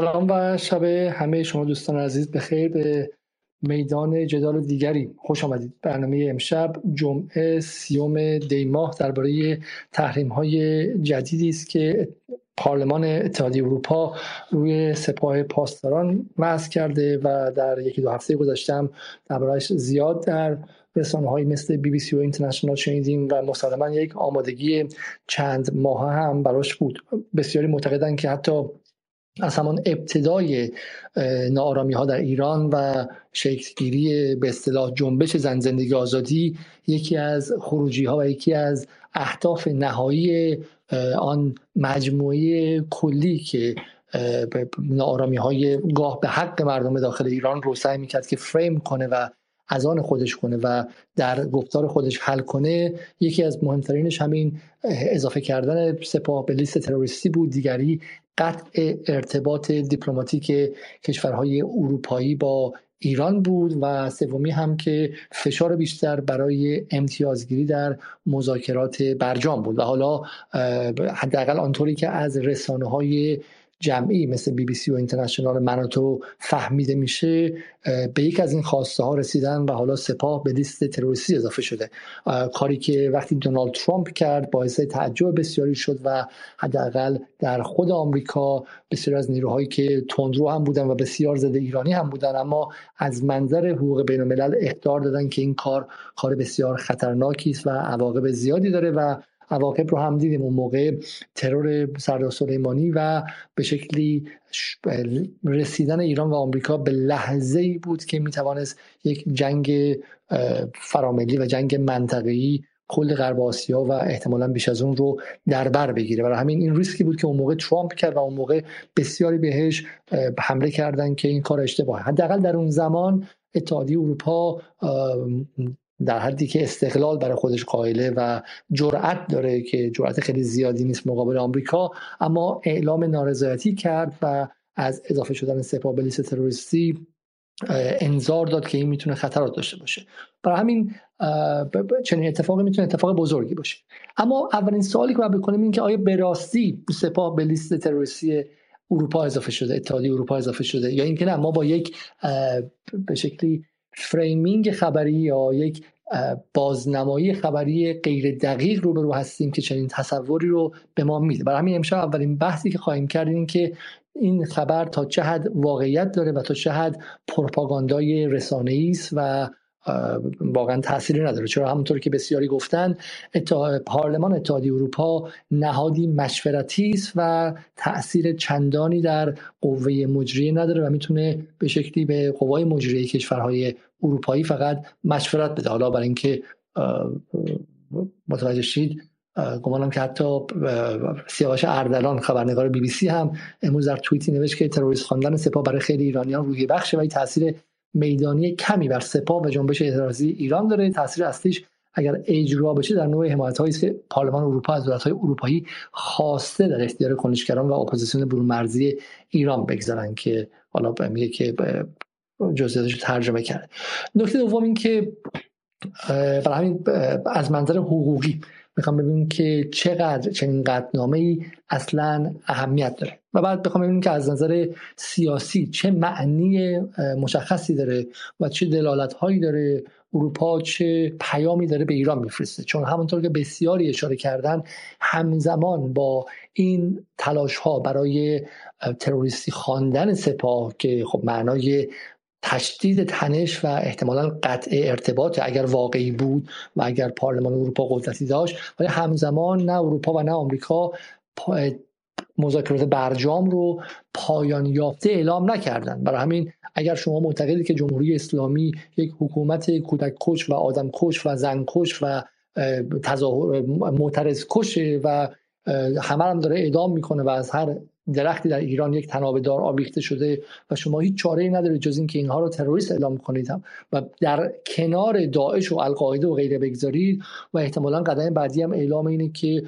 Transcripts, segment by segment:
سلام و شب همه شما دوستان عزیز. بخیر به میدان جدال دیگری خوش آمدید. برنامه امشب جمعه سیوم دی ماه درباره تحریم های جدیدی است که پارلمان اتحادیه اروپا روی سپاه پاسداران وضع کرده و در یکی دو هفته گذشتم دربارهش زیاد در رسانه های مثل بی بی سی و اینترنشنال شنیدیم و مسلما یک آمادگی چند ماه هم براش بود. بسیاری معتقدن که حتی از همان ابتدای نارامی ها در ایران و شکلگیری به اصطلاح جنبش زن زندگی آزادی یکی از خروجی ها و یکی از اهداف نهایی آن مجموعه کلی که نارامی های گاه به حق مردم داخل ایران رو سعی می‌کرد که فریم کنه و از آن خودش کنه و در گفتار خودش حل کنه. یکی از مهمترینش همین اضافه کردن سپاه به لیست تروریستی بود. دیگری قطع ارتباط دیپلماتیک کشورهای اروپایی با ایران بود و سومی هم که فشار بیشتر برای امتیازگیری در مذاکرات برجام بود. و حالا حداقل آنطوری که از رسانه های جمعی مثل بی بی سی و اینترنشنال مناتو فهمیده میشه به یک از این خواسته ها رسیدن و حالا سپاه به لیست تروریستی اضافه شده. کاری که وقتی دونالد ترامپ کرد باعث تعجب بسیاری شد و حداقل در خود آمریکا بسیار از نیروهایی که تندرو هم بودن و بسیار زده ایرانی هم بودن اما از منظر حقوق بین الملل اختار دادن که این کار کار بسیار خطرناکی است و عواقب زیادی داره و عواقب رو هم دیدیم. اون موقع ترور سردار سلیمانی و به شکلی رسیدن ایران و آمریکا به لحظه ای بود که می‌توانست یک جنگ فراملی و جنگ منطقه‌ای کل غرب آسیا و احتمالا بیش از اون رو در بر بگیره. برای همین این ریسکی بود که اون موقع ترامپ کرد و اون موقع بسیاری بهش حمله کردن که این کار اشتباهه. حداقل در اون زمان اتحادیه اروپا در حدی که استقلال برای خودش قائله و جرأت داره که جرأت خیلی زیادی نیست مقابل آمریکا اما اعلام نارضایتی کرد و از اضافه شدن سپاه به لیست تروریستی انذار داد که این می‌تونه خطرات داشته باشه. برای همین چنین اتفاقی می‌تونه اتفاق بزرگی باشه. اما اولین سوالی که باید بکنیم این که آیا به راستی سپاه به لیست تروریستی اروپا اضافه شده اتحادیه اروپا اضافه شده یا اینکه نه ما با یک به شکلی framing خبری یا یک بازنمایی خبری غیر دقیق رو رو هستیم که چنین تصوری رو به ما میده. برای همین امشب اولین بحثی که خواهیم کرد این که این خبر تا چه حد واقعیت داره و تا چه حد پروپاگاندای رسانه‌ای است و واقعا تأثیری نداره. چرا همونطور که بسیاری گفتن پارلمان اتحادیه اروپا نهادی مشورتی است و تاثیر چندانی در قوه مجریه نداره و می‌تونه به شکلی به قوای مجریه کشورهای اروپایی فقط مشورت بده. حالا برای اینکه متوجه شید گمانم که حتی سیاوش اردلان خبرنگار بی بی سی هم امروز در توییتی نوشت که تروریست خواندن سپاه برای خیلی ایرانیان روی بخشه و تاثیر میدانی کمی بر سپاه و جنبش اعتراضی ایران داره. تاثیر اصلیش اگر اجرا بشه در نوع حمایت هایی که پارلمان اروپا از دولت های اروپایی خواسته در اختیار کنشگران و اپوزیسیون برون مرزی ایران بگذارن که حالا میگه که جزئیاتش ترجمه کرده. نکته دوم این که برای همین از منظر حقوقی می‌خوام ببینیم که چقدر چنین قطنامه ای اصلا اهمیت داره. و بعد بخوام ببینیم که از نظر سیاسی چه معنی مشخصی داره و چه دلالت هایی داره اروپا چه پیامی داره به ایران میفرسته. چون همونطور که بسیاری اشاره کردن همزمان با این تلاش ها برای تروریستی خواندن سپاه که خب معنای تشدید تنش و احتمالا قطع ارتباط اگر واقعی بود و اگر پارلمان اروپا قدرتی داشت. ولی همزمان نه اروپا و نه آمریکا مذاکرات برجام رو پایان یافته اعلام نکردن برای همین اگر شما معتقدید که جمهوری اسلامی یک حکومت کودک کش و آدم کش و زن کش و معترض کشه و همه هم داره اعدام می‌کنه و از هر درختی در ایران یک تنابه دار آویخته شده و شما هیچ چاره ای ندارید جز اینکه اینها رو تروریست اعلام کنید و در کنار داعش و القاعده و غیره بگذارید و احتمالا قدم بعدی هم اعلام اینه که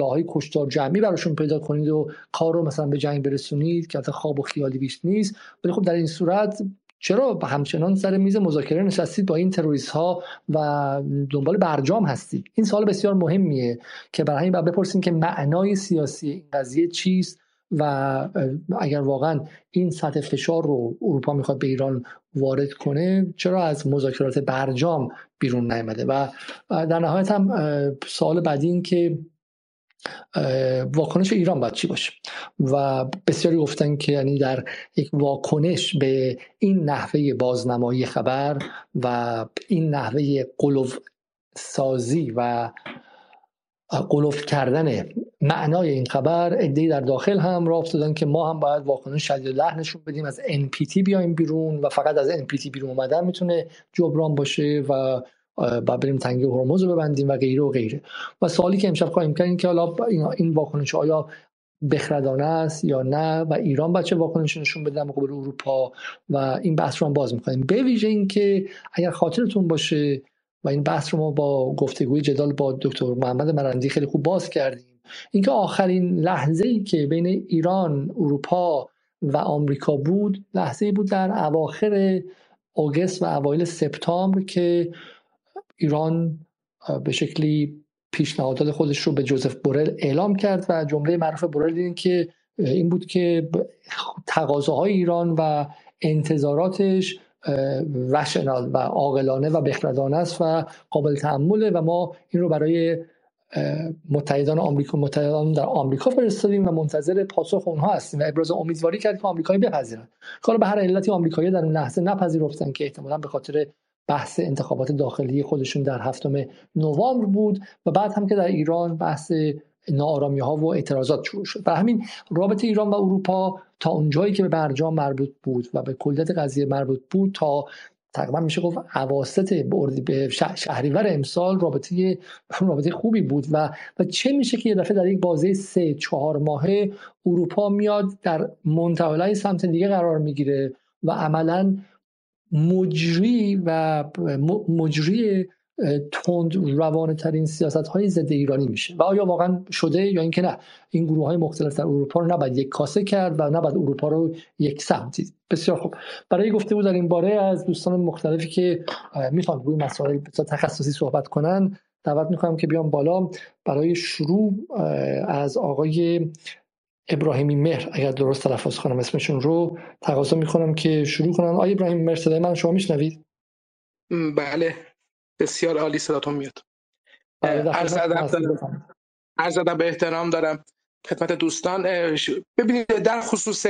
های کشتار جمعی براشون پیدا کنید و کار رو مثلا به جنگ برسونید که خواب و خیالی بیش نیست. ولی خب در این صورت چرا همچنان سر میز مذاکره نشستید با این تروریست ها و دنبال برجام هستید؟ این سوال بسیار مهمیه که برای همین بپرسیم که معنای سیاسی این قضیه چیست؟ و اگر واقعا این سطح فشار رو اروپا می‌خواد به ایران وارد کنه چرا از مذاکرات برجام بیرون نیامده؟ و در نهایت هم سوال بعدی این که واکنش ایران باید چی باشه؟ و بسیاری گفتن که یعنی در یک واکنش به این نحوه بازنمایی خبر و این نحوه قلوف سازی و قلوف کردن معنای این خبر ادهی در داخل هم راه افتادن که ما هم باید واکنش شدید لحنشون بدیم از NPT بیایم بیرون و فقط از NPT بیرون اومدن می‌تونه جبران باشه و با بریم تنگی هرمز رو ببندیم و غیره و غیره. و سوالی که امشب خواهیم کرد این که حالا این واکنش آیا بخردانه است یا نه و ایران بچه واکنش نشون بده مقابل اروپا؟ و این بحث رو هم باز می‌کنیم. به ویژه اینکه اگر خاطرتون باشه و این بحث رو ما با گفتگوی جدال با دکتر محمد مرندی خیلی خوب باز کردیم. اینکه آخرین لحظه ای که بین ایران اروپا و آمریکا بود لحظه ای بود در اواخر اوگست و اوایل سپتامبر که ایران به شکلی پیشنهادات خودش رو به جوزف بورل اعلام کرد و جمله معروف بورل این که این بود که تقاضاهای ایران و انتظاراتش رشنال و عاقلانه و بخردانه است و قابل تحمله و ما این رو برای متحدان آمریکا متحدان در آمریکا فرستادیم و منتظر پاسخ اونها هستیم و ابراز امیدواری کرد که آمریکایی بپذیرن. کار به هر علتی آمریکایی در اون لحظه نپذیرفتن که احتمالا به خاطر بحث انتخابات داخلی خودشون در هفتم نوامبر بود و بعد هم که در ایران بحث نارامی ها و اعتراضات شروع شد. و همین رابطه ایران و اروپا تا اونجایی که به برجام مربوط بود و به کلیت قضیه مربوط بود تا تقریبا میشه گفت بردی به شهریور امسال رابطه رابطه خوبی بود و و چه میشه که یه دفعه در یک بازه سه چهار ماهه اروپا میاد در منتولای سمت دیگه قرار می‌گیره و عملا مجری و مجری تند روانه ترین سیاست های ضد ایرانی میشه. و آیا واقعا شده یا اینکه نه؟ این گروه های مختلف در اروپا رو نباید یک کاسه کرد و نباید اروپا رو یک سمت دید. بسیار خوب. برای گفته بود در این باره از دوستان مختلفی که می‌خوان روی مسائل تخصصی صحبت کنن دعوت می‌کنم که بیام بالا. برای شروع از آقای ابراهیمی مهر اگر درست تلفظ کنم اسمشون رو تقاضا می‌کنم که شروع کنم آقای ابراهیم مهر من شما میشنوید؟ بله. بسیار عالی صداتون میاد. بله، عرض ادب به احترام دارم. خدمت دوستان ببینید در خصوص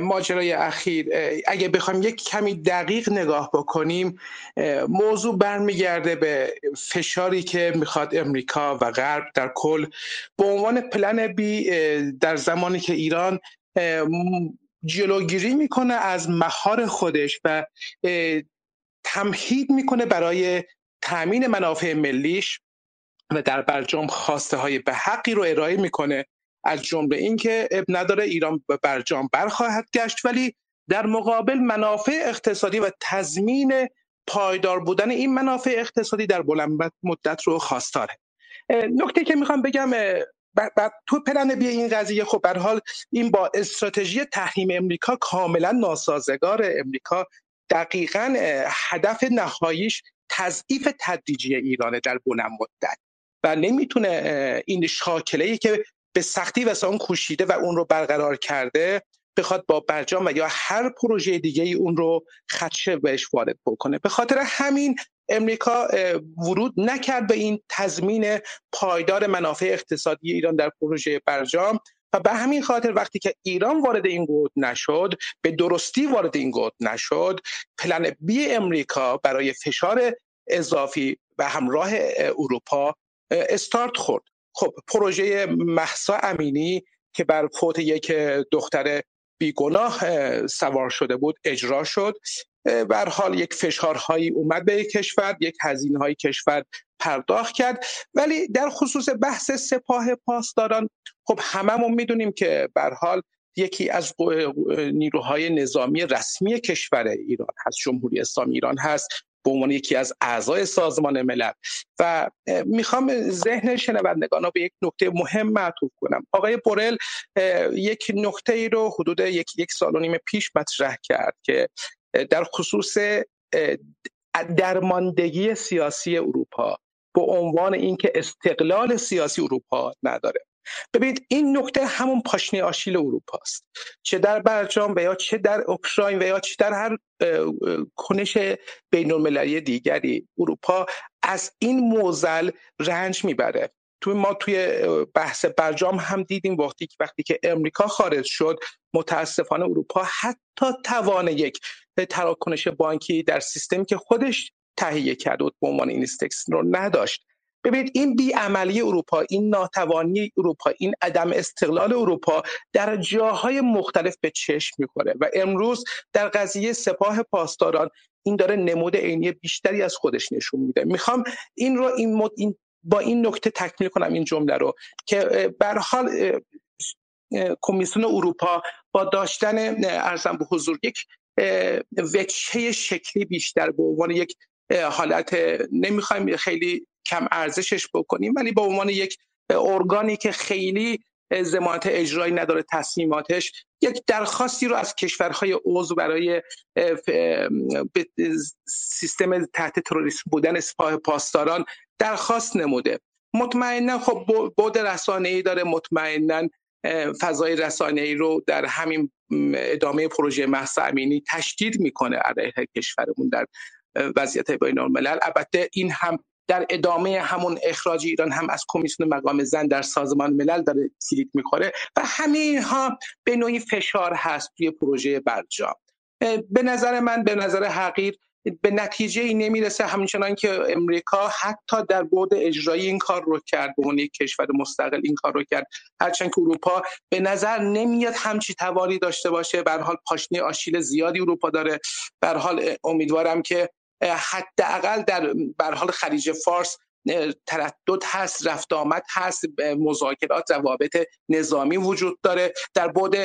ماجرای اخیر اگه بخوایم یک کمی دقیق نگاه بکنیم موضوع برمیگرده به فشاری که می‌خواد امریکا و غرب در کل به عنوان پلن بی در زمانی که ایران جلوگیری می‌کنه از مهار خودش و تمهید می‌کنه برای تامین منافع ملیش و در برجام خواسته های به حقی رو ارائه می‌کنه. از جمله اینکه اب نداره ایران به برجام برخواهد گشت ولی در مقابل منافع اقتصادی و تضمین پایدار بودن این منافع اقتصادی در بلند مدت رو خواستاره. نکته که می‌خوام بگم بعد تو پلن بی این قضیه خب به حال این با استراتژی تحریم امریکا کاملا ناسازگار. امریکا دقیقا هدف نهاییش تضعیف تدریجی ایرانه در بلند مدت و نمی‌تونه این شاکله ای که به سختی و اون کوشیده و اون رو برقرار کرده بخواد با برجام و یا هر پروژه دیگه ای اون رو خدشه بهش وارد بکنه. به خاطر همین امریکا ورود نکرد به این تضمین پایدار منافع اقتصادی ایران در پروژه برجام. و به همین خاطر وقتی که ایران وارد این گود نشد به درستی وارد این گود نشد پلن بی امریکا برای فشار اضافی و همراه اروپا استارت خورد. خب پروژه محسا امینی که بر فوت یک دختر بیگناه سوار شده بود اجرا شد. بر حال یک فشارهایی اومد به کشور یک هزینه های کشور پرداخت کرد. ولی در خصوص بحث سپاه پاسداران خب هممون می‌دونیم که بر حال یکی از نیروهای نظامی رسمی کشور ایران هست جمهوری اسلامی ایران هست به عنوان یکی از اعضای سازمان ملل. و می‌خوام ذهن شنوندگان به یک نکته مهم معطوف کنم. آقای بورل یک نکته ای رو حدود یک یک سال و نیم پیش مطرح کرد که در خصوص درماندگی سیاسی اروپا به عنوان اینکه استقلال سیاسی اروپا نداره. ببینید این نکته همون پاشنه آشیل اروپا است چه در برجام و یا چه در اوکراین و یا چه در هر کنش بین دیگری اروپا از این موزل رنج می‌بره. تو ما توی بحث برجام هم دیدیم وقتی که وقتی که امریکا خارج شد متاسفانه اروپا حتی توان یک تراکنش بانکی در سیستمی که خودش تهیه کرده بود به عنوان اینستکس رو نداشت. ببینید این بیعملی اروپا این ناتوانی اروپا این عدم استقلال اروپا در جاهای مختلف به چشم می‌کنه و امروز در قضیه سپاه پاسداران این داره نمود عینی بیشتری از خودش نشون میده. می‌خوام این رو این, مد... این با این نکته تکمیل کنم این جمله رو که به حال کمیسیون اروپا با داشتن ارزم به حضور یک وجهه شکلی بیشتر به عنوان یک حالت نمی‌خوایم خیلی کم ارزشش بکنیم ولی به عنوان یک ارگانی که خیلی زمانت اجرایی نداره تصمیماتش یک درخواستی رو از کشورهای عضو برای سیستم تحت تروریسم بودن سپاه پاسداران درخواست نموده. مطمئنا خب بود رسانه ای داره مطمئنا فضای رسانه ای رو در همین ادامه پروژه محسا امینی تشدید می‌کنه علیه کشورمون در وضعیت بین الملل البته این هم در ادامه همون اخراج ایران هم از کمیسیون مقام زن در سازمان ملل داره کلید می‌خوره و همه ها به نوعی فشار هست توی پروژه برجام. به نظر من به نظر حقیر به نتیجه ای نمی‌رسه. همچنان که امریکا حتی در بود اجرایی این کار رو کرد به عنوان یک کشور مستقل این کار رو کرد. هرچند که اروپا به نظر نمیاد همچی توانی داشته باشه. به حال پاشنه آشیل زیادی اروپا داره. به حال امیدوارم که حداقل در بر حال خلیج فارس تردد هست رفت آمد هست مذاکرات روابط نظامی وجود داره در بود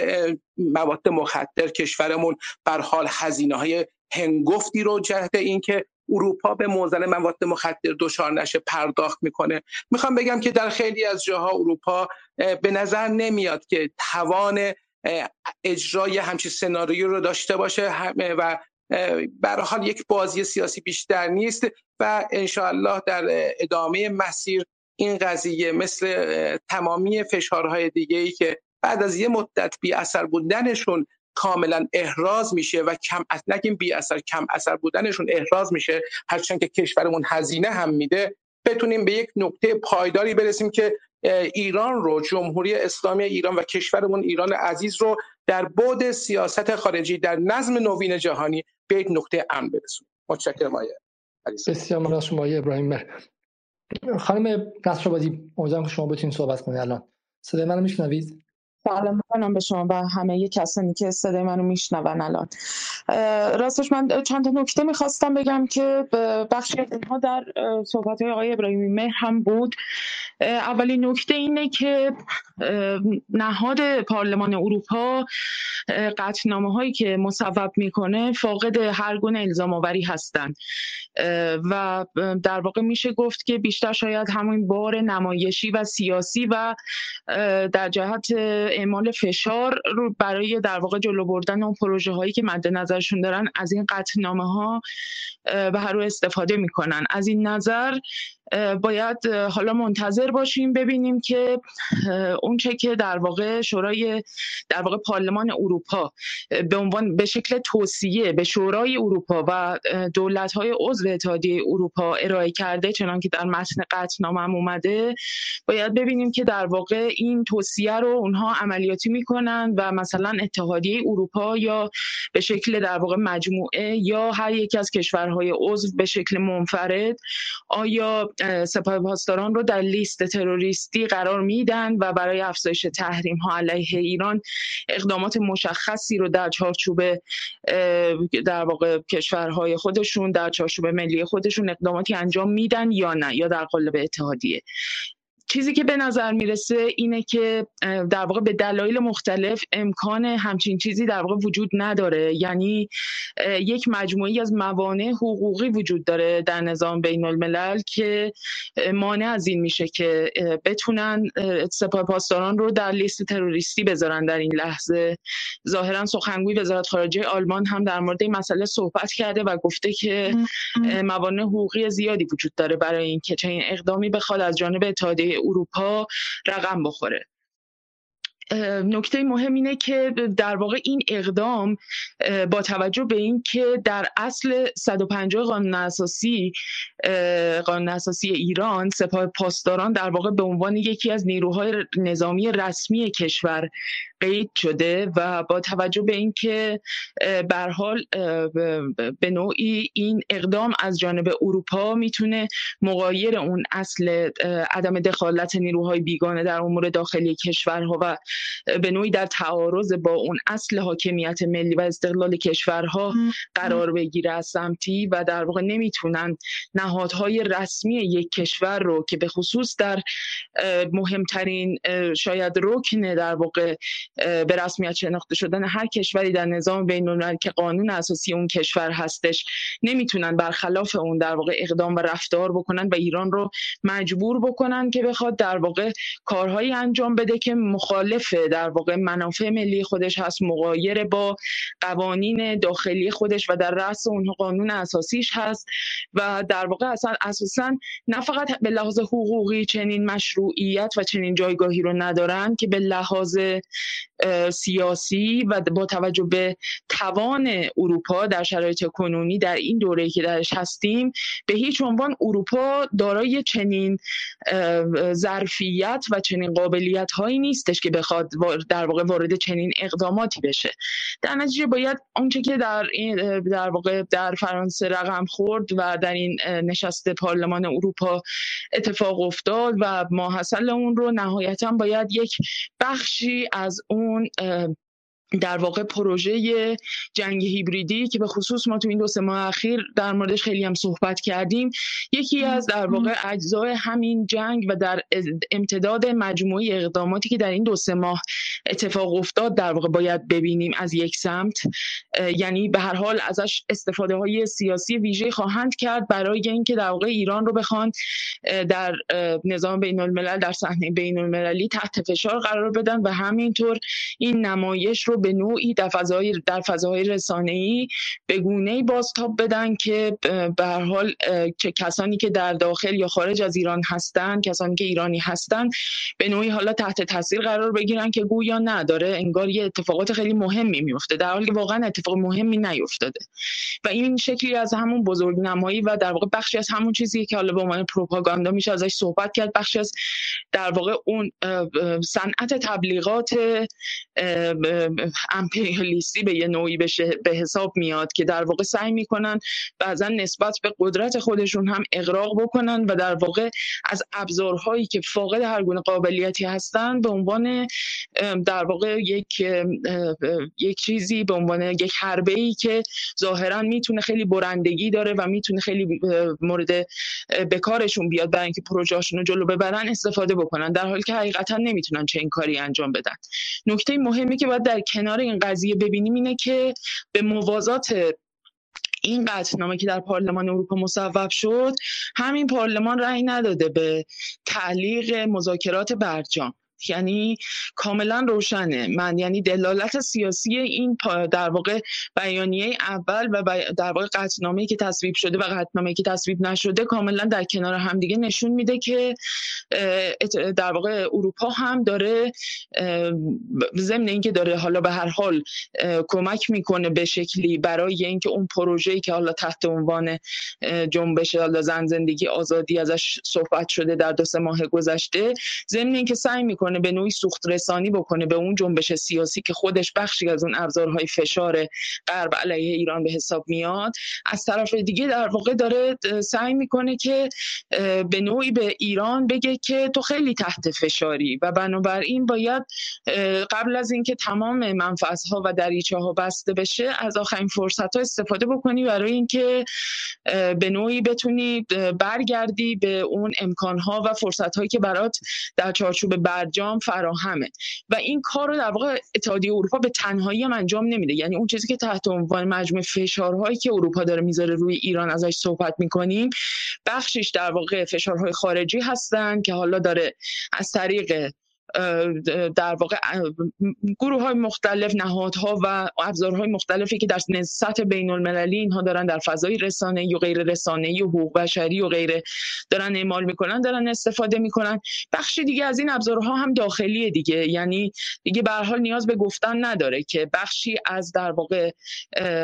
مواد مخدر کشورمون. بر حال هزینه های هنگفتی رو جهت اینکه اروپا به موزل مواد مخدر دچار نشه پرداخت می‌کنه. می‌خوام بگم که در خیلی از جاها اروپا به نظر نمیاد که توان اجرای همچین سناریو رو داشته باشه و برای حال یک بازی سیاسی بیشتر نیست و انشاءالله در ادامه مسیر این قضیه مثل تمامی فشارهای دیگه ای که بعد از یه مدت بی اثر بودنشون کاملا احراز میشه و کم نگیم بی اثر کم اثر بودنشون احراز میشه هرچند که کشورمون هزینه هم میده بتونیم به یک نقطه پایداری برسیم که ایران رو جمهوری اسلامی ایران و کشورمون ایران عزیز رو در بعد سیاست خارجی در نظم نوین جهانی به یک نقطه امن برسونیم متشکرم آقای بسیار ممنون شما ابراهیم مهر خانم نصرآبادی امیدوارم که شما بتونید صحبت کنید الان. صدای منو میشنوید؟ سلام. می‌کنم به شما و همه کسانی که صدای منو میشنون الان. راستش من چند تا نکته می‌خواستم بگم که بخشی از اینها در صحبت های آقای ابراهیمی مهر هم بود. اولین نکته اینه که نهاد پارلمان اروپا قطنامه هایی که مصوب می‌کنه فاقد هر گونه الزام آوری هستند. و در واقع میشه گفت که بیشتر شاید همین بار نمایشی و سیاسی و در جهت اعمال فشار رو برای در واقع جلو بردن اون پروژه هایی که مد نظرشون دارن از این قطعنامه ها به هر استفاده می‌کنن. از این نظر باید حالا منتظر باشیم ببینیم که اون چه که در واقع شورای در واقع پارلمان اروپا به عنوان به شکل توصیه به شورای اروپا و دولت های عضو اتحادیه اروپا ارائه کرده چنان که در متن قطعنامه اومده باید ببینیم که در واقع این توصیه رو اونها عملیاتی می‌کنن و مثلا اتحادیه اروپا یا به شکل در واقع مجموعه یا هر یکی از کشورهای عضو به شکل منفرد آیا سپاه پاسداران رو در لیست تروریستی قرار میدن و برای افزایش تحریم ها علیه ایران اقدامات مشخصی رو در چارچوب در واقع کشورهای خودشون در چارچوب ملی خودشون اقداماتی انجام میدن یا نه یا در قالب اتحادیه. چیزی که به نظر می‌رسه اینه که در واقع به دلایل مختلف امکان همچین چیزی در واقع وجود نداره. یعنی یک مجموعی از موانع حقوقی وجود داره در نظام بین الملل که مانع از این میشه که بتونن سپاه پاسداران رو در لیست تروریستی بذارن در این لحظه. ظاهرا سخنگوی وزارت خارجه آلمان هم در مورد این مسئله صحبت کرده و گفته که موانع حقوقی زیادی وجود داره برای اینکه چنین اقدامی بخواد از جانب اتحادیه اروپا رقم بخوره. نکته مهم اینه که در واقع این اقدام با توجه به اینکه در اصل 150 قانون اساسی قانون اساسی ایران سپاه پاسداران در واقع به عنوان یکی از نیروهای نظامی رسمی کشور قید شده و با توجه به اینکه به حال به نوعی این اقدام از جانب اروپا می‌تونه مغایر اون اصل عدم دخالت نیروهای بیگانه در امور داخلی کشورها و به نوعی در تعارض با اون اصل حاکمیت ملی و استقلال کشورها قرار بگیره از سمتی و در واقع نمی‌تونن نهادهای رسمی یک کشور رو که به خصوص در مهمترین شاید رکن در واقع به رسمیت شناخته شدن هر کشوری در نظام بین که قانون اساسی اون کشور هستش نمی‌تونن برخلاف اون در واقع اقدام و رفتار بکنن و ایران رو مجبور بکنن که بخواد در واقع کارهایی انجام بده که مخالف در واقع منافع ملی خودش هست مغایر با قوانین داخلی خودش و در رأس اون قانون اساسیش هست و در واقع اصلا اساسا نه فقط به لحاظ حقوقی چنین مشروعیت و چنین جایگاهی رو ندارن که به لحاظ سیاسی و با توجه به توان اروپا در شرایط کنونی در این دوره که درش هستیم به هیچ عنوان اروپا دارای چنین ظرفیت و چنین قابلیت هایی نیستش که بخواد در واقع وارد چنین اقداماتی بشه. در نتیجه باید آنچه که در این در واقع در فرانسه رقم خورد و در این نشست پارلمان اروپا اتفاق افتاد و ماحصل اون رو نهایتا باید یک بخشی از اون اون در واقع پروژه جنگ هیبریدی که به خصوص ما تو این دو سه ماه اخیر در موردش خیلی هم صحبت کردیم یکی از در واقع اجزای همین جنگ و در امتداد مجموعی اقداماتی که در این دو سه ماه اتفاق افتاد در واقع باید ببینیم از یک سمت. یعنی به هر حال ازش استفاده های سیاسی ویژه خواهند کرد برای اینکه در واقع ایران رو بخوان در نظام بین الملل در صحنه بین المللی تحت فشار قرار بدن و همینطور این نمایش رو به نوعی در فضای در فضاهای رسانه‌ای به گونه‌ای بازتاب بدن که به هر حال که کسانی که در داخل یا خارج از ایران هستند کسانی که ایرانی هستند به نوعی حالا تحت تاثیر قرار بگیرن که گویا نداره انگار یه اتفاقات خیلی مهمی میفته در حالی که واقعا اتفاق مهمی نیفتاده. و این شکلی از همون بزرگ نمایی و در واقع بخشی از همون چیزی که حالا به عنوان پروپاگاندا میشه ازش صحبت کرد بخشی از در واقع اون صنعت تبلیغات امپریالیستی به یه نوعی بشه به حساب میاد که در واقع سعی می‌کنن بعضا نسبت به قدرت خودشون هم اقراق بکنن و در واقع از ابزارهایی که فاقد هر گونه قابلیتی هستن به عنوان در واقع یک یک چیزی به عنوان یک حربه ای که ظاهرا می‌تونه خیلی برندگی داره و می‌تونه خیلی مورد بکارشون بیاد برای اینکه پروژهشون رو جلو ببرن استفاده بکنن. در حالی که حقیقتا نمی‌تونن چه این کاری انجام بدن. نکته مهمی که باید در کنار این قضیه ببینیم اینه که به موازات این قطعنامه که در پارلمان اروپا مصوب شد همین پارلمان رأی نداده به تعلیق مذاکرات برجام. یعنی کاملا روشنه. من یعنی دلالت سیاسی این در واقع بیانیه اول و در واقع قطعنامه‌ای که تصویب شده و قطعنامه‌ای که تصویب نشده کاملا در کنار همدیگه نشون میده که در واقع اروپا هم داره ضمن اینکه داره حالا به هر حال کمک می‌کنه به شکلی برای اینکه اون پروژه‌ای که حالا تحت عنوان جنبش حالا زن زندگی آزادی ازش صحبت شده در دو سه ماه گذشته ضمن اینکه سعی می‌کنه به نوعی سوخت رسانی بکنه به اون جنبش سیاسی که خودش بخشی از اون ابزارهای فشار غرب علیه ایران به حساب میاد. از طرف دیگه در واقع داره سعی می‌کنه که به نوعی به ایران بگه که تو خیلی تحت فشاری و بنابراین باید قبل از اینکه تمام منفعت ها و دریچه ها بسته بشه از آخرین فرصت ها استفاده بکنی برای اینکه به نوعی بتونی برگردی به اون امکان ها و فرصت هایی که برات در چارچوب برجام انجام فراهمه. و این کار رو در واقع اتحادیه اروپا به تنهایی هم انجام نمیده. یعنی اون چیزی که تحت عنوان مجموع فشارهایی که اروپا داره می‌ذاره روی ایران ازش صحبت می‌کنیم بخشش در واقع فشارهای خارجی هستن که حالا داره از طریق در واقع گروه های مختلف نهادها و ابزارهای مختلفی که در سطح بین المللی اینها دارن در فضای رسانه و غیر رسانه و حقوق بشری و غیره دارن اعمال می‌کنن دارن استفاده می‌کنن. بخشی دیگه از این ابزارها هم داخلی دیگه. یعنی دیگه به حال نیاز به گفتن نداره که بخشی از در واقع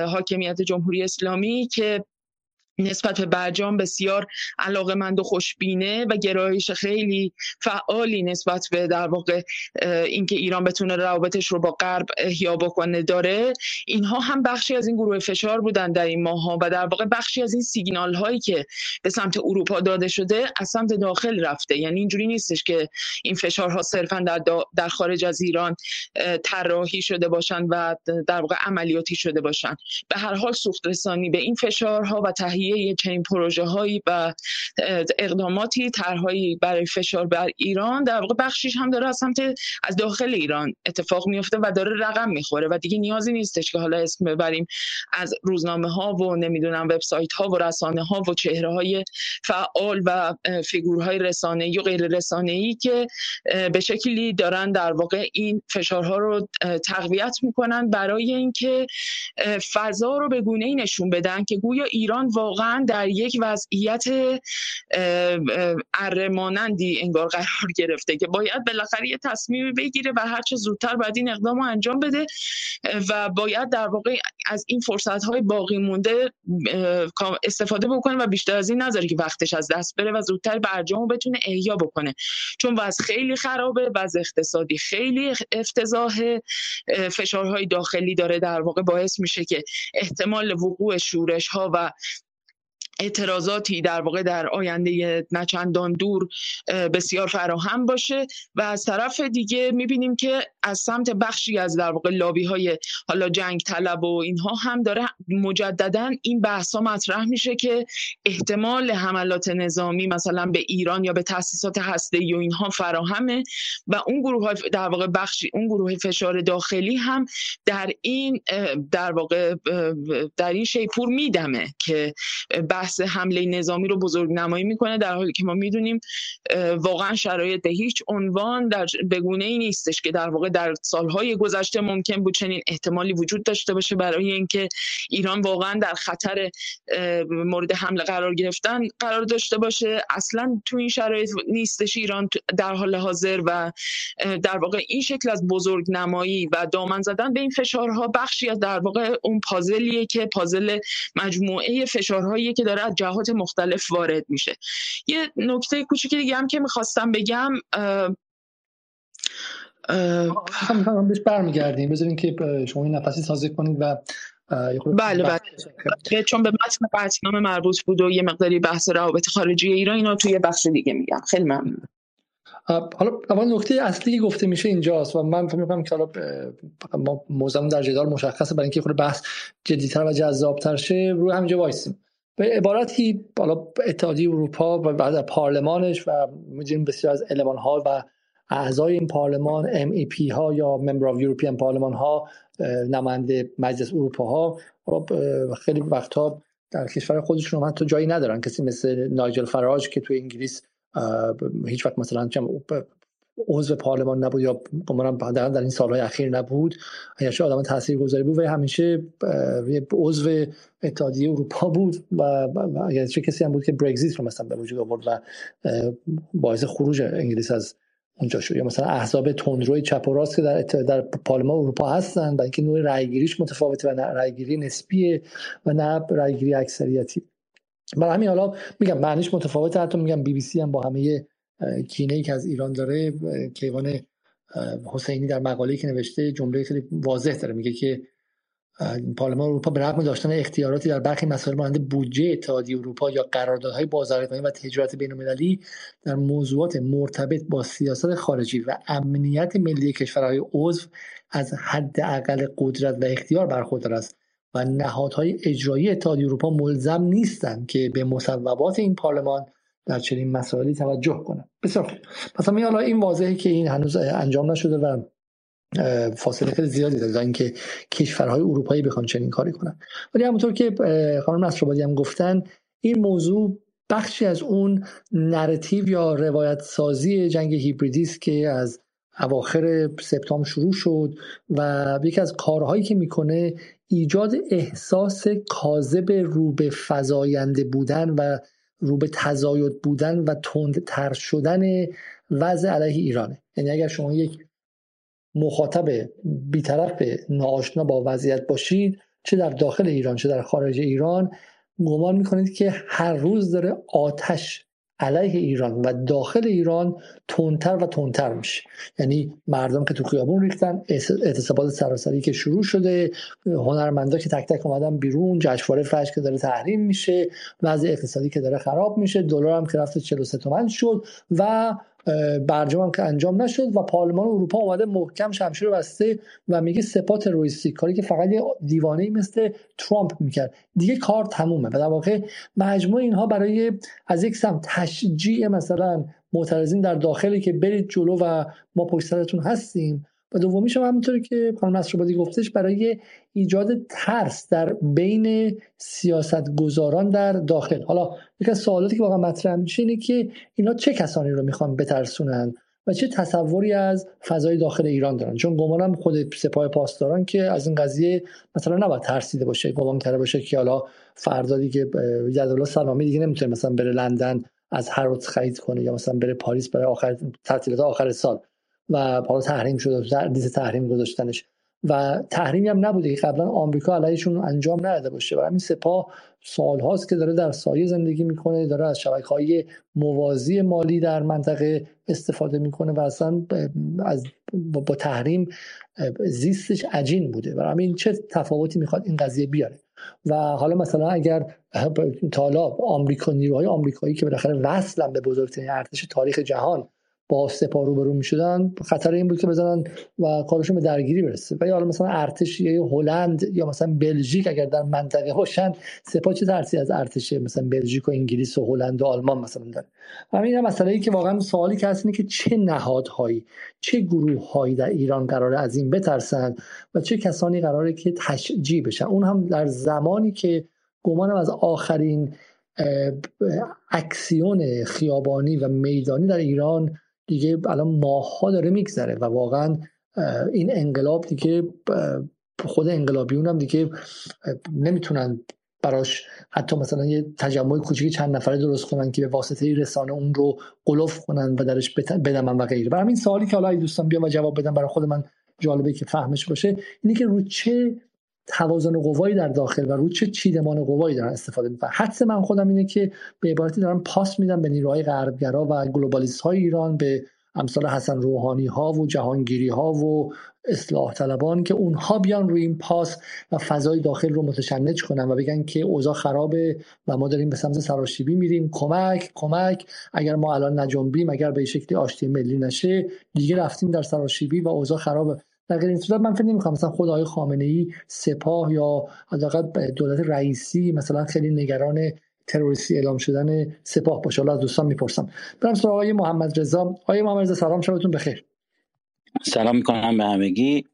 حاکمیت جمهوری اسلامی که نسبت به برجام بسیار علاقه مند و خوشبینه و گرایش خیلی فعالی نسبت به در واقع اینکه ایران بتونه روابطش رو با غرب احیا بکنه داره. اینها هم بخشی از این گروه فشار بودن در این ماه ها و در واقع بخشی از این سیگنال هایی که به سمت اروپا داده شده از سمت داخل رفته. یعنی اینجوری نیستش که این فشارها صرفا در, در خارج از ایران طراحی شده باشن و در واقع عملیاتی شده باشن. به هر حال سوخت رسانی به این فشارها و تهیه تهیه چنین پروژه هایی و اقداماتی طرحهایی برای فشار بر ایران در واقع بخشیش هم داره از سمت از داخل ایران اتفاق میفته و داره رقم می‌خوره و دیگه نیازی نیستش که حالا اسم ببریم از روزنامه ها و نمی‌دونم وبسایت ها و رسانه ها و چهره های فعال و فیگورهای رسانه یا غیر رسانه ای که به شکلی دارن در واقع این فشارها رو تقویت می‌کنن برای اینکه فضا رو به گونه ای نشون بدن که گویا ایران واقعا واقعا در یک وضعیت ارمانندی انگار قرار گرفته که باید بالاخره یه تصمیمی بگیره و هر چه زودتر باید این اقدام رو انجام بده و باید در واقع از این فرصت های باقی مونده استفاده بکنه و بیشتر از این نذاره که وقتش از دست بره و زودتر برجام رو بتونه احیا بکنه. چون وضع خیلی خرابه وضع اقتصادی خیلی افتضاح فشارهای داخلی داره در واقع باعث میشه که احتمال وقوع شورش ها و اعتراضاتی در واقع در آینده نچندان دور بسیار فراهم باشه. و از طرف دیگه می‌بینیم که از سمت بخشی از در واقع لابی های حالا جنگ طلب و اینها هم داره مجددا این بحث ها مطرح میشه که احتمال حملات نظامی مثلا به ایران یا به تاسیسات هسته و اینها فراهمه. و اون گروه های در واقع بخشی اون گروه فشار داخلی هم در این در واقع در این شیپور میدمه که حمله نظامی رو بزرگ نمایی می‌کنه در حالی که ما می‌دونیم واقعا شرایط هیچ عنوان در بگونه ای نیستش که در واقع در سالهای گذشته ممکن بود چنین احتمالی وجود داشته باشه برای اینکه ایران واقعا در خطر مورد حمله قرار گرفتن قرار داشته باشه. اصلا تو این شرایط نیستش ایران در حال حاضر و در واقع این شکل از بزرگ نمایی و دامن زدن به این فشارها بخشی از در واقع اون پازلیه که پازل مجموعه فشارهایی که داره از جهات مختلف وارد میشه. یه نکته کوچیکی دیگه هم که می‌خواستم بگم هم بهش برمیگردیم. بذارین که شما این نفسی سازی کنید و بله بله. چون به متن قطعنامه مربوط بود و یه مقداری بحث روابط خارجی ایران اینو توی بخش دیگه میگم. خیلی ممنون. حالا اول نکته اصلی که گفته میشه اینجاست و من فکر می‌کنم که حالا ما موضوع در جدال مشخصه برای اینکه خود بحث جدیتر و جذابتر شه روی همینجا وایسیم. به عبارتی بالا اتحادیه اروپا و بعد پارلمانش و می‌دونیم بسیار از علمان ها و اعضای این پارلمان MEP ها یا ممبر آف یورپین پارلمان ها نماینده مجلس اروپا ها خیلی وقتها در کشور خودشون هم تو جایی ندارن. کسی مثل نایجل فراج که تو انگلیس هیچ وقت مثلا عضو پارلمان نبود یا گمانم در این سالهای اخیر نبود همیشه آدم تاثیرگذاری بود و همیشه عضو اتحادیه اروپا بود و اگر چه کسی هم بود که برگزیت رو مثلا به وجود آورد و باعث خروج انگلیس از اونجا شد. یا مثلا احزاب تندروی چپ و راست که در, در پارلمان اروپا هستن و اینکه نوع رأیگیریش متفاوته و نه نسبیه و نه رأیگیری اکثریتی. برای همین حالا میگم معنیش متفاوته حتی میگم بی بی سی هم با همه کینه ای که از ایران داره کیوان حسینی در مقاله که نوشته جمله خیلی واضح داره. میگه که پارلمان اروپا به رغم داشتن اختیاراتی در برخی مسائل مانند بودجه اتحادیه اروپا یا قراردادهای بازرگانی و تجارت بین‌المللی در موضوعات مرتبط با سیاست خارجی و امنیت ملی کشورهای عضو از حداقل قدرت و اختیار برخوردار است و نهادهای اجرایی اتحادیه اروپا ملزم نیستند که به مصوبات این پارلمان در چنین مسائلی توجه کنه بسیار خوب. پس حالا این واضحه که این هنوز انجام نشده و فاصله خیلی زیادی داره اینکه کشورهای اروپایی بخوان چنین کاری کنن. ولی همونطور که خانم نصرآبادی هم گفتن این موضوع بخشی از اون نراتیو یا روایت سازی جنگ هیبریدی است که از اواخر سپتامبر شروع شد و یکی از کارهایی که می‌کنه ایجاد احساس کاذب رو به فزاینده بودن و رو به تزاید بودن و تر شدن وضع علیه ایرانه. یعنی اگر شما یک مخاطب بیطرف ناآشنا با وضعیت باشید چه در داخل ایران چه در خارج ایران گمان می‌کنید که هر روز داره آتش علیه ایران و داخل ایران تندتر و تندتر میشه. یعنی مردم که تو خیابون ریختن اعتصابات سراسری که شروع شده هنرمندا که تک تک اومدن بیرون جشنواره فجر که داره تحریم میشه وضع اقتصادی که داره خراب میشه دلار هم که رفت 43 تومن شد و برجام هم که انجام نشد و پارلمان اروپا اومده محکم شمشیر بسته و میگه سپاه تروریستی. کاری که فقط یه دیوانه مثل ترامپ می‌کرد. دیگه کار تمومه. و در واقع مجموع اینها برای از یک سمت تشجیع مثلا معترضین در داخلی که برید جلو و ما پشت سرتون هستیم و دومیش هم همونطوری که خانم نصرآبادی گفتش برای ایجاد ترس در بین سیاستگزاران در داخل. حالا یک از سوالاتی که واقعا مطرح میشه اینه که اینا چه کسانی رو می‌خوان بترسونن و چه تصوری از فضای داخل ایران دارن؟ چون گمانم خود سپاه پاسداران که از این قضیه مثلا نباید ترسیده باشه گمان کرده باشه که حالا فردا دیگه یدالله سلامی دیگه نمی‌تونه مثلا بره لندن از هر خرید کنه یا مثلا بره پاریس برای آخر تعطیلات آخر سال. و حالا تحریم شده دیز تحریم گذاشتنش. و تحریمی هم نبوده که قبلا آمریکا علیهشون انجام نداده باشه. برای همین سپاه سال هاست که داره در سایه زندگی می‌کنه داره از شبکه های موازی مالی در منطقه استفاده می‌کنه و اصلا از با تحریم زیستش عجین بوده. برای همین چه تفاوتی می‌خواد این قضیه بیاره؟ و حالا مثلا اگر تالا آمریکا نیروهای آمریکایی که بالاخره وصلن به بزرگترین ارتش تاریخ جهان با سپاه روبرو می‌شدن خطر این بود که بزنن و کارشون به درگیری برسه. و یا حالا مثلا ارتش یا هلند یا مثلا بلژیک اگر در منطقه باشن سپاه چه ترسی از ارتش مثلا بلژیک و انگلیس و هلند و آلمان مثلا داره همین مسئله ای که واقعا سوالی که هست اینه که چه نهادهایی چه گروه هایی در ایران قراره از این بترسن و چه کسانی قراره که تشجیع بشن. اون هم در زمانی که گمانم از آخرین اکسیون خیابانی و میدانی در ایران دیگه الان ماهها داره میگذره و واقعا این انقلاب دیگه خود انقلابیون هم دیگه نمی‌تونن براش حتی مثلا یه تجمع کوچیک چند نفره درست کنن که به واسطه رسانه اون رو قلوف کنن و درش بدمن و غیره. برای همین سوالی که حالا دوستان بیان و جواب بدن برای خود من جالبه که فهمش باشه اینه که رو چه توازن قوایی در داخل و رو چه چیدمان قوایی دارن استفاده می‌کنن. حدس من خودم اینه که به عبارتی دارن پاس میدن به نیروهای غربگرا و گلوبالیست های ایران به امثال حسن روحانی ها و جهانگیری ها و اصلاح طلبان که اونها بیان روی این پاس و فضای داخل رو متشنج کنن و بگن که اوضاع خرابه و ما داریم به سمت سراشیبی میریم. کمک کمک. اگر ما الان نجنبیم اگر به شکلی آشتی ملی نشه دیگه رفتیم در سراشیبی و اوضاع خرابه. در غیر این صورت من فکر نمی‌کنم مثلا خود آقای خامنه ای سپاه یا حداقل دولت رئیسی مثلا خیلی نگران تروریستی اعلام شدن سپاه باشه. حالا از دوستان می‌پرسم. برم سراغ آقای محمد رضا آقای محمد رضا سلام شبتون بخیر. سلام می‌کنم به همگی.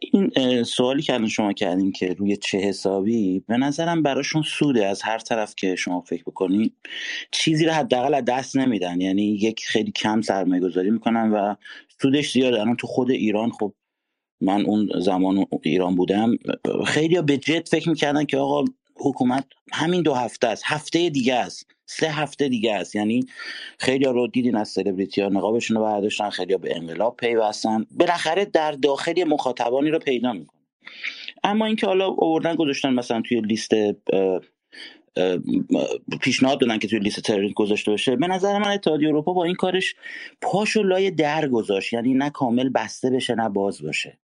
این سوالی که الان شما کردین که روی چه حسابی به نظرم براشون سوده از هر طرف که شما فکر بکنید چیزی رو حداقل از دست نمیدن. یعنی یک خیلی کم سرمایه گذاری می‌کنن و سودش زیاده. الان تو خود ایران خب من اون زمان ایران بودم خیلی به جد فکر می‌کردن که آقا حکومت همین دو هفته است هفته دیگه است. سه هفته دیگه است. یعنی خیلی رو دیدین از سلبریتی ها نقابشون رو برداشتن خیلی به انقلاب پیوستن. بالاخره در داخل مخاطبانی رو پیدا می‌کنن. اما اینکه حالا آوردن گذاشتن مثلا توی لیست پیشنهاد دادن که توی لیست تروریسم گذاشته باشه به نظر من اتحادیه اروپا با این کارش پاشو لای در گذاشت. یعنی نه کامل بسته بشه نه باز باشه.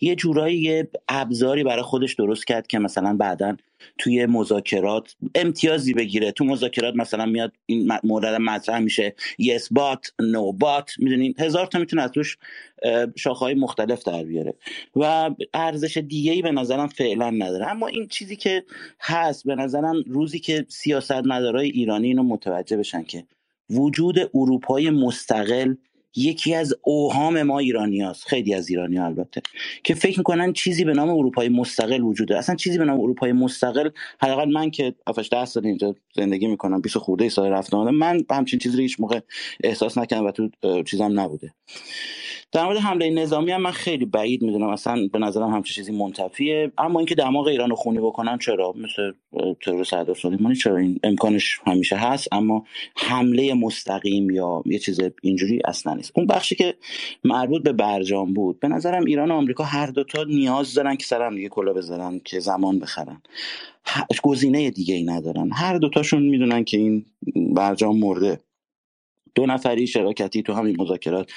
یه جورایی یه ابزاری برای خودش درست کرد که مثلا بعدا توی مذاکرات امتیازی بگیره. تو مذاکرات مثلا میاد این مورد مطرح میشه. یس بات نو بات می‌دونین؟ هزار تا می‌تونه از توش شاخهای مختلف در بیاره. و ارزش دیگه ای به نظرم فعلا نداره. اما این چیزی که هست به نظرم روزی که سیاست مدارای ایرانی اینو متوجه بشن که وجود اروپای مستقل یکی از اوهام ما ایرانی هست. خیلی از ایرانی ها البته که فکر می‌کنن چیزی به نام اروپای مستقل وجوده اصلا چیزی به نام اروپای مستقل حداقل من که 7 ده سال اینجا زندگی می‌کنم 20 خورده سال رفتم من همچین چیزی رو هیچ موقع احساس نکردم و تو چیزم نبوده در مورد حمله نظامی هم من خیلی بعید می‌دونم. اصلا به نظرم همچین چیزی منتفیه. اما اینکه دماغ ایران رو خونی بکنن چرا؟ مثل ترور سردار سلیمانی چرا؟ این امکانش همیشه هست اما حمله مستقیم یا یه چیز اینجوری اصلا نیست. اون بخشی که مربوط به برجام بود به نظرم ایران و آمریکا هر دوتا نیاز دارن که سرم دیگه کلا بزنن که زمان بخرن. گزینه دیگه ای ندارن. هر دوتاشون می‌دونن که این برجام مرده. دو نفری شراکتی تو همین مذاکرات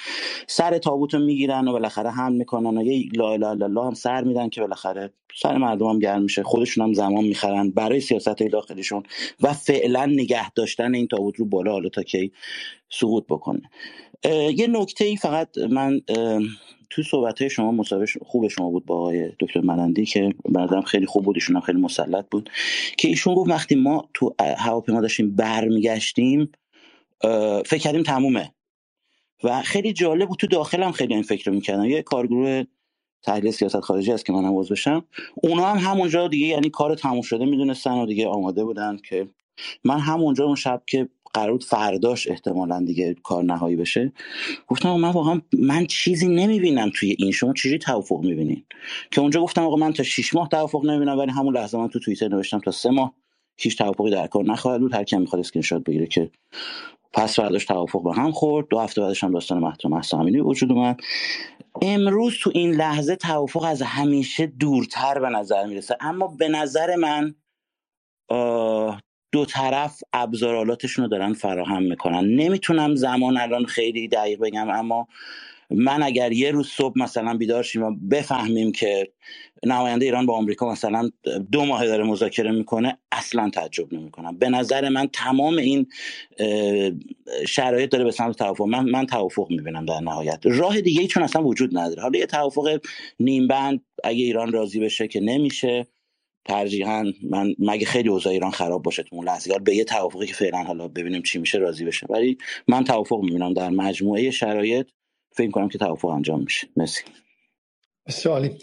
سر تابوت می‌گیرن و بالاخره هم می‌کنن و یه لا اله الا الله هم سر میدن که بالاخره سر مردم هم گرم میشه. خودشون هم زمان می‌خرن برای سیاست داخلیشون و فعلا نگه داشتن این تابوت رو بالا حالا تا کی سقوط بکنه. یه نکته ای فقط من تو صحبت های شما مصاحبه خوب شما بود با آقای دکتر ملندی که بردم خیلی خوب بود ایشون خیلی مسلط بود که ایشون گفت وقتی ما تو هواپیما داشتیم برمیگشتیم فکر کردیم تمومه. و خیلی جالب بود تو داخلم خیلی این فکر رو می‌کردن یه کارگروه تحلیل سیاست خارجی هست که منم عضو بشم. اونا هم همونجا دیگه یعنی کار تموم شده می‌دونستن و دیگه آماده بودن که من همونجا اون شب که قرار بود فرداش احتمالا دیگه کار نهایی بشه گفتم من واقعا من چیزی نمی‌بینم توی این شما چجوری توافق می‌بینین؟ که اونجا گفتم آقا من تا 6 ماه توافق نمی‌بینم ولی همون لحظه من تو توییتر نوشتم تا سه ماه. هیچ توافقی در کار نخواهد بود. هر کی می‌خواد اسکرین شات بگیره که پس فرداش توافق به هم خورد. دو هفته بعدش هم داستان مهسا امینی وجود اومد. امروز تو این لحظه توافق از همیشه دورتر به نظر می‌رسه. اما به نظر من دو طرف ابزارآلاتشون رو دارن فراهم می‌کنن. نمی‌تونم زمان الان خیلی دقیق بگم اما من اگر یه روز صبح مثلا بیدار شیم و بفهمیم که نماینده ایران با آمریکا مثلا دو ماه داره مذاکره می‌کنه اصلا تعجب نمی‌کنم. به نظر من تمام این شرایط داره به سمت توافق. من من توافق می‌بینم در نهایت. راه دیگه ای چون اصلا وجود نداره. حالا یه توافق نیم بند اگه ایران راضی بشه که نمیشه. ترجیحاً من مگه خیلی اوضاع ایران خراب باشه تو اون لحظه؟ به یه توافقی که فعلا حالا ببینیم چی میشه راضی بشه. ولی من توافق می‌بینم در مجموعه شرایط. فکر کنم که توافق انجام میشه. مرسی. بسیار عالی.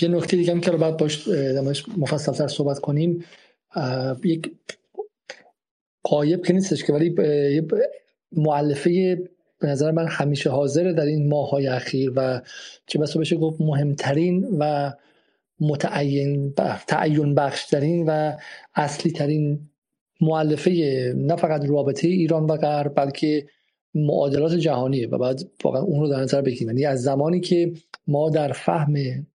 یه نکته دیگه هم که باید باش مفصل تر صحبت کنیم. یک قایب که نیستش که ولی یه معلفه به نظر من همیشه حاضره در این ماه های اخیر و چه بسا بشه گفت مهمترین و متعین تعین بخش ترین و اصلی ترین معلفه نه فقط رابطه ایران و غرب بلکه معادلات جهانیه و بعد واقعا اون رو در نظر بگیریم. یعنی از زمانی که ما در فهم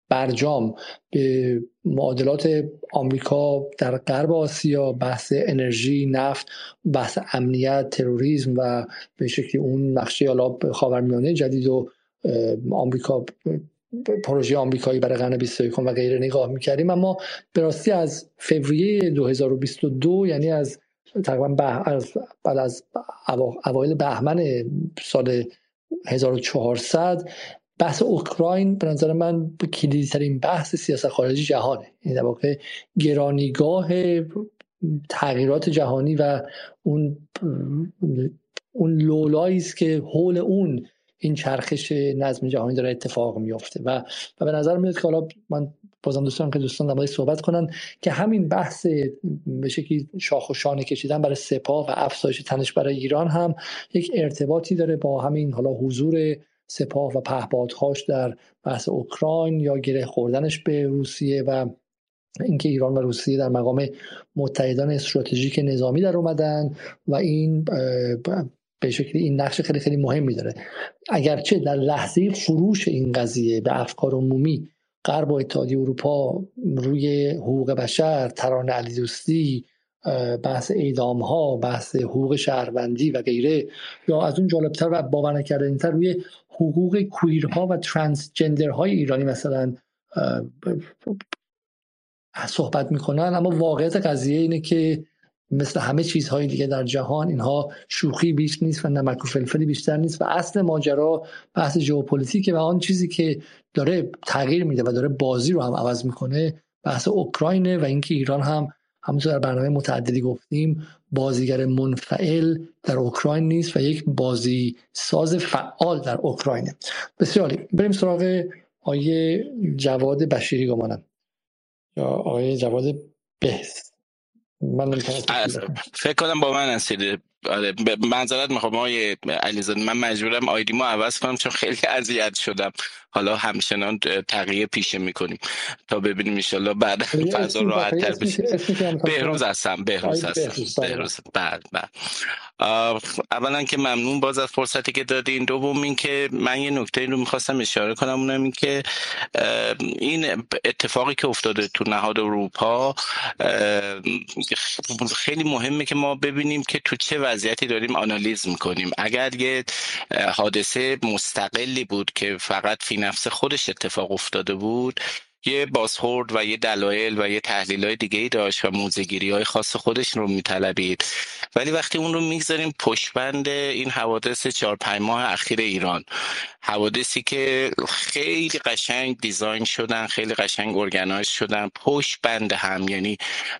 برجام به معادلات آمریکا در غرب آسیا بحث انرژی نفت بحث امنیت تروریسم و به شکلی اون نقشه حالا خاورمیانه جدید و آمریکا پروژه آمریکایی برای قرن 21 و غیره نگاه می‌کردیم. اما به راستی از فوریه 2022 یعنی از تقریبا از بعد از اوایل بهمن سال 1400 بحث اوکراین به نظر من کلیدی ترین بحث سیاست خارجی جهانه. این یعنی در واقع گرانیگاه تغییرات جهانی و اون اون لولایی است که حول اون این چرخش نظم جهانی داره اتفاق میفته و و به نظر میاد که حالا من بازم دوستان که دوستان در صحبت کنن که همین بحث به شکلی شاخ و شانه کشیدن برای سپاه و افزایش تنش برای ایران هم یک ارتباطی داره با همین حالا حضور سپاه و پهپادهاش در بحث اوکراین یا گره خوردنش به روسیه و اینکه ایران و روسیه در مقام متحدان استراتژیک نظامی در اومدن و این به شکلی این نقش خیلی خیلی مهمی داره. اگرچه در لحظه فروش این قضیه به افکار عمومی غرب و اتحادیه اروپا روی حقوق بشر ترانه علی دوستی بحث اعدام ها بحث حقوق شهروندی و غیره. یا از اون جالبتر و باور نکردنیتر روی حقوق کویرها و های ایرانی مثلا صحبت می‌کنن. اما واقعیت قضیه اینه که مثل همه چیزهای دیگه در جهان اینها شوخی بیش نیست و نمک و فلفلی بیشتر نیست و اصل ماجرا بحث ژئوپلیتیک و آن چیزی که داره تغییر میده و داره بازی رو هم عوض می‌کنه بحث اوکراینه و اینکه ایران هم همونطور در برنامه متعددی گفتیم بازیگر منفعل در اوکراین نیست و یک بازی ساز فعال در اوکراینه. بسیاری بریم سراغ آیه جواد بشیری گمانم. یا آقای جواد بهست من فکر کنم با من هستید. آره منظرت می‌خوام آقای علیزاده من مجبورم ما عوض کنم چون خیلی اذیت شدم. حالا همچنان تغییر پیشه می‌کنیم تا ببینیم انشالله بعد فضا راحت تر بشه. بهروز هستم بهروز هستم. بهروز بعد بعد. اولا که ممنون باز از فرصتی که دادین. دوم این که من یه نکته رو می‌خواستم اشاره کنم اونم این که این اتفاقی که افتاده تو نهاد اروپا خیلی مهمه که ما ببینیم که تو چه وضعیتی داریم آنالیز می‌کنیم. اگر یه حادثه مستقلی بود که فقط فی نفس خودش اتفاق افتاده بود یه بازخورد و یه دلایل و یه تحلیل های دیگه ای داشت و موزگیری های خاص خودش رو میطلبید. ولی وقتی اون رو می‌گذاریم پشبند این حوادث چهار پنج ماه اخیر ایران. حوادثی که خیلی قشنگ دیزاین شدن خیلی قشنگ ارگنایز شدن پشت بند هم یعنی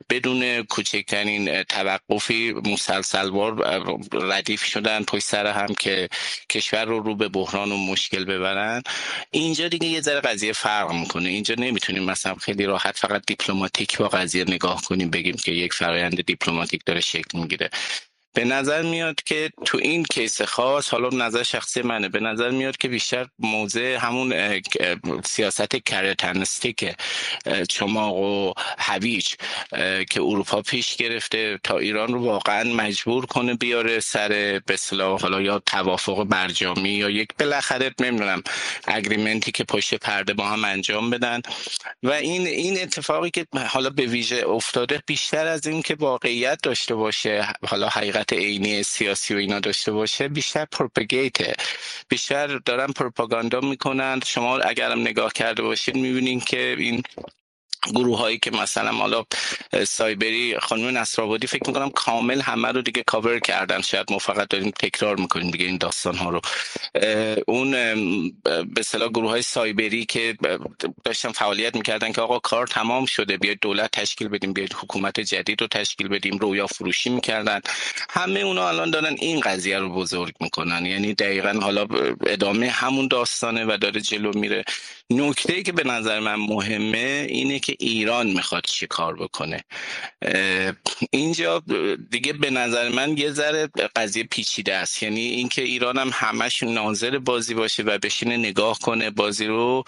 بدون کوچکترین توقفی مسلسلوار ردیف شدن پشت سر هم که کشور رو رو به بحران و مشکل ببرن. اینجا دیگه یه ذره قضیه فرق می‌کنه. اینجا نمی‌تونیم مثلا خیلی راحت فقط دیپلماتیک با قضیه نگاه کنیم بگیم که یک فرایند دیپلماتیک داره شکل می‌گیره. به نظر میاد که تو این case خاص حالا نظر شخصی منه به نظر میاد که بیشتر موضع همون سیاست کرتنستیک چماق و هویج که اروپا پیش گرفته تا ایران رو واقعا مجبور کنه بیاره سر به حالا یا توافق برجامی یا یک بالاخره نمی‌دونم اگریمنتی که پشت پرده با هم انجام بدن. و این این اتفاقی که حالا به ویژه افتاده بیشتر از این که واقعیت داشته باشه حالا حقیقت عینی سیاسی و اینا داشته باشه بیشتر پروپگیته. بیشتر دارن پروپاگاندا می‌کنند شما اگرم نگاه کرده باشید می‌بینین که این گروه هایی که مثلا حالا سایبری خانم نصرآبادی فکر می‌کنم کامل همه رو دیگه کاور کردن. شاید ما فقط داریم تکرار می‌کنیم دیگه این داستان ها رو اون به صلاح گروه های سایبری که داشتن فعالیت می‌کردن که آقا کار تمام شده بیاید دولت تشکیل بدیم بیاید حکومت جدید رو تشکیل بدیم رویا فروشی می‌کردن. همه اونا الان دارن این قضیه رو بزرگ می‌کنن. یعنی دقیقا حالا ادامه همون داستانه و داره جلو میره. نکته ای که به نظر من مهمه اینه که ایران می‌خواد چی کار بکنه. اینجا دیگه به نظر من یه ذره قضیه پیچیده است. یعنی اینکه ایران هم همش ناظر بازی باشه و بشینه نگاه کنه بازی رو.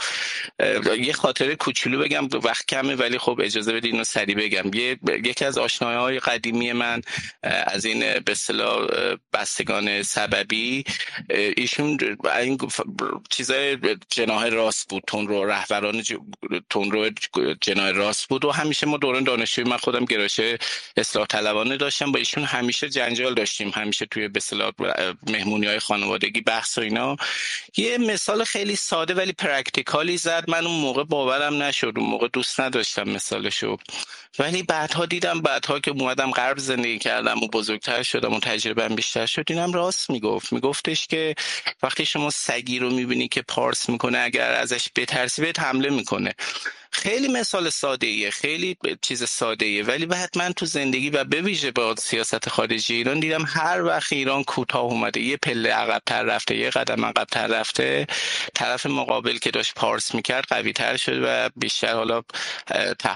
یه خاطره کوچولو بگم وقت کمه ولی خب اجازه بدید اینو سریع بگم. یه یکی از های قدیمی من از این به اصطلاح بستگان سببی ایشون این چیزای جناه راست بود. تون رو رهبران تون رو جنای راست بود و همیشه ما دوران دانشجویی من خودم گراشه اصلاح طلبانه داشتم. با ایشون همیشه جنجال داشتیم. همیشه توی به اصطلاح مهمونی خانوادگی بحث و اینا. یه مثال خیلی ساده ولی پرکتیکالی زد. من اون موقع باورم نشد. اون موقع دوست نداشتم مثالشو. ولی بعدها دیدم بعدها که اومدم غرب زندگی کردم و بزرگتر شدم و تجربه بیشتر شد اینم راست می‌گفت. میگفتش که وقتی شما سگی رو می‌بینی که پارس می‌کنه اگر ازش بترسی بهت حمله می‌کنه. خیلی مثال ساده ایه خیلی چیز ساده ایه ولی بعد من تو زندگی و به ویژه با سیاست خارجی ایران دیدم هر وقت ایران کوتاه اومده یه پله عقبتر رفته یه قدم عقبتر رفته طرف مقابل که داشت پارس می‌کرد قوی تر شد و بیشتر حالا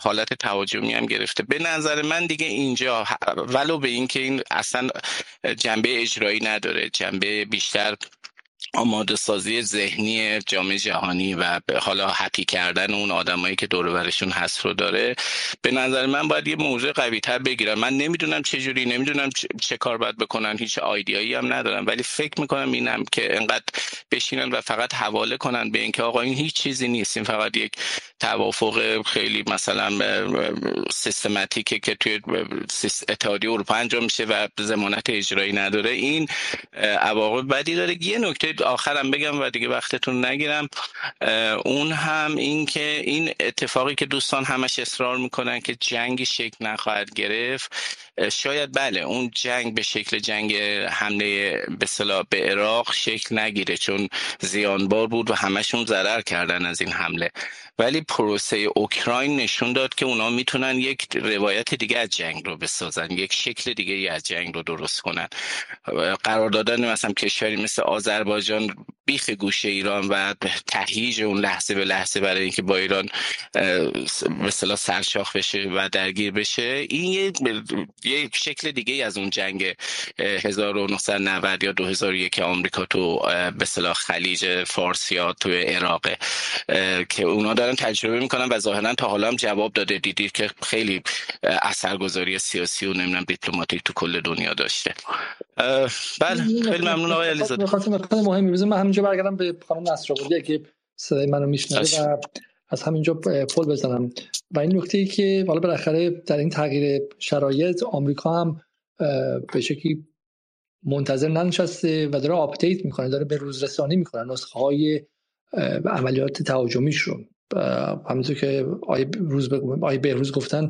حالت تهاجمی گرفته. به نظر من دیگه اینجا ولو به اینکه این اصلا جنبه اجرایی نداره جنبه بیشتر آماده سازی ذهنی جامعه جهانی و حالا حقی کردن اون آدمایی که دور برشون هست رو داره. به نظر من باید یه موضوع قوی تر بگیرم. من نمی‌دونم چه جوری نمی‌دونم چه کار باید بکنن هیچ آیدیایی هم ندارم. ولی فکر می‌کنم اینم که انقدر بشینن و فقط حواله کنن به اینکه آقا این هیچ چیزی نیست. این فقط یک توافق خیلی مثلا سیستماتیکه که توی اتحادیه اروپا انجام میشه و ضمانت اجرایی نداره. این عواقب بدی داره. یه نکته آخرم بگم و دیگه وقتتون نگیرم. اون هم این که این اتفاقی که دوستان همش اصرار می‌کنن که جنگی شکل نخواهد گرفت. شاید بله اون جنگ به شکل جنگ حمله به به عراق شکل نگیره چون زیانبار بود و همشون ضرر کردن از این حمله. ولی پروسه اوکراین نشون داد که اونا می‌تونن یک روایت دیگه از جنگ رو بسازن یک شکل دیگه از جنگ رو درست کنن. قرار دادن مثلا کشوری مثل آذربایجان بیخ گوشه ایران و تهییج اون لحظه به لحظه برای اینکه با ایران مثلا سرشاخ بشه و درگیر بشه. این یه, شکل دیگه از اون جنگ 1990 یا 2001 آمریکا تو به خلیج فارسیا تو عراق که اونا دارن تجربه می‌کنن و ظاهرا تا حالا هم جواب داده. دیدید که خیلی اثرگذاری سیاسی و نمی‌دونم دیپلماتیک تو کل دنیا داشته. بله خیلی ممنون آقای علیزاده. مهمی بزنم من همینجا برگردم به خانم نصرآبادی که صدای منو میشنوه و از همینجا پل بزنم. و این نکته ای که حالا بالاخره در این تغییر شرایط آمریکا هم به شکلی منتظر ننشسته و داره update می‌کنه داره به روز رسانی می‌کنه نسخه های عملیات تهاجمیش رو همینطور که آی روز آی بهروز گفتن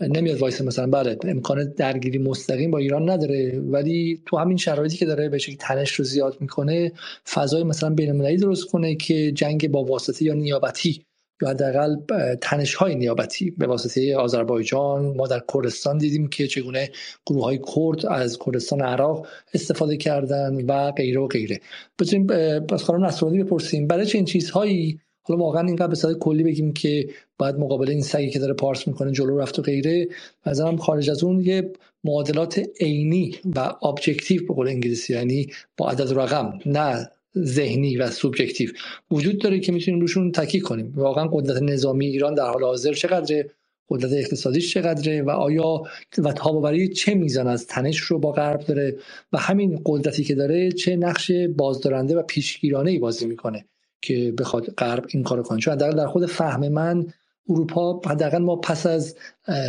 نمیاد وایس مثلا. بله امکان درگیری مستقیم با ایران نداره. ولی تو همین شرایطی که داره به شکلی تنش رو زیاد می‌کنه فضای مثلا بین درست کنه که جنگ با واسطه یا نیابتی یا حداقل تنش های نیابتی به واسطه آذربایجان. ما در کردستان دیدیم که چگونه گروه های کرد از کردستان عراق استفاده کردن و غیره و غیره. بتونیم از خانم نصرانی بپرسیم برای چه این چیزهایی حالا واقعا اینقدر به صورت کلی بگیم که باید مقابل این سگی که داره پارس می‌کنه جلو رفت و غیره. نظرم خارج از اون یه معادلات عینی و objective به قول انگلیسی یعنی با عدد رقم نه ذهنی و subjective وجود داره که می‌تونیم روشون تکیه کنیم. واقعا قدرت نظامی ایران در حال حاضر چقدره؟ قدرت اقتصادیش چقدره؟ و آیا و تاباوری چه میزان از تنش رو با غرب داره؟ و همین قدرتی که داره چه نقش بازدارنده و پیشگیرانه ای بازی می‌کنه؟ که بخواد غرب این کارو کنه. چون در خود فهم من اروپا حداقل ما پس از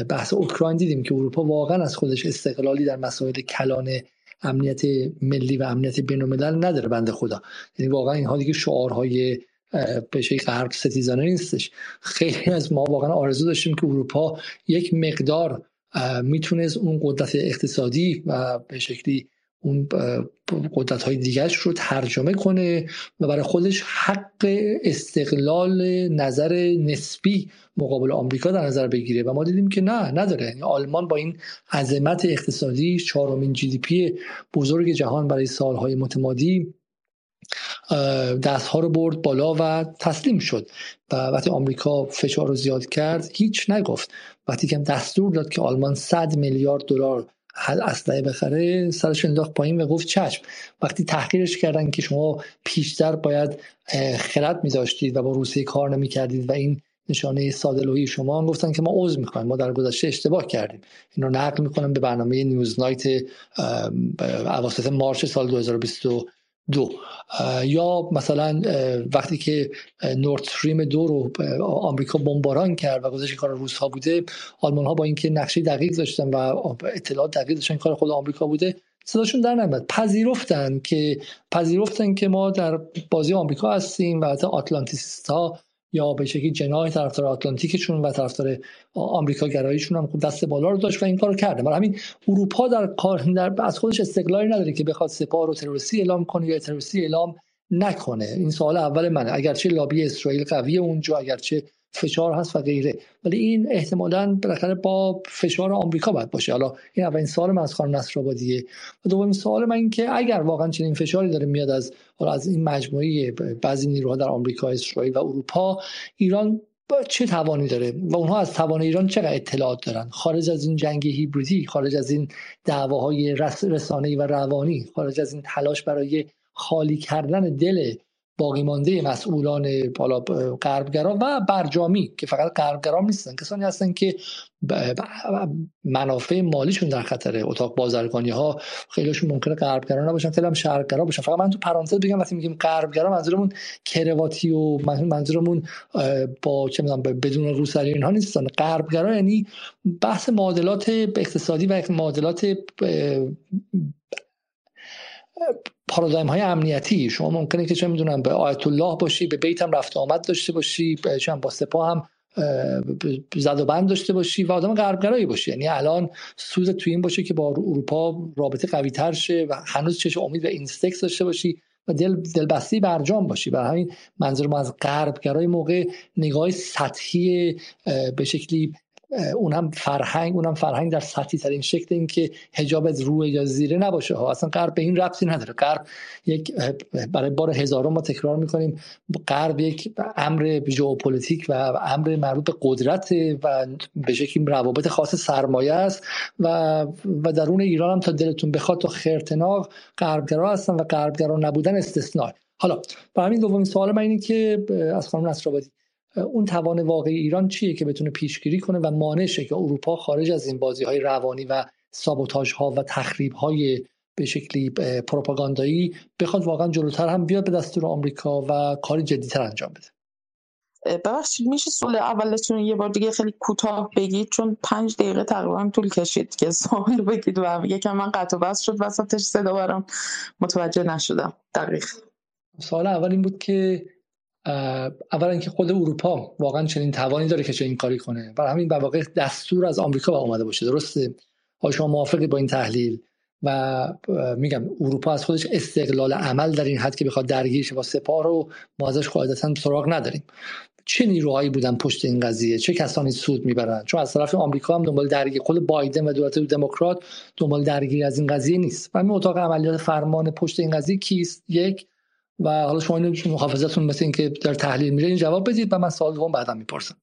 بحث اوکراین دیدیم که اروپا واقعا از خودش استقلالی در مسائل کلان امنیت ملی و امنیت بین الملل نداره بنده خدا. یعنی واقعا اینها دیگه شعارهای به غرب ستیزانه نیستش. خیلی از ما واقعا آرزو داشتیم که اروپا یک مقدار می‌تونست اون قدرت اقتصادی و به شکلی اون قدرت های دیگرش رو ترجمه کنه و برای خودش حق استقلال نظر نسبی مقابل آمریکا در نظر بگیره. و ما دیدیم که نه نداره. یعنی آلمان با این عظمت اقتصادی چهارمین جی دی پی بزرگ جهان برای سالهای متمادی دستها رو برد بالا و تسلیم شد. و وقتی آمریکا فشار رو زیاد کرد هیچ نگفت. وقتی که دستور داد که آلمان 100 میلیارد دلار اسلحه بخره سرش انداخت پایین و گفت چشم. وقتی تحقیرش کردن که شما پیشتر باید خرد میداشتید و با روسیه کار نمی‌کردید و این نشانه سادلوهی شما هم گفتن که ما عذر می‌خوایم ما در گذشته اشتباه کردیم. این رو نقل می‌کنم به برنامه نیوز نایت اواسط مارچ سال 2022 دو. یا مثلا وقتی که نورد استریم دو رو آمریکا بمباران کرد و گذاشت کار روس ها بوده آلمان ها با اینکه نقشه دقیق داشتن و اطلاعات دقیق داشتن کار خود آمریکا بوده صداشون در نمیاد پذیرفتن که پذیرفتن که ما در بازی آمریکا هستیم و حتی آتلانتیستا ها یا به شکلی جناح طرفدار آتلانتیکشون و طرفدار آمریکا گراییشون هم دست بالا رو داشت و این کارو کرده. برای همین اروپا در کار در از خودش استقلالی نداره که بخواد سپاه رو تروریستی اعلام کنه یا تروریستی اعلام نکنه. این سوال اول منه. اگرچه لابی اسرائیل قویه اونجا اگرچه فشار هست و غیره. ولی این احتمالا بالاخره با فشار آمریکا باید باشه. حالا این اولین سوال من از خانم نصرآبادیه و دومین سوال من این که اگر واقعا چنین فشاری داره میاد از حالا از این مجموعه بعضی نیروها در آمریکا اسرائیل و اروپا ایران با چه توانی داره؟ و اونها از توان ایران چقدر اطلاعات دارن؟ خارج از این جنگ هیبریدی خارج از این دعواهای رسانه‌ای و روانی خارج از این تلاش برای خالی کردن دل باقی مانده مسئولان بالا غربگرا و برجامی که فقط غربگرا نیستن. کسانی هستن که منافع مالیشون در خطره. اتاق بازرگانی ها خیلیشون ممکنه غربگرا نباشن خیلی هم شرقگرا باشن. فقط من تو پرانتز بگم وقتی میگیم غربگرا منظورمون کرواتی و منظورمون با چه می‌دونم بدون روسری اینها نیستن. غربگرا یعنی بحث معادلات اقتصادی و معادلات پارادایم های امنیتی. شما ممکنه که چه می‌دونم به آیت الله باشی به بیت هم رفت آمد داشته باشی به با سپاه هم زد و بند داشته باشی و آدم غربگرایی باشی. یعنی الان سوز توی این باشه که با اروپا رابطه قوی تر شه و هنوز چش امید و اینستکس داشته باشی و دل دلبستی برجام باشی. برای همین منظور ما از غربگرای موقع نگاه سطحی به شکلی اونم فرهنگ اونم فرهنگ در سطحی ترین شکل این که حجاب از روی یا زیره نباشه ها. اصلا غرب به این ربطی نداره. غرب یک برای بار هزارم ما تکرار می‌کنیم غرب یک امر ژئوپلیتیک و امر مربوط به قدرت و به شکلی روابط خاص سرمایه است و و درون ایران هم تا دلتون بخواد تا خرتناق غربگرا هستن و غربگرا نبودن استثناء. حالا با همین دومین سوال من اینه که از خانم نصرآبادی. اون توان واقعی ایران چیه که بتونه پیشگیری کنه و مانع شه که اروپا خارج از این بازی های روانی و سابوتاژ ها و تخریب های به شکلی پروپاگاندایی بخواد واقعا جلوتر هم بیاد به دستور آمریکا و کاری جدیتر انجام بده؟ ببخشید میشه سوال اولتون یه بار دیگه خیلی کوتاه بگید؟ چون پنج دقیقه تقریبا طول کشید که سوال بگید و یکم من قطع و بس شد وسطش صدا برام متوجه نشدم. دقیق. سوال اول این بود که اولا اینکه خود اروپا واقعا چنین توانی داره که چنین کاری کنه. برای همین به واقع دستور از آمریکا با اومده باشه. درسته؟ ها شما موافقی با این تحلیل؟ و میگم اروپا از خودش استقلال عمل در این حد که بخواد درگیر شه با سپاه رو ما ازش قاعدتا سراغ نداریم. چه نیروهایی بودن پشت این قضیه؟ چه کسانی سود می‌برن؟ چون از طرف آمریکا هم دنبال درگیری خود بایدن و دولت دموکرات دنبال درگیری از این قضیه نیست. و اتاق عملیات فرمان پشت این قضیه کیست؟ یک و حالا شما اینو محافظتون مثل اینکه در تحلیل میره این جواب بدید و من سوال دوم بعدا می‌پرسم.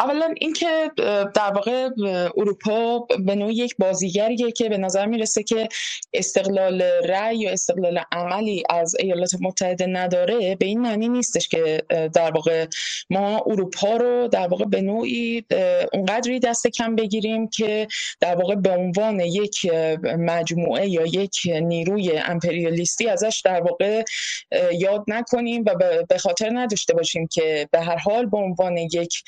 اولا اینکه در واقع اروپا به نوع یک بازیگریه که به نظر می‌رسه که استقلال رأی یا استقلال عملی از ایالات متحده نداره به این معنی نیستش که در واقع ما اروپا رو در واقع به نوعی اونقدری دست کم بگیریم که در واقع به عنوان یک مجموعه یا یک نیروی امپریالیستی ازش در واقع یاد نکنیم و به خاطر نداشته باشیم که به هر حال به عنوان یک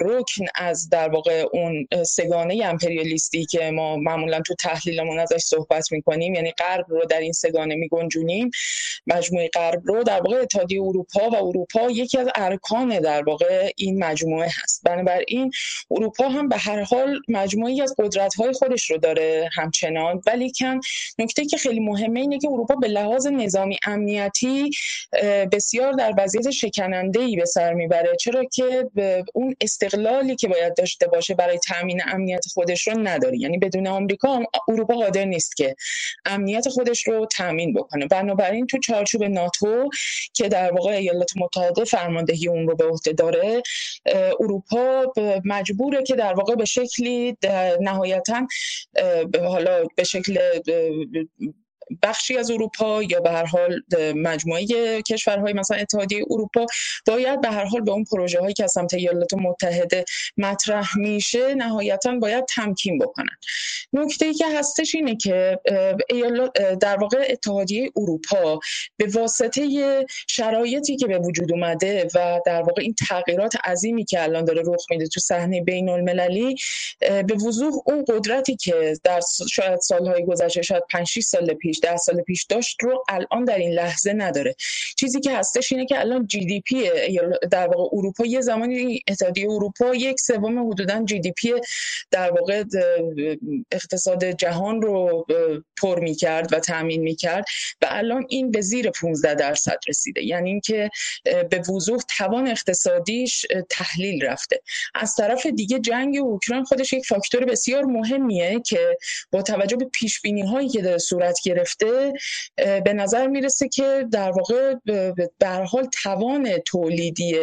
رکن از در واقع اون سگانه امپریالیستی که ما معمولا تو تحلیلمون ازش صحبت می‌کنیم یعنی غرب رو در این سگانه میگنجونیم. مجموعه غرب رو در واقع اتحادیه اروپا و اروپا یکی از ارکان در واقع این مجموعه هست. بنابراین اروپا هم به هر حال مجموعی از قدرت های خودش رو داره همچنان. ولی کن نکته که خیلی مهمه اینه که اروپا به لحاظ نظامی امنیتی بسیار در وضعیت شکننده ای به سر می‌بره. چرا که اون استقلالی که باید داشته باشه برای تامین امنیت خودش رو نداره یعنی بدون آمریکا اروپا قادر نیست که امنیت خودش رو تامین بکنه. بنابراین تو چارچوب ناتو که در واقع ایالات متحده فرماندهی اون رو به عهده داره اروپا مجبوره که در واقع به شکلی نهایتا حالا به شکل بخشی از اروپا یا به هر حال مجموعه کشورهای مثلا اتحادیه اروپا باید به هر حال به اون پروژه هایی که از سمت ایالات متحده مطرح میشه نهایتا باید تمکین بکنن. نکته ای که هستش اینه که در واقع اتحادیه اروپا به واسطه شرایطی که به وجود اومده و در واقع این تغییرات عظیمی که الان داره رخ میده تو صحنه بین المللی به وضوح اون قدرتی که در شاید سالهای گذشته شاید 5 6 سال پیش پیش ده سال پیش داشت رو الان در این لحظه نداره. چیزی که هستش اینه که الان جی دی پی در واقع اروپا یه زمانی اتحادیه اروپا یک سوم حدودا جی دی پی در واقع اقتصاد جهان رو پر می کرد و تامین می کرد و الان این به زیر 15 درصد رسیده. یعنی اینکه به وضوح توان اقتصادیش تحلیل رفته. از طرف دیگه جنگ اوکراین خودش یک فاکتور بسیار مهمیه که با توجه به پیش بینی هایی که داره صورت گرفته گرفته به نظر می‌رسه که در واقع به حال توان تولیدی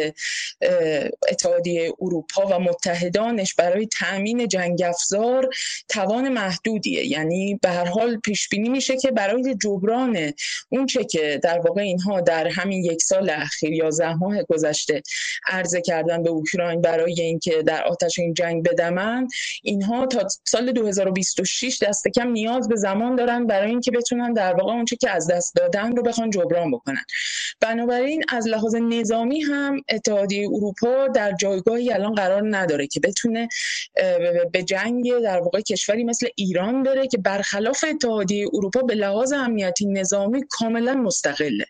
اتحادیه اروپا و متحدانش برای تامین جنگ افزار توان محدودیه. یعنی به هر حال پیش بینی میشه که برای جبران اونچه که در واقع اینها در همین یک سال اخیر یا ماه گذشته عرضه کردن به اوکراین برای اینکه در آتش این جنگ بدمن اینها تا سال 2026 دست کم نیاز به زمان دارن برای اینکه بتونن در واقع اونچه که از دست دادن رو بخوان جبران بکنن. بنابراین از لحاظ نظامی هم اتحادیه اروپا در جایگاهی الان قرار نداره که بتونه به جنگ در واقع کشوری مثل ایران بره که برخلاف اتحادیه اروپا به لحاظ امنیتی نظامی کاملا مستقله.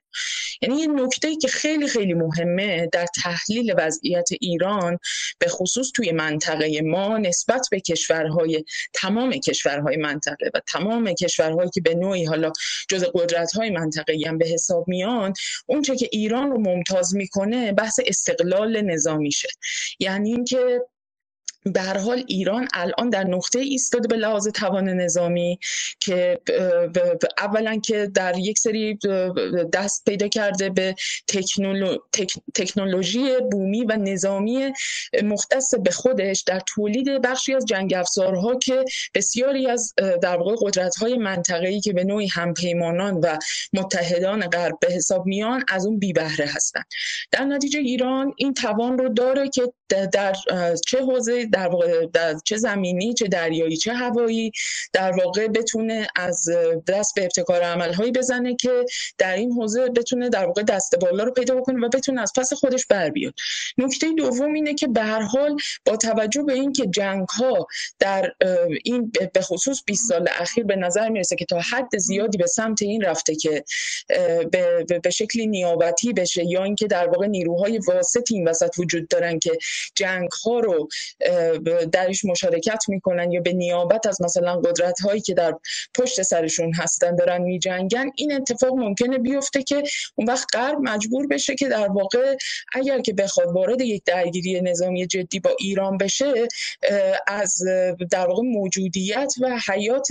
یعنی یه نکته که خیلی خیلی مهمه در تحلیل وضعیت ایران به خصوص توی منطقه ما نسبت به کشورهای تمام کشورهای منطقه و تمام کشورهایی که به نوعی حالا جز قدرت های منطقه هم به حساب میان اون که ایران رو ممتاز می‌کنه بحث استقلال نظامیشه. یعنی اینکه به هر حال ایران الان در نقطه ایستاده به لحاظ توان نظامی که اولا که در یک سری دست پیدا کرده به تکنولوژی بومی و نظامی مختص به خودش در تولید بخشی از جنگ افزارها که بسیاری از در واقع قدرت های منطقه‌ای که به نوعی همپیمانان و متحدان غرب به حساب میان از اون بی بهره هستند در نتیجه ایران این توان رو داره که در چه حوزه در واقع در چه زمینی چه دریایی چه هوایی در واقع بتونه از دست به ابتکار عملهایی بزنه که در این حوزه بتونه در واقع دست بالا رو پیدا بکنه و بتونه از پس خودش بر بیاد. نکته دوم اینه که به هر حال با توجه به اینکه جنگ ها در این به خصوص 20 سال اخیر به نظر می‌رسه که تا حد زیادی به سمت این رفته که به, به شکلی نیابتی بشه یا اینکه در واقع نیروهای واسط این وسط وجود دارن که جنگ ها رو درش مشارکت می‌کنن یا به نیابت از مثلا قدرت هایی که در پشت سرشون هستن دارن میجنگن این اتفاق ممکنه بیفته که اون وقت غرب مجبور بشه که در واقع اگر که بخواد وارد یک درگیری نظامی جدی با ایران بشه از در واقع موجودیت و حیات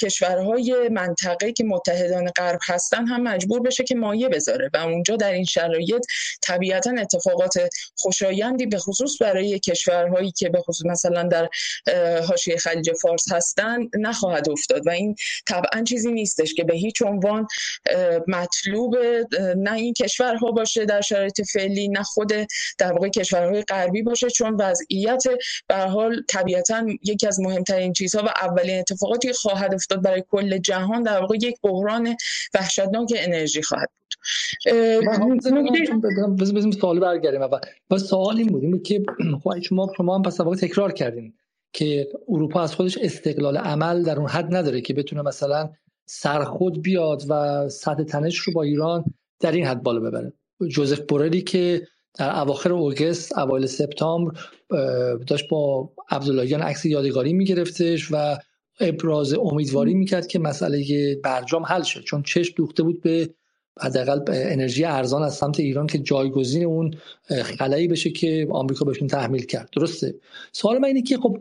کشورهای منطقه که متحدان غرب هستن هم مجبور بشه که مایه بذاره و اونجا در این شرایط طبیعتا اتفاقات خوشایندی به خصوص برای کشورهایی که به خصوص مثلا در حاشیه خلیج فارس هستن نخواهد افتاد و این طبعا چیزی نیستش که به هیچ عنوان مطلوب نه این کشورها باشه در شرایط فعلی نه خود در واقع کشورهای غربی باشه چون وضعیت به حال طبیعتا یکی از مهمترین چیزها و اولین اتفاقاتی خواهد افتاد برای کل جهان در واقع یک بحران وحشتناک انرژی خواهد بزنیم سوال برگردیم و سوال این بود که خب شما شما هم پس تکرار کردیم که اروپا از خودش استقلال عمل در اون حد نداره که بتونه مثلا سرخود بیاد و سطح تنش رو با ایران در این حد بالا ببره. جوزف بورلی که در اواخر اوگست اوایل سپتامبر داشت با عبداللهیان عکس یادگاری میگرفتش و ابراز امیدواری می‌کرد که مسئله برجام حل شد چون چشم دوخته بود به حداقل انرژی ارزان از سمت ایران که جایگزین اون خلایی بشه که آمریکا بهشون تحمیل کرد. درسته؟ سوال من اینه که خب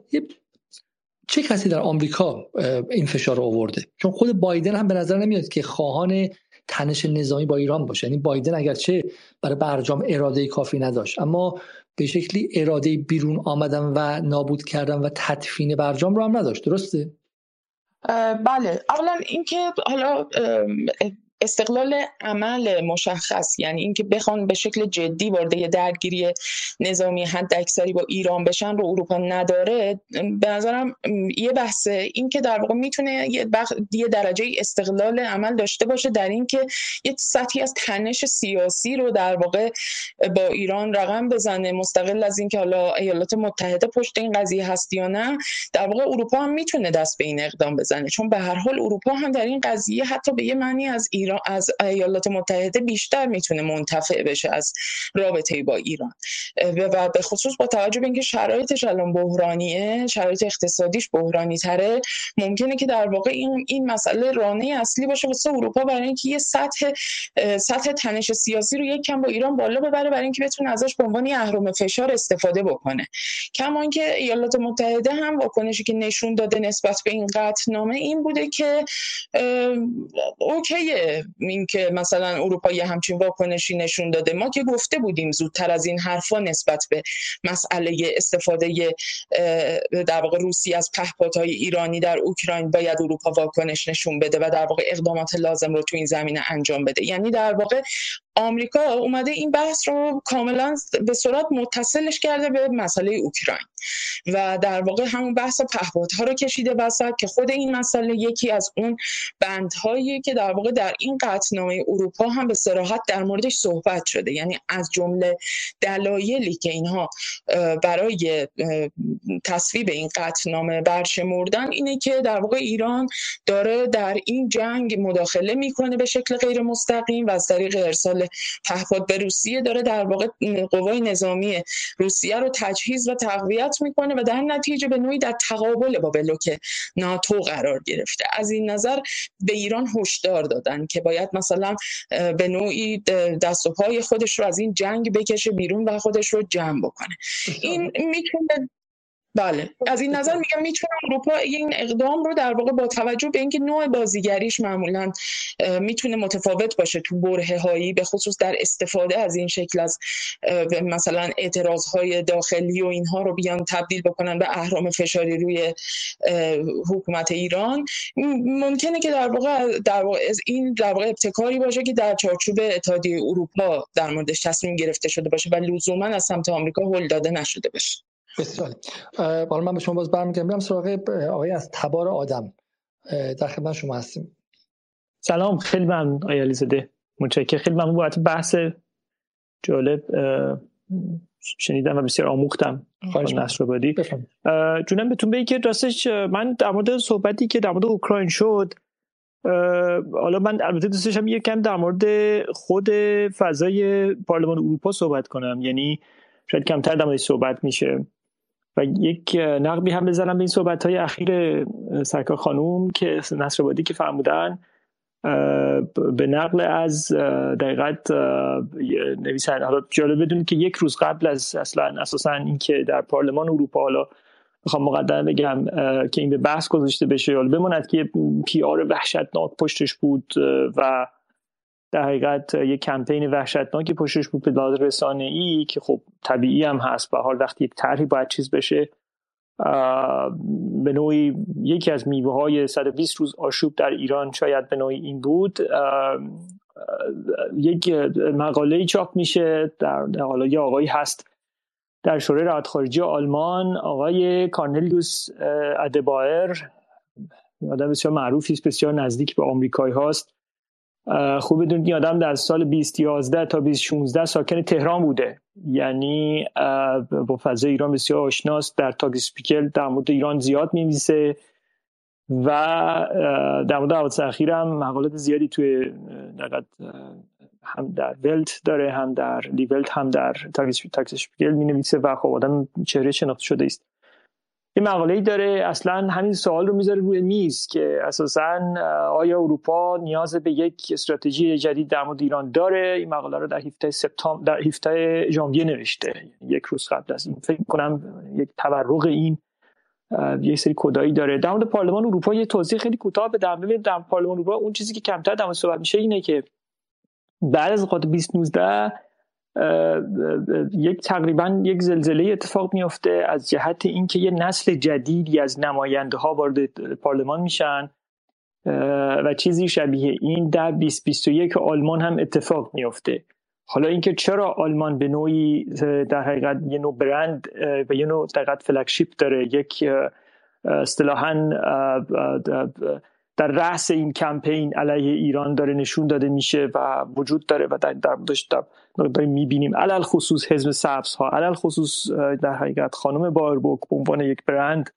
چه کسی در آمریکا این فشار رو آورده؟ چون خود بایدن هم به نظر نمیاد که خواهان تنش نظامی با ایران باشه. یعنی بایدن اگرچه برای برجام اراده کافی نداشت. اما به شکلی اراده بیرون آمدن و نابود کردن و تدفین برجام رو هم نداشت. درسته؟ بله. اولا اینکه حالا استقلال عمل مشخص یعنی اینکه بخوان به شکل جدی وارد درگیری نظامی حد اکثری با ایران بشن رو اروپا نداره به نظرم یه بحثه. اینکه در واقع می‌تونه یه, یه درجه استقلال عمل داشته باشه در اینکه یه سطحی از تنش سیاسی رو در واقع با ایران رقم بزنه. مستقل از اینکه حالا ایالات متحده پشت این قضیه هست یا نه در واقع اروپا هم می‌تونه دست به این اقدام بزنه. چون به هر حال اروپا هم در این قضیه حتی به یه معنی از ایران از ایالات متحده بیشتر می‌تونه منتفع بشه از رابطه با ایران. و به خصوص با توجه به اینکه شرایطش الان بحرانیه شرایط اقتصادیش بحرانی تره ممکنه که در واقع این این مسئله رانه اصلی باشه واسه اروپا برای اینکه یه سطح سطح تنش سیاسی رو یک کم با ایران بالا ببره برای اینکه بتونه ازش به عنوان اهرم فشار استفاده بکنه. کما اینکه ایالات متحده هم واکنشی که نشون داده نسبت به این قطعنامه این بوده که اوکیه. اینکه مثلا اروپا یه همچین واکنشی نشون داده. ما که گفته بودیم زودتر از این حرفا نسبت به مسئله استفاده در واقع روسی از پهپادهای ایرانی در اوکراین باید اروپا واکنش نشون بده و در واقع اقدامات لازم رو تو این زمینه انجام بده. یعنی در واقع آمریکا اومده این بحث رو کاملا به صورت متصلش کرده به مسئله اوکراین و در واقع همون بحث پهپادها رو کشیده وسط که خود این مسئله یکی از اون بندهایی که در واقع در این قطعنامه اروپا هم به صراحت در موردش صحبت شده. یعنی از جمله دلایلی که اینها برای تصویب این قطعنامه برشمردن اینه که در واقع ایران داره در این جنگ مداخله می‌کنه به شکل غیر مستقیم و از طریق ارسال پهپاد به روسیه داره در واقع قوای نظامی روسیه رو تجهیز و تقویت می‌کنه و در نتیجه به نوعی در تقابل با بلوک ناتو قرار گرفته. از این نظر به ایران هشدار دادن که باید مثلا به نوعی دست و پای خودش رو از این جنگ بکشه بیرون و خودش رو جمع بکنه. این می‌تونه بله. از این نظر میگم می‌تونه اروپا این اقدام رو در واقع با توجه به اینکه نوع بازیگریش معمولا می‌تونه متفاوت باشه تو بره هایی به خصوص در استفاده از این شکل از مثلا اعتراض های داخلی و اینها رو بیان تبدیل بکنن به اهرام فشاری روی حکومت ایران. ممکنه که در واقع در واقع این در واقع ابتکاری باشه که در چارچوب اتحادیه اروپا در موردش تصمیم گرفته شده باشه و لزوما از سمت آمریکا هل داده نشده باشه. بسیار. حالا من به شما باز برمیگردم میرم سراغ آقای از تبار آدم. در خدمت شما هستیم. سلام خیلی ممنون آقای علیزاده. متشکرم. خیلی ممنون بابت بحث جالب شنیدم و بسیار آموختم نصر آبادی جونم بهتون بگی که راستش من در مورد صحبتی که در مورد اوکراین شد حالا من البته دوست داشتم یکم در مورد خود فضای پارلمان اروپا صحبت کنم. یعنی شاید کمتر در صحبت میشه. و یک نقبی هم بزنم به این صحبت های اخیر سرکار خانوم که نصر بادی که فرمودن به نقل از دقیقت نویسنده. حالا جالب بدونید که یک روز قبل از اصلا اساسا اینکه در پارلمان اروپا حالا می‌خوام مقدمه بگم که این به بحث گذاشته بشه حالا بماند که پی آر وحشتناک پشتش بود و در حقیقت یک کمپین وحشتناکی پشتش بود به لحاظ رسانه ای که خب طبیعی هم هست. به حال وقتی یک طرحی باید چیز بشه به نوعی یکی از میوه های 120 روز آشوب در ایران شاید به نوعی این بود. یک مقاله چاپ میشه در حالا یه آقایی هست در شورای روابط خارجی آلمان آقای کارنلیوس ادبایر. آدم بسیار معروفی است بسیار نزدیک به آمریکایی هاست. خوب بدونید این آدم در سال 2011 تا 2016 ساکن تهران بوده. یعنی با فضای ایران بسیار آشناست در تاگ سپیکل در مورد ایران زیاد میمیسه و در مورد حوادث اخیر هم مقالات زیادی توی هم در ولت داره هم در لیولت هم در تاگ سپیکل می نویسه و خب آدم چهره شناخته شده است. یه مقاله ای داره اصلا همین سوال رو می‌ذاره روی میز که اساسا آیا اروپا نیاز به یک استراتژی جدید در مورد ایران داره؟ این مقاله رو در 17 سپتامبر در 17 ژانویه نوشته. یک روز قبل از این. فکر کنم یک تورق این یک سری کدایی داره. در مورد پارلمان اروپا یه توضیح خیلی کوتاه بدم. ببینید در پارلمان اروپا اون چیزی که کمتر در صحبت میشه اینه که بعد از قاط 2019 یک تقریبا یک زلزله اتفاق میفته از جهت اینکه یه نسل جدیدی از نماینده ها وارد پارلمان میشن و چیزی شبیه این در 2021 آلمان هم اتفاق میفته حالا اینکه چرا آلمان به نوعی در حقیقت یه نوع برند و یه نوع در حقیقت داره یک اصطلاحا در رأس این کمپین علیه ایران داره نشون داده میشه و وجود داره و در در داریم می‌بینیم. علل خصوص حزب سبز ها. علل خصوص در حقیقت خانم باربوک به عنوان یک برند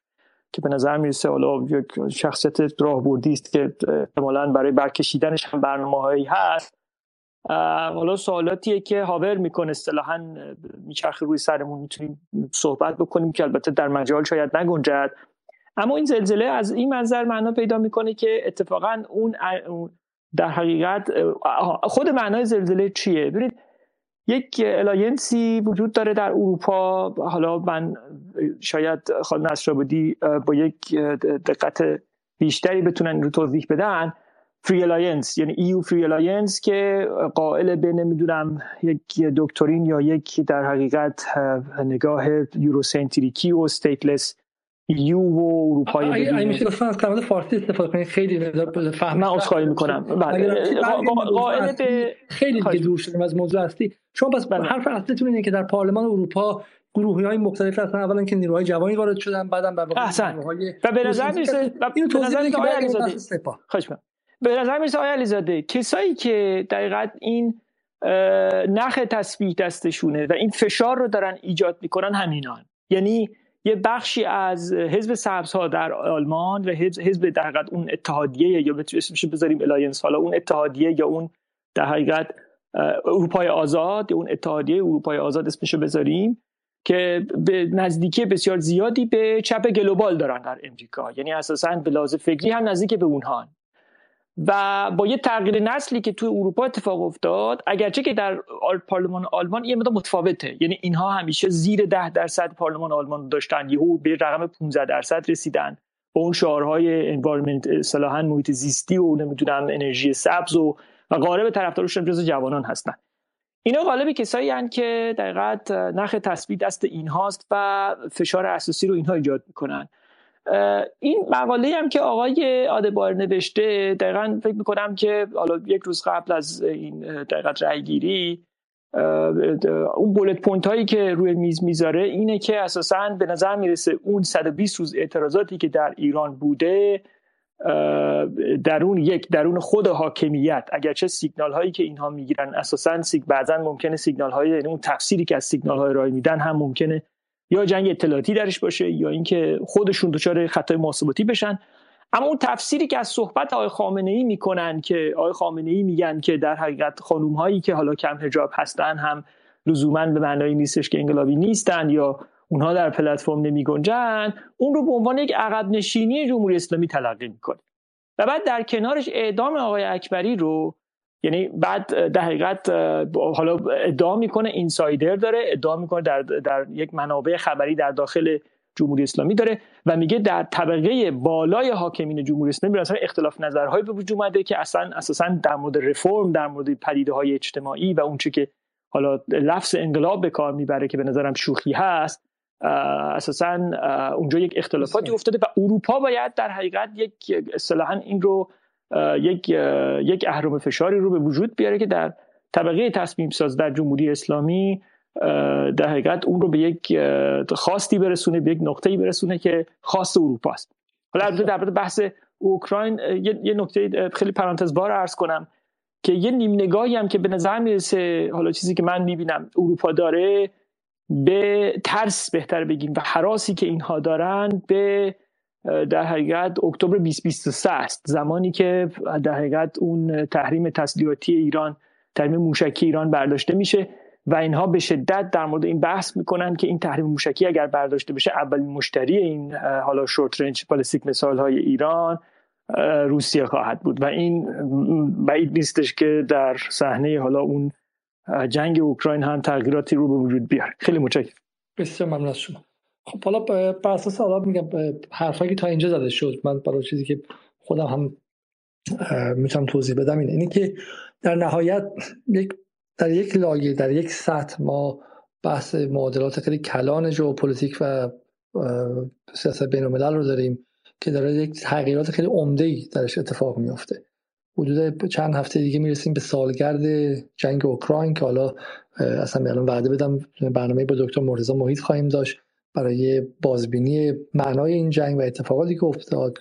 که به نظر می‌رسه حالا یک شخصیت راهبردی است که احتمالا برای برکشیدنش هم برنامه هایی هست حالا سوالاتیه که hover می‌کنه. اصطلاحا میچرخه روی سرمون. می‌تونیم صحبت بکنیم که البته در مجال شاید نگنجد. اما این زلزله از این منظر معنا پیدا می‌کنه که اتفاقا اون در حقیقت خود معنای زلزله چیه؟ ببینید یک alliance ی وجود داره در اروپا. حالا من شاید خانم نصرآبادی با یک دقت بیشتری بتونن رو توضیح بدن. فری الاینس یعنی ایو فری الاینس که قائل به نمی‌دونم یک دکترین یا یک در حقیقت نگاه یوروسنتریکی و ستیتلس ایو و اروپای اگه میشه لطفا از کلمات فارسی استفاده کنید خیلی فهم من عذرخواهی می‌کنم. قائل به خیلی دیگه دور شدیم از موضوع هستی شما بس بله. حرف اصلیتون اینه که در پارلمان اروپا گروهی های مختلف هستن. اولا که نیروهای جوانی وارد شدن بعدم به احسن. و به نظر می‌رسه اینو توضیح که آقای علیزاده خوش به نظر می‌رسه آقای علیزاده کسایی که دقیقا این نخ تسبیح دستشونه و این فشار رو دارن ایجاد می‌کنن همینان. یعنی یه بخشی از حزب سبزها در آلمان و حزب در حقیقت اون اتحادیه یا اسمش بذاریم الینس حالا اون اتحادیه یا اون در حقیقت اروپای آزاد یا اون اتحادیه اروپای آزاد اسمشو بذاریم که به نزدیکی بسیار زیادی به چپ گلوبال دارن در امریکا. یعنی اساسا به لحاظ فکری هم نزدیک به اونها. و با یه تغییر نسلی که توی اروپا اتفاق افتاد اگرچه که در پارلمان آلمان یه متفاوته. یعنی اینها همیشه زیر ده درصد پارلمان آلمان داشتن. یهو به رقم 15 درصد رسیدن. با اون شعارهای انوایرمنت اصطلاحا محیط زیستی و نمی‌دونم انرژی سبز و و غالب طرفدارشون جز جوانان هستن. اینا غالب کسایی هستند که دقیقت نخ تثبیت دست اینهاست و فشار اساسی رو اینها ایجاد می‌کنن. این مقاله هم که آقای آدبار نوشته دقیقا فکر می‌کنم که حالا یک روز قبل از این دقیقت رأی گیری اون بولت پونت هایی که روی میز می‌ذاره اینه که اساسا به نظر می‌رسه اون 120 روز اعتراضاتی که در ایران بوده درون یک درون خود حاکمیت اگرچه سیگنال هایی که اینها می‌گیرن اساسا سیگ بعضا ممکنه سیگنال های یعنی اون تفسیری که از سیگنال های رای میدن هم ممکنه یا جنگ اطلاعاتی درش باشه یا اینکه خودشون دچار خطای محاسباتی بشن. اما اون تفسیری که از صحبت آقای خامنه ای می‌کنن که آقای خامنه ای میگن که در حقیقت خانوم هایی که حالا کم حجاب هستن هم لزوما به معنای نیستش که انقلابی نیستن یا اونها در پلتفرم نمی گنجن اون رو به عنوان یک عقب نشینی جمهوری اسلامی تلقی می‌کنه. و بعد در کنارش اعدام آقای اکبری رو یعنی بعد در حقیقت حالا ادعا می‌کنه اینسایدر داره ادعا می‌کنه در, در یک منابع خبری در داخل جمهوری اسلامی داره و میگه در طبقه بالای حاکمین جمهوری اسلامی اصلا اختلاف نظرهایی به وجود اومده که اصلا اساسا در مورد رفرم در مورد پدیده های اجتماعی و اونچه که حالا لفظ انقلاب به کار می‌بره که به نظرم شوخی هست اساسا اونجا یک اختلافاتی افتاده و اروپا باید در حقیقت یک اصطلاحا این رو یک یک اهرم فشاری رو به وجود بیاره که در طبقه تصمیم ساز در جمهوری اسلامی در حقیقت اون رو به یک خواستی برسونه به یک نقطه‌ای برسونه که خاص اروپا است. حالا البته در بحث اوکراین یه نکته خیلی پرانتز بار عرض کنم که یه نیم نگاهی هم که به نظر می‌رسه حالا چیزی که من می‌بینم اروپا داره به ترس بهتر بگیم و حراسی که اینها دارن به در حقیقت اکتبر 2023 است. زمانی که در حقیقت اون تحریم تسلیحاتی ایران تحریم موشکی ایران برداشته میشه و اینها به شدت در مورد این بحث می‌کنن که این تحریم موشکی اگر برداشته بشه اولین مشتری این حالا شورت رنج بالستیک مثال های ایران روسیه خواهد بود. و این بعید نیستش که در صحنه حالا اون جنگ اوکراین هم تغییراتی رو به وجود بیاره. خیلی متشکرم. بسیار ممنون شما. خب حالا بر اساس حالا میگم حرفایی که تا اینجا زده شد من برای چیزی که خودم هم می‌تونم توضیح بدم اینه. اینه که در نهایت در یک لایه در یک سطح ما بحث معادلات خیلی کلان ژئوپلیتیک و سیاست بین الملل رو داریم که داره یک تغییرات خیلی عمده ای درش اتفاق میفته حدود چند هفته دیگه می‌رسیم به سالگرد جنگ اوکراین که حالا اصلا الان وعده بدم برنامه با دکتر مرتضی محیط خواهیم داشت. برای بازبینی معنای این جنگ و اتفاقاتی که افتاد.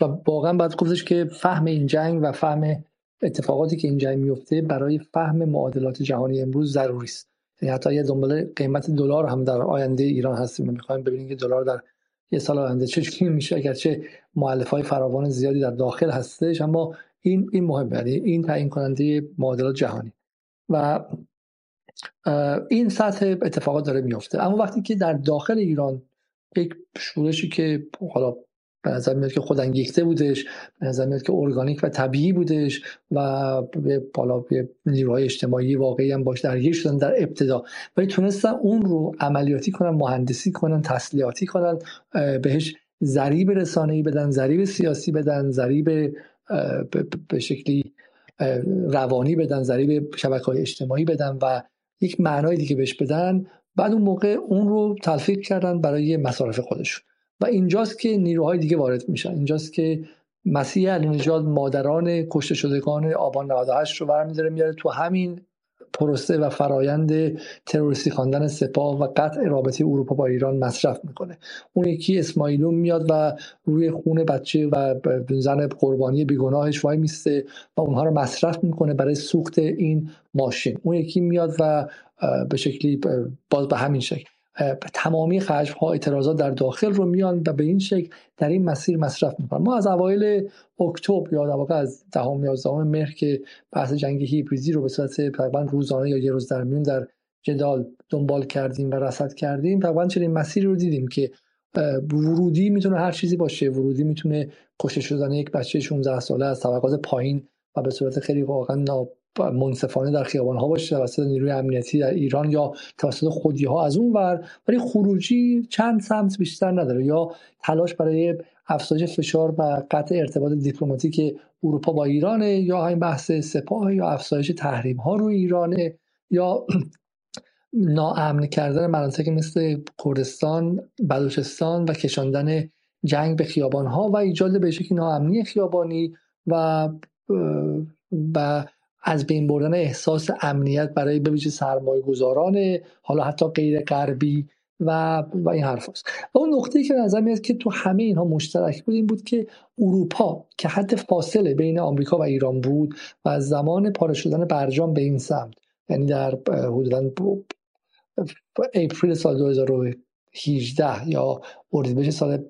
و واقعا باید گفتش که فهم این جنگ و فهم اتفاقاتی که این جنگ میفته برای فهم معادلات جهانی امروز ضروری است. یعنی حتی یه دنبال قیمت دلار هم در آینده ایران هستیم. و می‌خوایم ببینیم که دلار در یه سال آینده چه میشه اگرچه مؤلف های فراوان زیادی در داخل هستش اما این این مهمه. یعنی این تعیین کننده معادلات جهانی. و این سطح اتفاقات داره میفته اما وقتی که در داخل ایران یک شورشی که حالا به نظر میاد که خودانگیخته بودش به نظر میاد که ارگانیک و طبیعی بودش و به بالا به نیروهای اجتماعی واقعی هم باش درگیر شدن در ابتدا ولی تونستن اون رو عملیاتی کنن مهندسی کنن تسلیحاتی کنن بهش ضریب رسانه‌ای بدن ضریب سیاسی بدن ضریب به شکلی روانی بدن ضریب شبکه های اجتماعی بدن و یک معنای دیگه بهش بدن. بعد اون موقع اون رو تلفیق کردن برای مصارف خودشون. و اینجاست که نیروهای دیگه وارد میشن. اینجاست که مسیح علی مادران کشته شدگان آبان 98 رو برمیداره میاره تو همین پروسه و فرایند تروریستی خواندن سپاه و قطع رابطه اروپا با ایران مصرف می‌کنه. اون یکی اسماعیلون میاد و روی خون بچه و زن قربانی بیگناهش وای میسته و اونها رو مصرف می‌کنه برای سوخت این ماشین. اون یکی میاد و به شکلی باز به همین شکل. تمامی خشم ها اعتراضات در داخل رو میان و به این شکل در این مسیر مصرف می‌کنن. ما از اوایل اکتبر یا در واقع از دهم یازدهم مهر که بحث جنگ هیبریدی رو به صورت تقریبا روزانه یا یه روز در میون در جدال دنبال کردیم و رصد کردیم تقریبا چنین مسیری رو دیدیم که ورودی می‌تونه هر چیزی باشه. ورودی می‌تونه کشته شدن یک بچه 16 ساله از طبقات پایین و به صورت خیلی واقعا منصفانه در خیابان ها باشه توسط نیروی امنیتی در ایران یا توسط خودی ها از اون ور ولی خروجی چند سمت بیشتر نداره. یا تلاش برای افزایش فشار و قطع ارتباط دیپلماتیک اروپا با ایرانه یا همین بحث سپاه یا افزایش تحریم ها روی ایرانه یا ناامن کردن مناطق مثل کردستان بلوچستان و کشاندن جنگ به خیابان ها و ایجاد به شکلی ناامنی خیابانی و و از بین بردن احساس امنیت برای بویژه سرمایه گذاران حالا حتی غیر غربی و, و این حرف هست. و اون نقطه که نظر میاد که تو همه اینها مشترک بود این بود که اروپا که حد فاصله بین آمریکا و ایران بود و از زمان پاره شدن برجام به این سمت یعنی در حدودا اپریل سال 2018 یا اردیبهشت سال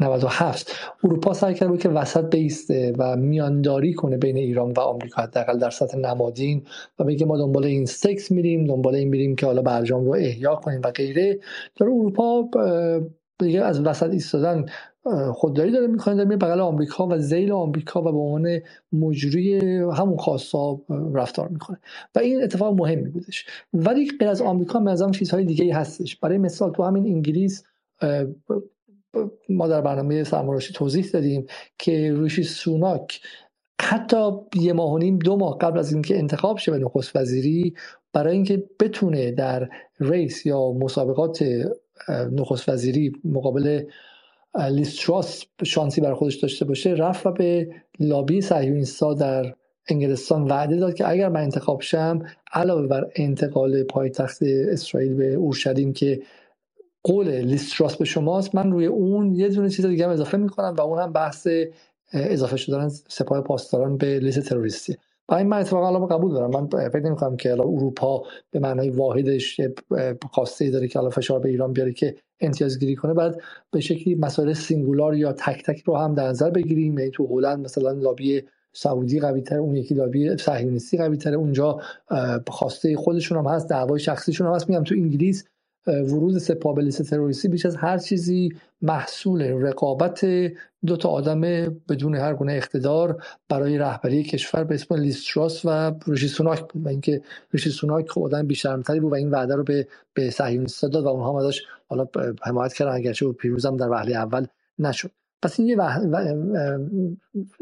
97 اروپا سعی کرده بود که وسط بیسته و میانداری کنه بین ایران و آمریکا حداقل در سطح نمادین و بگه ما دنبال این سکس میریم دنبال این میریم که حالا برجام رو احیا کنیم و غیره. داره اروپا دیگه از وسط ایستادن خودداری داره می‌کنه در بغل آمریکا و زیل آمریکا و به عنوان مجری همون خاصا رفتار می‌کنه. و این اتفاق مهمی بودش. ولی غیر از آمریکا به چیزهای دیگه هستش. برای مثال تو همین انگلیس ما در برنامه سرماراشی توضیح دادیم که روشی سوناک حتی یه ماه و نیم دو ماه قبل از اینکه انتخاب شه به نخست وزیری برای اینکه بتونه در ریس یا مسابقات نخست وزیری مقابل لیستراس شانسی بر خودش داشته باشه رفت و به لابی صهیونیست‌ها در انگلستان وعده داد که اگر من انتخاب شم علاوه بر انتقال پایتخت اسرائیل به اورشلیم که قول لیستراس به شماست. من روی اون یه دونه چیز دیگه هم اضافه می‌کنم و اون هم بحث اضافه شدن سپاه پاسداران به لیست تروریستی. این من اتفاقا الان قبول دارم. من فکر نمی کنم که الان اروپا به معنای واحدش خواسته ای داره که الان فشار به ایران بیاره که امتیازگیری کنه. بعد به شکلی مسائل سینگولار یا تک تک رو هم در نظر بگیریم. یعنی تو هلند مثلا لابی سعودی قوی تر اون یکی لابی صهیونیستی قوی تر اونجا خواسته خودشون هم هست دعوای شخصیشون هم هست. میگم تو انگلیس ورود سپاه به لیست تروریستی بیش از هر چیزی محصول رقابت دو تا آدم بدون هر گونه اقتدار برای رهبری کشور به اسم لیستراس و روشی سوناک بود و اینکه روشی سوناک خب آدم بیشرمتری بود و این وعده رو به به داد و اونها ازش حالا حمایت کردن اگرچه پیروزم در وهله اول نشد. پس این یه,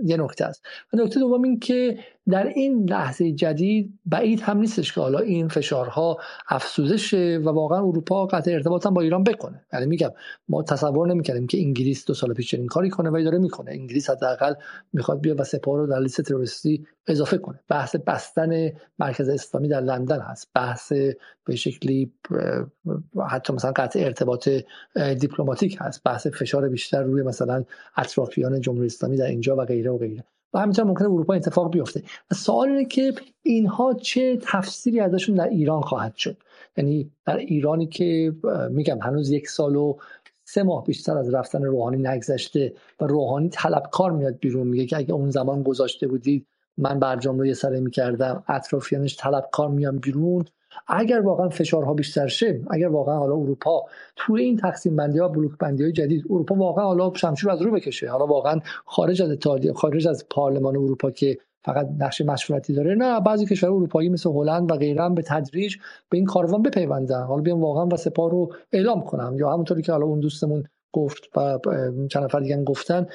یه نکته است. و نکته دوم این که در این لحظه جدید بعید هم نیستش که حالا این فشارها افسوده و واقعا اروپا قطع ارتباط هم با ایران بکنه. یعنی میگم ما تصور نمی‌کردیم که انگلیس دو سال پیش چنین کاری کنه ولی داره می‌کنه. انگلیس حداقل می‌خواد بیا و سپاه رو در لیست تروریستی اضافه کنه. بحث بستن مرکز اسلامی در لندن هست. بحث به شکلی حتی مثلا قطع ارتباط دیپلماتیک هست. بحث فشار بیشتر روی مثلا اطرافیان جمهوری اسلامی در اینجا و غیره و غیره. و همینطور ممکنه اروپا اتفاق بیفته. و سوال اینه که اینها چه تفسیری ازشون در ایران خواهد شد؟ یعنی در ایرانی که میگم هنوز یک سال و سه ماه بیشتر از رفتن روحانی نگذشته و روحانی طلبکار میاد بیرون میگه که اگه اون زمان گذاشته بودید من برجام رو یه سره می‌کردم اطرافیانش طلبکار میان بیرون اگر واقعا فشارها بیشتر شه اگر واقعا حالا اروپا توی این تقسیم بندی ها بلوک بندی های جدید اروپا واقعا حالا شمشیر از رو بکشه. حالا واقعا خارج از اتحادیه خارج از پارلمان اروپا که فقط نقش مشورتی داره نه بعضی کشورهای اروپایی مثل هلند و غیره به تدریج به این کاروان بپیوندن. حالا بیان واقعا و سپاه رو اعلام کنم یا همونطوری که حالا اون دوستمون گفت و چند نفر دیگه گفتن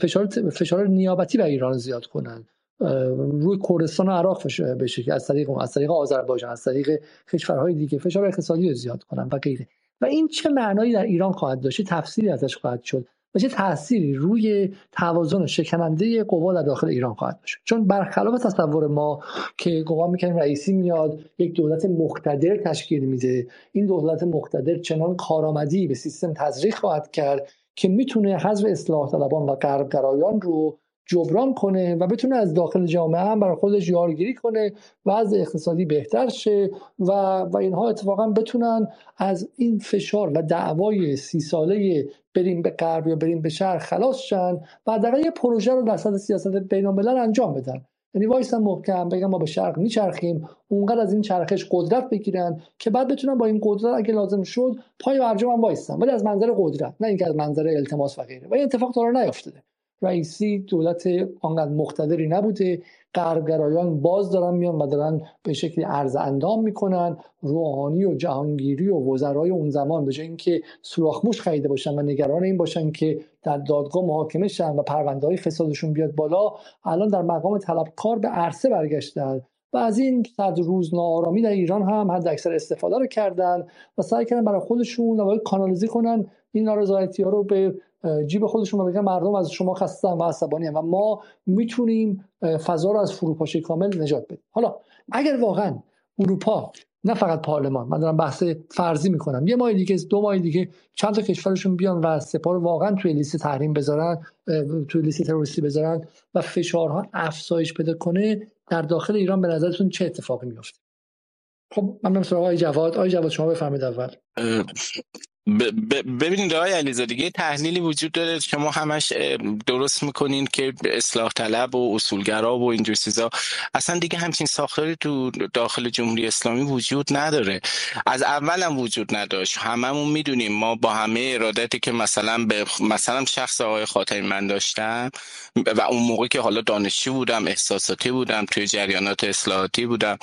فشار فشار نیابتی به ایران زیاد کنن. روی کردستان و عراق بشه که از طریق از طریق آذربایجان از طریق کشورهای دیگه فشار اقتصادی رو زیاد کنن و غیره. و این چه معنایی در ایران خواهد داشت؟ تفسیری ازش خواهد شد؟ و چه تأثیری روی توازن شکننده قوا در داخل ایران خواهد داشت؟ چون برخلاف تصور ما که گمان می‌کنیم رئیسی میاد یک دولت مقتدر تشکیل میده این دولت مقتدر چنان کارآمدی به سیستم تزریق خواهد کرد که می‌تونه حذف اصلاح طلبان و غربگرایان رو جبران کنه و بتونه از داخل جامعه هم برای خودش یارگیری کنه و از اقتصادی بهتر شه و, و اینها اتفاقا بتونن از این فشار و دعوای سی ساله بریم به غرب یا بریم به شرق خلاص شن و حداقل یه پروژه رو در سطح سیاست بین انجام بدن. یعنی وایسن محکم بگم ما به شرق میچرخیم اونقدر از این چرخش قدرت بگیرن که بعد بتونن با این قدرت اگه لازم شد پای برجام هم وایسن. ولی از منظر قدرت نه اینکه از منظر التماس و غیره. و این اتفاق تا نیافتاده. رئیسی دولت آنقدر مقتدری نبوده غربگرایان باز دارن میان و دارن به شکلی عرض اندام می‌کنن. روحانی و جهانگیری و وزرای اون زمان به جای اینکه سوراخموش خریده باشن و نگران این باشن که در دادگاه محاکمه شن و پرونده های فسادشون بیاد بالا الان در مقام طلبکار به عرصه برگشتن و از این صد روز ناآرامی در ایران هم حد اکثر استفاده رو کردن و سعی کردن برای خودشون و کانالیزی کنن. این نارضایتی ها رو به جیب خودشون بگن مردم از شما خستن و عصبانی و ما می‌تونیم فضا رو از فروپاشی کامل نجات بدیم. حالا اگر واقعا اروپا نه فقط پارلمان من دارم بحث فرضی می‌کنم. یه ماه دیگه دو ماه دیگه چند تا کشورشون بیان و سپاه واقعا توی لیست تحریم بذارن توی لیست تروریستی بذارن و فشارها افزایش پیدا کنه در داخل ایران به نظرتون چه اتفاقی میفته خب من سراغ آقای جواد. آقای جواد شما بفرمایید اول. ببینید آقای علیزاده دیگه تحلیلی وجود داره. که ما همش درست می‌کنین که اصلاح طلب و اصولگرا و اینجور چیزا. اصلا دیگه همچین ساختاری تو داخل جمهوری اسلامی وجود نداره. از اول هم وجود نداشت. هممون می‌دونیم ما با همه ارادتی که مثلا به مثلا شخص آقای خاتمی من داشتم و اون موقع که حالا دانشجو بودم احساساتی بودم توی جریانات اصلاحاتی بودم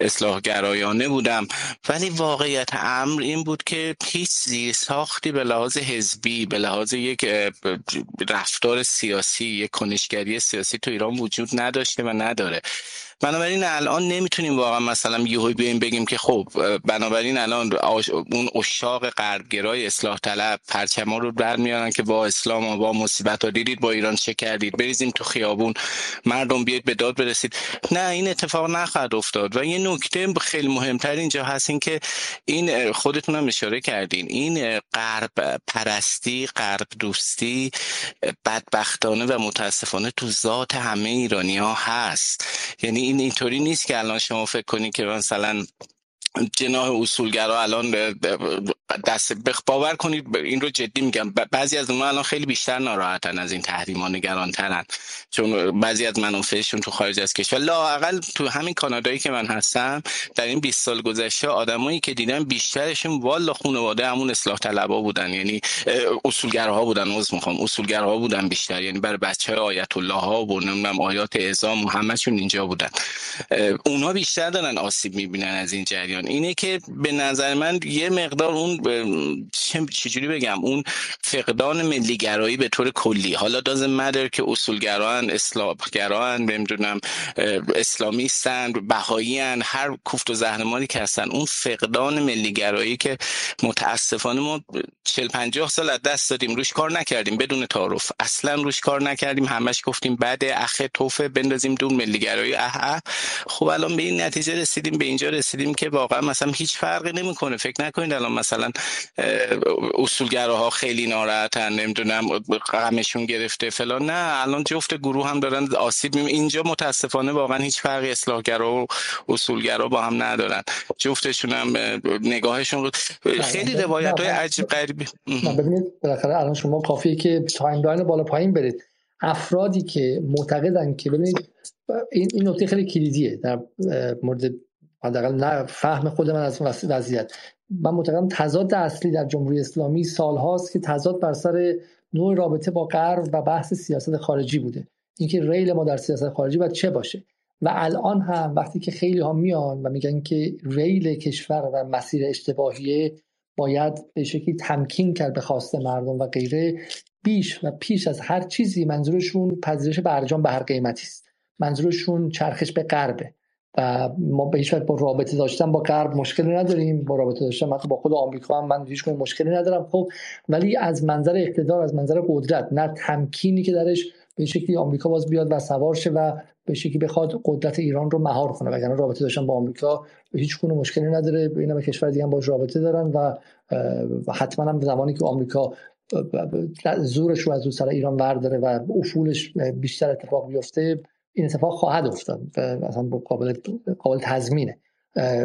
اصلاحگرایانه بودم. ولی واقعیت امر این بود که هیچ ساختی به لحاظ حزبی به لحاظ یک رفتار سیاسی یک کنشگری سیاسی تو ایران وجود نداشته و نداره. بنابراین الان نمی‌تونیم واقعا مثلا یهو بیایم بگیم که خب بنابراین الان اون اشاق غربگرای اصلاح طلب پرچما رو برمیارن که با اسلام و با مصیبت ها دیدید با ایران چه کردید بریزیم تو خیابون مردم بیاید به داد برسید. نه این اتفاق نخواهد افتاد. و یه نکته خیلی مهمتر اینجا هست این که این خودتون هم اشاره کردین این غرب پرستی غرب دوستی بدبختانه و متاسفانه تو ذات همه ایرانی ها هست. یعنی این اینطوری نیست که الان شما فکر کنید که مثلا جناح اصولگرا الان دست باور کنید این رو جدی میگم. بعضی از اونها الان خیلی بیشتر ناراحتن از این تحریما نگران ترن چون بعضی از منافعشون تو خارج از کشور لااقل تو همین کانادایی که من هستم در این 20 سال گذشته آدمایی که دیدم بیشترشون والا خانواده همون اصلاح طلبا بودن. یعنی اصولگراها بودن عذر می‌خوام. اصولگراها بودن بیشتر. یعنی برای بچه آیت الله ها و نمی‌دونم آیات اعظام همشون اینجا بودن. اونها بیشتر دارن آسیب می‌بینن از این جریان. اینه که به نظر من یه مقدار اون چجوری بگم اون فقدان ملیگرایی به طور کلی. حالا دازم مدر که اصولگران اصلاحگران نمی‌دونم اسلامیستن بهایی هر کوفت و زهرمانی که هستن اون فقدان ملیگرایی که متاسفانه ما 40 50 سال از دست دادیم روش کار نکردیم بدون تعارف. اصلا روش کار نکردیم همش گفتیم بعد اخه توفه بندازیم دون ملیگرایی. اه خب الان به این نتیجه رسیدیم به اینجا رسیدیم که واقعا مثلا هیچ فرقی نمی‌کنه. فکر نکنید الان مثلا اصولگراها خیلی ناراحتن نمی‌دونم غمشون گرفته فلان. نه الان جفت گروه هم دارن آسیب می اینجا متاسفانه واقعا هیچ فرقی اصلاحگرا و اصولگرا با هم ندارن. جفتشون هم نگاهشون رو خیلی روایت های عجیب غریبی. ببینید بالاخره الان شما کافیه که timeline بالا پایین برید. افرادی که معتقدن که ببینید این این نکته خیلی کلیدیه در مورد حداقل نه فهم خود من از وضعیت. من معتقدم تضاد اصلی در جمهوری اسلامی سالهاست که تضاد بر سر نوع رابطه با غرب و بحث سیاست خارجی بوده. اینکه ریل ما در سیاست خارجی باید چه باشه؟ و الان هم وقتی که خیلی ها میان و میگن که ریل کشور و مسیر اشتباهیه باید به شکلی تمکین کرد به خواست مردم و غیره. بیش و پیش از هر چیزی منظورشون پذیرش برجام به هر قیمتی است. منظورشون چرخش به غربه. و ما به هیچ با رابطه داشتن با غرب مشکلی نداریم. با رابطه داشتن با خود آمریکا هم من هیچ مشکلی ندارم. خب ولی از منظر اقتدار از منظر قدرت نه تمکینی که درش به شکلی آمریکا باز بیاد و سوار شه و به شکلی بخواد قدرت ایران رو مهار کنه. وگرنه رابطه داشتن با آمریکا هیچ گونه مشکلی نداره. اینا به کشور دیگه هم باش رابطه دارن و حتما هم زمانی که آمریکا زورش رو از اون سر ایران برداره و افولش بیشتر اتفاق بیفته این اتفاق خواهد افتاد و اصلا قابل قابل تضمینه.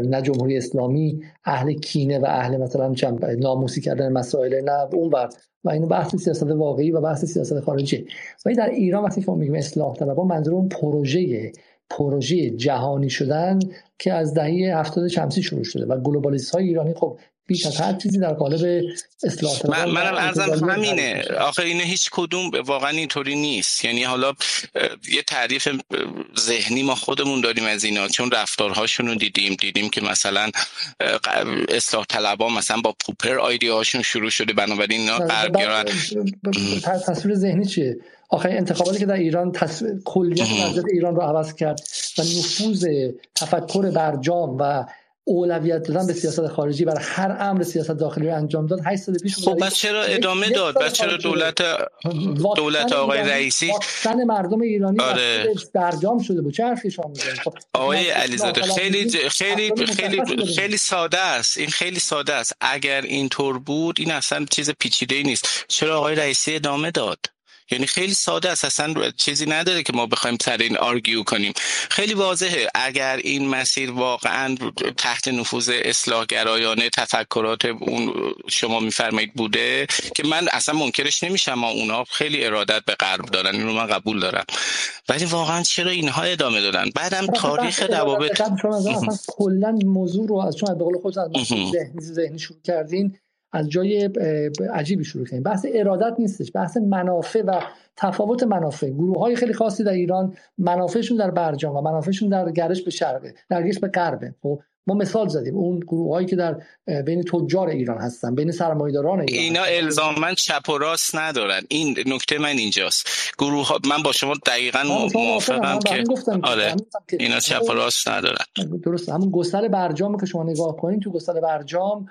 نه جمهوری اسلامی اهل کینه و اهل مثلا ناموسی کردن مسائل نه اون بر و اینو بحث سیاست واقعی و بحث سیاست خارجی. ولی در ایران وقتی که ما میگیم اصلاح طلبان منظور اون پروژه پروژه جهانی شدن که از دهه هفتاد شمسی شروع شده و گلوبالیست های ایرانی خب بیش از هر چیزی در قالب اصلاح من منم ارزم همینه. آخه اینه هیچ کدوم واقعا اینطوری نیست. یعنی حالا یه تعریف ذهنی ما خودمون داریم از اینا. چون رفتارهاشون رو دیدیم دیدیم که مثلا اصلاح طلبا مثلا با پوپر هاشون شروع شده. بنابراین اینا غربگرا تصویر ذهنی چیه؟ آخه انتخاباتی که در ایران تص... کلیت وضعیت ایران رو عوض کرد و نفوذ تفکر برجام و اولویت دادن به سیاست خارجی برای هر امر سیاست داخلی رو انجام داد 8 سال پیش خب بس چرا ادامه داد؟ بس چرا دولت دولت آقای رئیسی؟ واکسن مردم ایرانی آره. برجام شده بود. چه حرفی شما می‌زنید؟ خب آقای علیزاده خیلی خیلی خیلی خیلی ساده است. این خیلی ساده است. اگر اینطور بود این اصلا چیز پیچیده نیست. چرا آقای رئیسی ادامه داد؟ یعنی خیلی ساده است. اصلا چیزی نداره که ما بخوایم سر این آرگیو کنیم. خیلی واضحه. اگر این مسیر واقعا تحت نفوذ اصلاح گرایانه تفکرات اون شما میفرمایید بوده که من اصلا منکرش نمیشم ما اونا خیلی ارادت به غرب دارن. اینو من قبول دارم. ولی واقعا چرا اینها ادامه دادن؟ بعدم تاریخ روابط کلا موضوع رو از چون به قول خودت ذهنی شروع کردین. از جای عجیبی شروع کردیم. بحث ارادت نیستش بحث منافع و تفاوت منافع. گروه های خیلی خاصی در ایران منافعشون در برجام و منافعشون در گرش به شرقه در گرش به غربه. خب ما مثال زدیم اون گروه هایی که در بین تجار ایران هستن بین سرمایه‌داران ایران اینا الزاما چپ و راست ندارن. این نکته من اینجاست. گروه ها من با شما دقیقا موافقم. که آره اینا چپ و راست ندارن. درست همون گسل برجام که شما نگاه کنین تو گسل برجام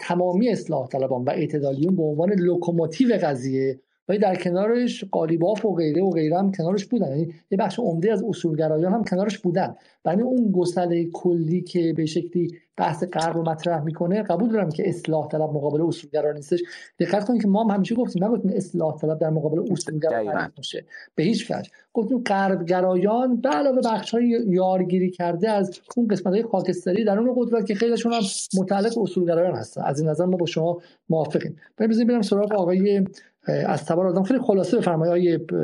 تمامی اصلاح طلبان و اعتدالیون به عنوان لوکوموتیو قضیه ولی در کنارش قالیباف و غیره و غیره هم کنارش بودن. یعنی یه بخش عمده از اصولگرایان هم کنارش بودن. برای اون گسله کلی که به شکلی بحث غرب رو مطرح می‌کنه قبول دارم که اصلاح طلب مقابل اصولگرا نیستش. دقت کنید که ما هم همیشه گفتیم نگفتیم اصلاح طلب در مقابل اصولگرا میشه به هیچ وجه. گفتیم غرب گرایان به علاوه بخش های یارگیری کرده از اون قسمت های خاکستری در اون قدرت که خیلیشون هم متعلق اصولگرایان هستن. از این نظر ما با شما موافقیم. بریم بریم سراغ آقای از تبار آدم خیلی خلاصه بفرمایید. آقای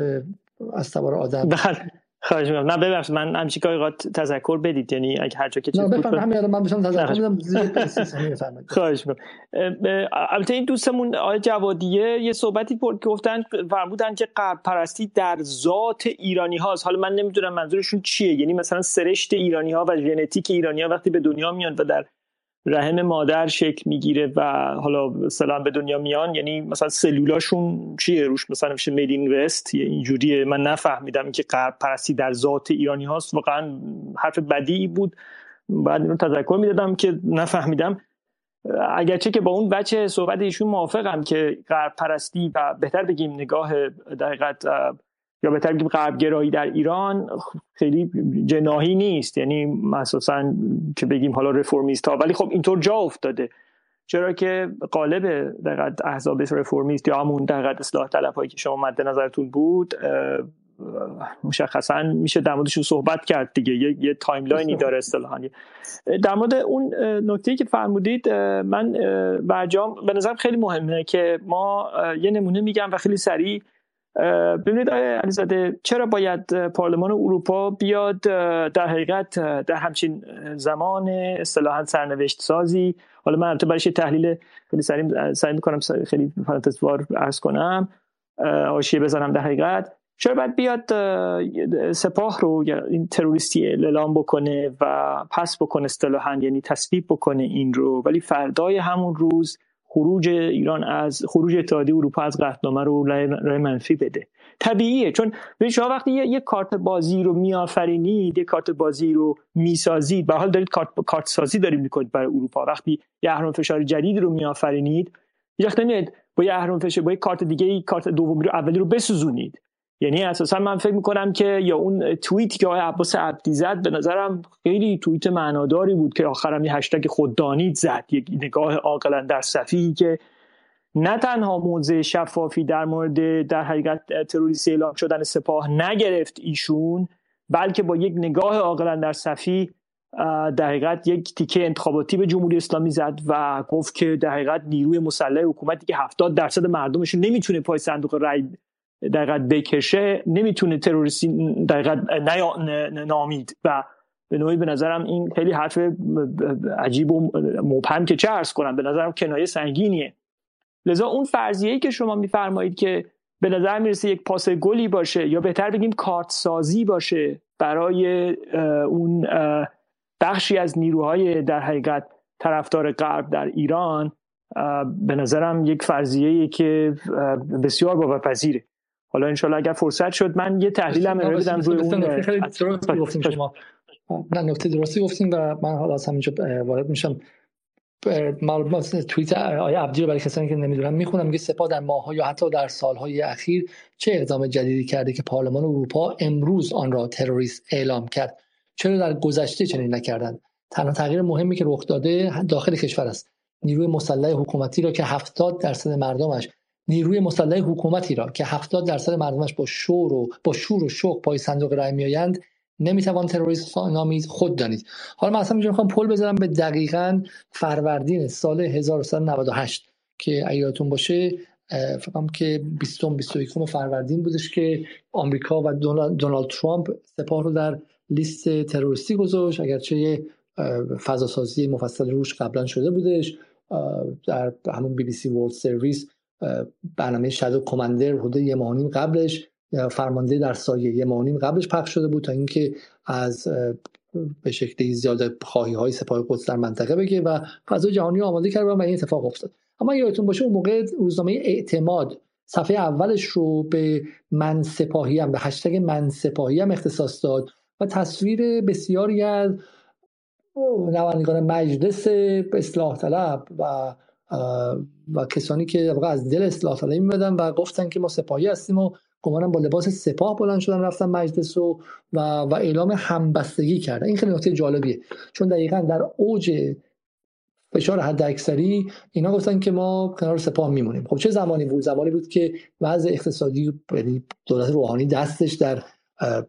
از تبار آدم. بله. خواهش می‌کنم. نه ببخشید. من همیشه که تذکر بدید. یعنی اگه هر جا که چیز بود همین من بشم تذکر میدم خواهش می‌کنم. البته این دوستمون آقای جوادیه یه صحبتی بود گفتن فرمودن که غرب پرستی در ذات ایرانی هاست حالا من نمی‌دونم منظورشون چیه. یعنی مثلا سرشت ایرانی ها و ژنتیک ایرانی ها وقتی به دنیا میان و در رحم مادر شکل می‌گیره و حالا سلام به دنیا میان یعنی مثلا سلولاشون چیه روش؟ مثلا میشه میدین وست اینجوریه. من نفهمیدم که غرب پرستی در ذات ایرانی هاست. واقعا حرف بدی بود. بعد اینو تذکر می‌دادم که نفهمیدم. اگرچه که با اون بچه صحبت ایشون موافقم که غرب پرستی و بهتر بگیم نگاه دقیقت یا بهتر بگیم غربگرایی در ایران خیلی جناحی نیست. یعنی مخصوصا که بگیم حالا رفرمیست ها ولی خب اینطور جا افتاده. چرا که قالب دقیقت احزاب رفرمیست یا همون دقیقت اصلاح طلب هایی که شما مد نظرتون بود مشخصا میشه در موردشون صحبت کرد دیگه. یه, یه timeline ی داره اصطلاحا. در مورد اون نکته که فرمودید من برجام به نظرم خیلی مهمه که ما یه نمونه میگم و خیلی سریع ببینید آقای علیزاده چرا باید پارلمان اروپا بیاد در حقیقت در همچین زمان اصطلاحا سرنوشت سازی حالا من البته برایش تحلیل خیلی سریع سعی می‌کنم خیلی فانتزوار عرض کنم آشیه بزنم در حقیقت. چرا باید بیاد سپاه رو این تروریستی اعلام بکنه و پس بکنه اصطلاحا یعنی تصویب بکنه این رو؟ ولی فردای همون روز خروج ایران از خروج اتحادیه اروپا از قطعنامه رو رای منفی بده. طبیعیه چون به شما وقتی یه،, یه, کارت بازی رو میآفرینید یه کارت بازی رو می‌سازید به حال دارید کارت, کارت سازی دارید می‌کنید برای اروپا وقتی یه اهرم فشار جدید رو میآفرینید هیچ با یه اهرم فشار با یه کارت دیگه کارت دومی رو اولی رو بسوزونید. یعنی اساسا من فکر می‌کنم که یا اون توییت که آقای عباس عبدی زد به نظرم خیلی توییت معناداری بود که آخرم یه هشتگ خوددانید زد. یک نگاه عاقلا در صفی که نه تنها موضع شفافی در مورد در حقیقت تروریستی اعلام شدن سپاه نگرفت ایشون بلکه با یک نگاه عاقلا در صفی در حقیقت یک تیکه انتخاباتی به جمهوری اسلامی زد و گفت که در حقیقت نیروی مسلح حکومتی که 70 درصد مردمش نمی‌تونه پای صندوق رای در بکشه نمی‌تونه تروریستی در نامید. و به نوعی به نظرم این خیلی حرف عجیب و مبهم که چه ارز کنم به نظرم کنایه سنگینیه. لذا اون فرضیه‌ای که شما میفرمایید که به نظر می‌رسه یک پاس گلی باشه یا بهتر بگیم کارت سازی باشه برای اون بخشی از نیروهای در حقیقت طرفدار غرب در ایران به نظرم یک فرضیه که بسیار باورپذیره. حالا انشالله اگر فرصت شد من یه تحلیل هم ارائه بدم روی اون نه نکته درستی گفتیم و من حالا از همینجا وارد میشم. معلومات توییت آیا عبدی رو برای کسانی که نمی‌دونم می‌خونم میگه سپاه در ماهها یا حتی در سالهای اخیر چه اقدام جدیدی کرده که پارلمان اروپا امروز آن را تروریست اعلام کرد؟ چرا در گذشته چنین نکردند تنها تغییر مهمی که رخ داده داخل کشور است. نیروی مسلح حکومتی را که 70 درصد مردمش نیروی مسلح حکومتی را که 70 درصد مردمش با شور و با شور و شوق پای صندوق رای میآیند نمی‌توان تروریست نامید خود دانید. حالا من اصلا اینجا می‌خوام پل بذارم به دقیقا فروردین سال 1398 که یادتون باشه. فکرم که 20 21 فروردین بودش که آمریکا و دونالد ترامپ سپاه رو در لیست تروریستی گذاشت. اگرچه یه فضاسازی مفصل روش قبلا شده بودش در همون بی بی سی World Service برنامه Shadow Commander حدود یه قبلش فرمانده در سایه یه قبلش پخش شده بود تا اینکه از به شکلی زیاده خواهی های سپاه قدس در منطقه بگه و فضای جهانی آماده کرد و این اتفاق افتاد. اما یادتون باشه اون موقع روزنامه اعتماد صفحه اولش رو به من سپاهی هم به هشتگ من سپاهی هم اختصاص داد و تصویر بسیاری از نمایندگان مجلس اصلاح طلب و و کسانی که از دل اصلاح طلبی میمدن و گفتن که ما سپاهی هستیم و گمانم با لباس سپاه بلند شدن رفتن مجلس و و, و اعلام همبستگی کردن. این خیلی نکته جالبیه. چون دقیقا در اوج فشار حد اکثری اینا گفتن که ما کنار سپاه میمونیم. خب چه زمانی بود؟ زمانی بود که وضع اقتصادی یعنی دولت روحانی دستش در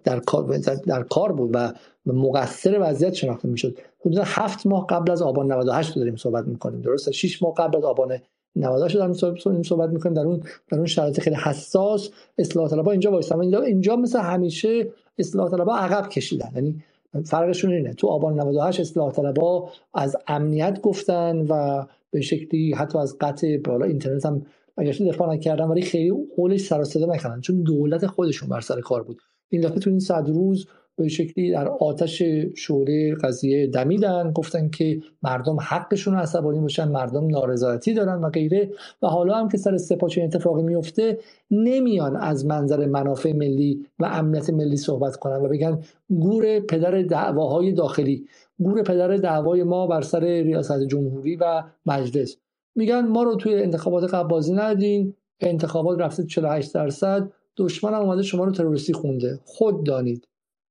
در کار در کار بود و مقصر وضعیت شناخته می‌شد. حدود هفت ماه قبل از آبان 98 داریم صحبت می‌کنیم درسته؟ 6 ماه قبل از آبان 98 داریم صحبت می‌کنیم. در اون در اون شرایط خیلی حساس اصلاح طلبها اینجا وایسن. اینجا اینجا مثل همیشه اصلاح طلبها عقب کشیدن. یعنی فرقشون اینه. تو آبان 98 اصلاح طلبها از امنیت گفتن و به شکلی حتی از قطع بالا اینترنت هم اگرچه دفاع نکردن ولی خیلی قولش سر صدا نکردن. چون دولت خودشون بر سر کار بود. این دفعه تو این صد روز به شکلی در آتش شوره قضیه دمیدن گفتن که مردم حقشون عصبانی باشن مردم نارضایتی دارن و غیره. و حالا هم که سر سپاه چه اتفاقی میفته نمیان از منظر منافع ملی و امنیت ملی صحبت کنن و بگن گور پدر دعواهای داخلی گور پدر دعوای ما بر سر ریاست جمهوری و مجلس. میگن ما رو توی انتخابات قبل بازی ندین انتخابات رفته 48 درصد دشمن هم اومده شما رو تروریستی خونده. خود دانید.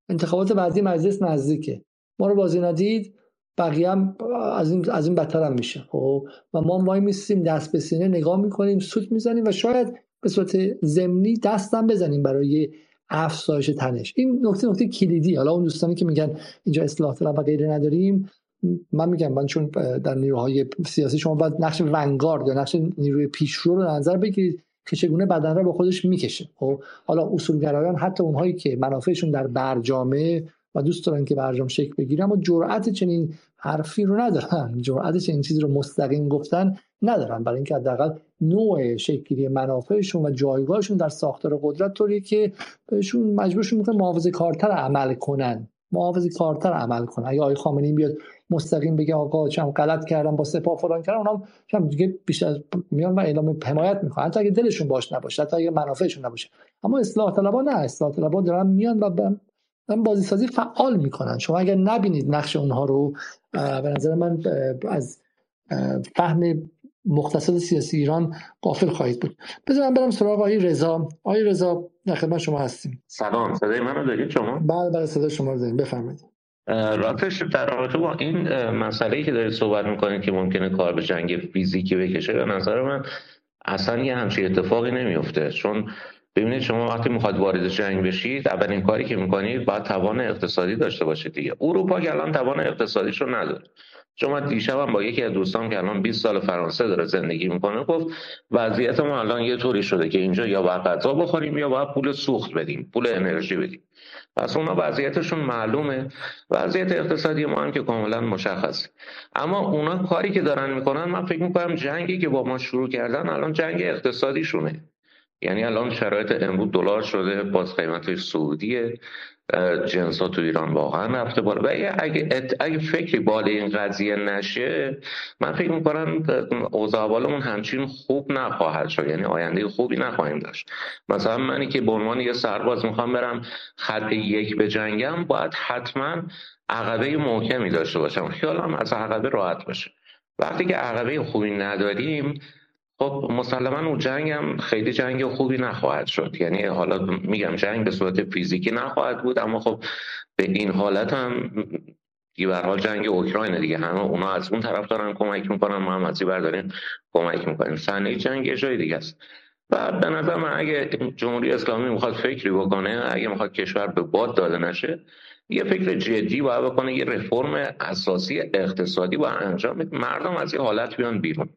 انتخابات بعدی مجلس نزدیکه. ما رو بازی ندید بقیه هم از این از این بدتر هم میشه. خب و ما وای میسیم دست به سینه نگاه می‌کنیم سوت می‌زنیم و شاید به صورت ضمنی دستم بزنیم برای افزایش تنش. این نکته نکته کلیدی. حالا اون دوستانی که میگن اینجا اصلاح طلب و غیره نداریم من میگم من چون در نیروهای سیاسی شما باید نقش ونگارد یا نقش نیروی پیشرو رو نظر بگیرید. که چگونه بدن را به خودش می‌کشه. خب حالا اصولگرایان حتی اونهایی که منافعشون در برجامه و دوست دارن که برجام شکل بگیره اما جرأت چنین حرفی رو ندارن. جرأت چنین چیزی رو مستقیم گفتن ندارن. برای اینکه حداقل نوع شکلی منافعشون و جایگاهشون در ساختار قدرت طوریه که بهشون مجبورشون می‌کنه محافظه کارتر عمل کنن. محافظ کارتر عمل کنه. اگه آقای خامنه‌ای بیاد مستقیم بگه آقا چم غلط کردم با سپاه فلان کردم اونم چم دیگه بیشتر از میان و اعلام حمایت می‌کنن. حتی اگه دلشون باش نباشه حتی اگه منافعشون نباشه. اما اصلاح طلبا نه. اصلاح طلبا دارن میان و بازی سازی فعال می‌کنن. شما اگر نبینید نقش اونها رو به نظر من از فهم مختصات سیاسی ایران قافل خواهید بود. بذارم برم سراغ آقای رضا. آقای رضا در خدمت شما هستیم. سلام صدای منو دارید شما؟ بله بله صدای شما رو داریم. بفرمایید. راستش در رابطه با این مسئله که دارید صحبت می‌کنید که ممکنه کار به جنگ فیزیکی بکشه به نظر من اصلا یه همچین اتفاقی نمیفته چون ببینید شما وقتی می‌خواد وارد جنگ بشید اولین کاری که می‌کنید باید توان اقتصادی داشته باشید دیگه. اروپا که الان توان اقتصادیشو نداره. شما دیشبم با یکی از دوستان که الان 20 سال فرانسه داره زندگی می‌کنه گفت وضعیت ما الان یه طوری شده که اینجا یا باید غذا بخوریم یا باید پول سوخت بدیم پول انرژی بدیم. پس اونا وضعیتشون معلومه. وضعیت اقتصادی ما هم که کاملا مشخصه. اما اونا کاری که دارن می‌کنن من فکر می‌کنم جنگی که با ما شروع کردن الان جنگ اقتصادیشونه. یعنی الان شرایط امروز دلار شده باز قیمتش سعودیه. جنس ها تو ایران واقعا رفته بالا. و اگه, اگه فکری بالا این قضیه نشه من فکر می‌کنم اوضاع بالمون همچین خوب نخواهد شد. یعنی آینده خوبی نخواهیم داشت. مثلا منی که به عنوان یه سرباز می‌خوام برم خط یک به جنگم باید حتما عقبه محکمی داشته باشم. خیالم از عقبه راحت باشه. وقتی که عقبه خوبی نداریم خب مسلما اون جنگ هم خیلی جنگ خوبی نخواهد شد. یعنی حالا میگم جنگ به صورت فیزیکی نخواهد بود اما خب به این حالت هم دیگه حال جنگ اوکراین دیگه. همه اونا از اون طرف دارن کمک می‌کنن ما هم از برداریم کمک می‌کنیم. صحنه جنگ جای دیگه است. و به نظر من اگه جمهوری اسلامی می‌خواد فکری بکنه اگه می‌خواد کشور به باد داده نشه یه فکر جدی باید بکنه یه رفرم اساسی اقتصادی و انجام مردم از یه حالت بیان بیرون.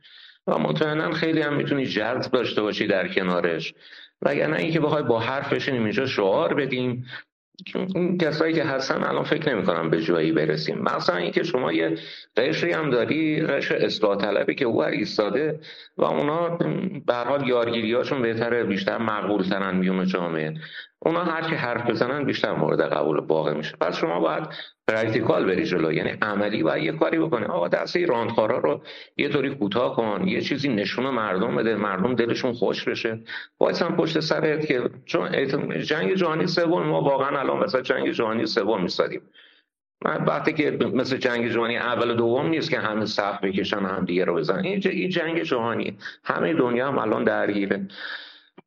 و مطمئنا خیلی هم می‌تونی جذب داشته باشی در کنارش. وگرنه اینکه بخوای با حرف بشینیم اینجا شعار بدیم این کسایی که هستن الان فکر نمی کنم به جایی برسیم. مثلا اینکه شما یه قشری هم داری قشر اصلاح طلبی که او ایستاده و اونا به حال یارگیریاشون بهتره بیشتر مقبول ترن میون جامعه. اونا هر که حرف بزنن بیشتر مورد قبول واقع میشه. پس شما باید practical بری جلو یعنی عملی و یه کاری بکنی. آقا دسته رانت‌خوارا رو یه طوری کوتاه کن یه چیزی نشون مردم بده مردم دلشون خوش بشه. وایس هم پشت سرت که چون جنگ جهانی سوم ما واقعا الان مثلا جنگ جهانی سوم وایستادیم وقتی که مثل جنگ جهانی اول و دوم نیست که همه صف بکشن هم دیگه رو بزنن. این جنگ جهانی همه دنیا هم الان درگیره.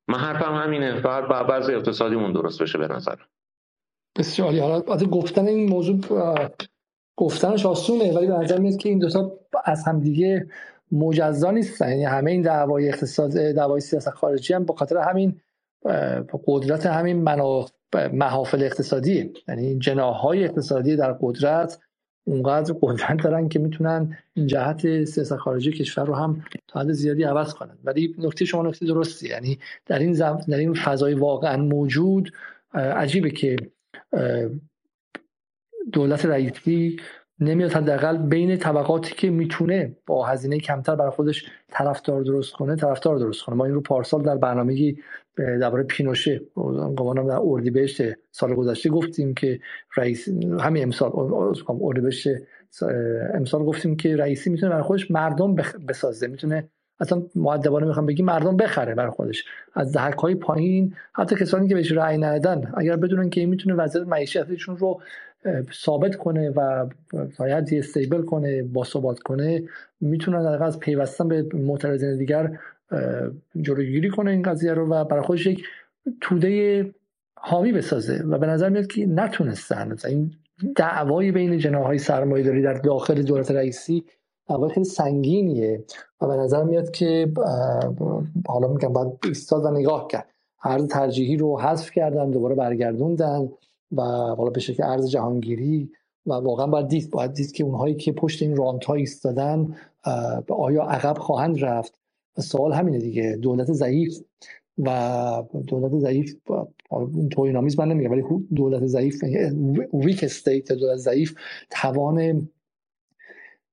من حرفم همینه. فقط بعض اقتصادیمون درست بشه به نظر بسیار حالا گفتن این موضوع گفتنش آسونه ولی به نظر میاد که این دوتا از همدیگه مجزا نیستن. یعنی همه این دعوای اقتصاد دعوای سیاست خارجی هم به خاطر همین قدرت همین منا... محافل اقتصادی یعنی جناهای اقتصادی در قدرت اونقدر قدرت دارن که می‌تونن جهت سیاست خارجی کشور رو هم تا حد زیادی عوض کنن. ولی نکته شما نکته درستی یعنی در این زم... در این فضای واقعا موجود عجیبه که دولت رئیسی نمیاد حداقل بین طبقاتی که می‌تونه با هزینه کمتر برای خودش طرفدار درست کنه طرفدار درست کنه. ما این رو پارسال در برنامه درباره پینوشه. گمانم در اردیبهشت سال گذشته گفتیم که رئیس همین امسال اردیبهشت امسال گفتیم که رئیسی می‌تونه برای خودش مردم بسازه. می‌تونه اصلا معدبانه می‌خوام بگی مردم بخره برای خودش. از دهک های پایین حتی کسانی که بهش رأی ندادن اگر بدونن که این می‌تونه وضعیت معیشتشون رو ثابت کنه و تا استیبل کنه با ثبات کنه می‌تونن در از پیوستن به معترضین دیگر جلوگیری کنه این قضیه رو و برای خودش یک توده حامی بسازه و به نظر میاد که نتونستن. این دعوای بین جناهای سرمایه داری در داخل دولت رئیسی دعوای خیلی سنگینیه و به نظر میاد که حالا میگم باید ایستاد و نگاه کرد. ارز ترجیحی رو حذف کردن دوباره برگردوندن و حالا به شکل ارز جهانگیری و واقعا باید دید باید دید که اونهایی که پشت این رانت ها ایستادن آیا عقب خواهند رفت. سوال همینه دیگه. دولت ضعیف و دولت ضعیف این نام‌ها من نمیگم ولی دولت ضعیف weak state دولت ضعیف توان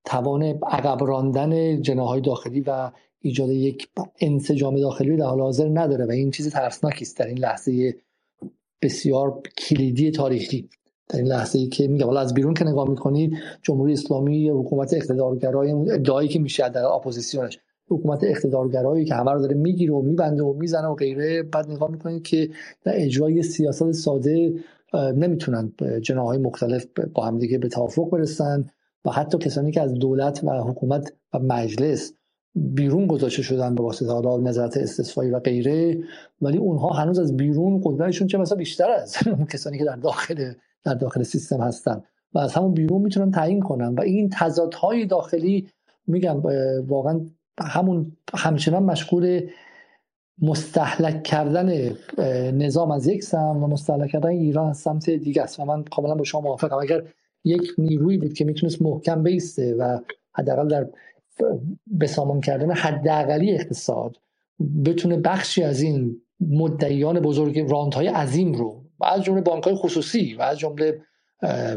توان عقب راندن جناح‌های داخلی و ایجاد یک انسجام داخلی در حال حاضر نداره و این چیز ترسناکی است در این لحظه بسیار کلیدی تاریخی. در این لحظه ای که میگم از بیرون که نگاه می‌کنید جمهوری اسلامی حکومت اقتدارگرای ادعایی که میشه در اپوزیسیونش. حکومت اقتدارگرایی که همه رو داره می‌گیره و میبنده و می‌زنه و غیره. بعد نگاه می‌کنید که در اجرای سیاست ساده نمی‌تونن جناهای مختلف با همدیگه به توافق برسن و حتی کسانی که از دولت و حکومت و مجلس بیرون گذاشته شدن به واسطه حالا نظرت استثفایی و غیره. ولی اونها هنوز از بیرون قدرتشون چه مثلا بیشتر از کسانی که در داخل در داخل سیستم هستن و از همون بیرون می‌تونن تعیین کنن. و این تضادهای داخلی میگم واقعا همون همچنان مشغول مستحلک کردن نظام از یک سم و مستحلک کردن ایران از سمت دیگه است. و من کاملا با شما موافقم. اگر یک نیروی بود که می‌تونست محکم بیسته و حداقل در بسامان کردن حداقلی اقتصاد بتونه بخشی از این مدعیان بزرگ رانت های عظیم رو و از جمله بانک های خصوصی و از جمله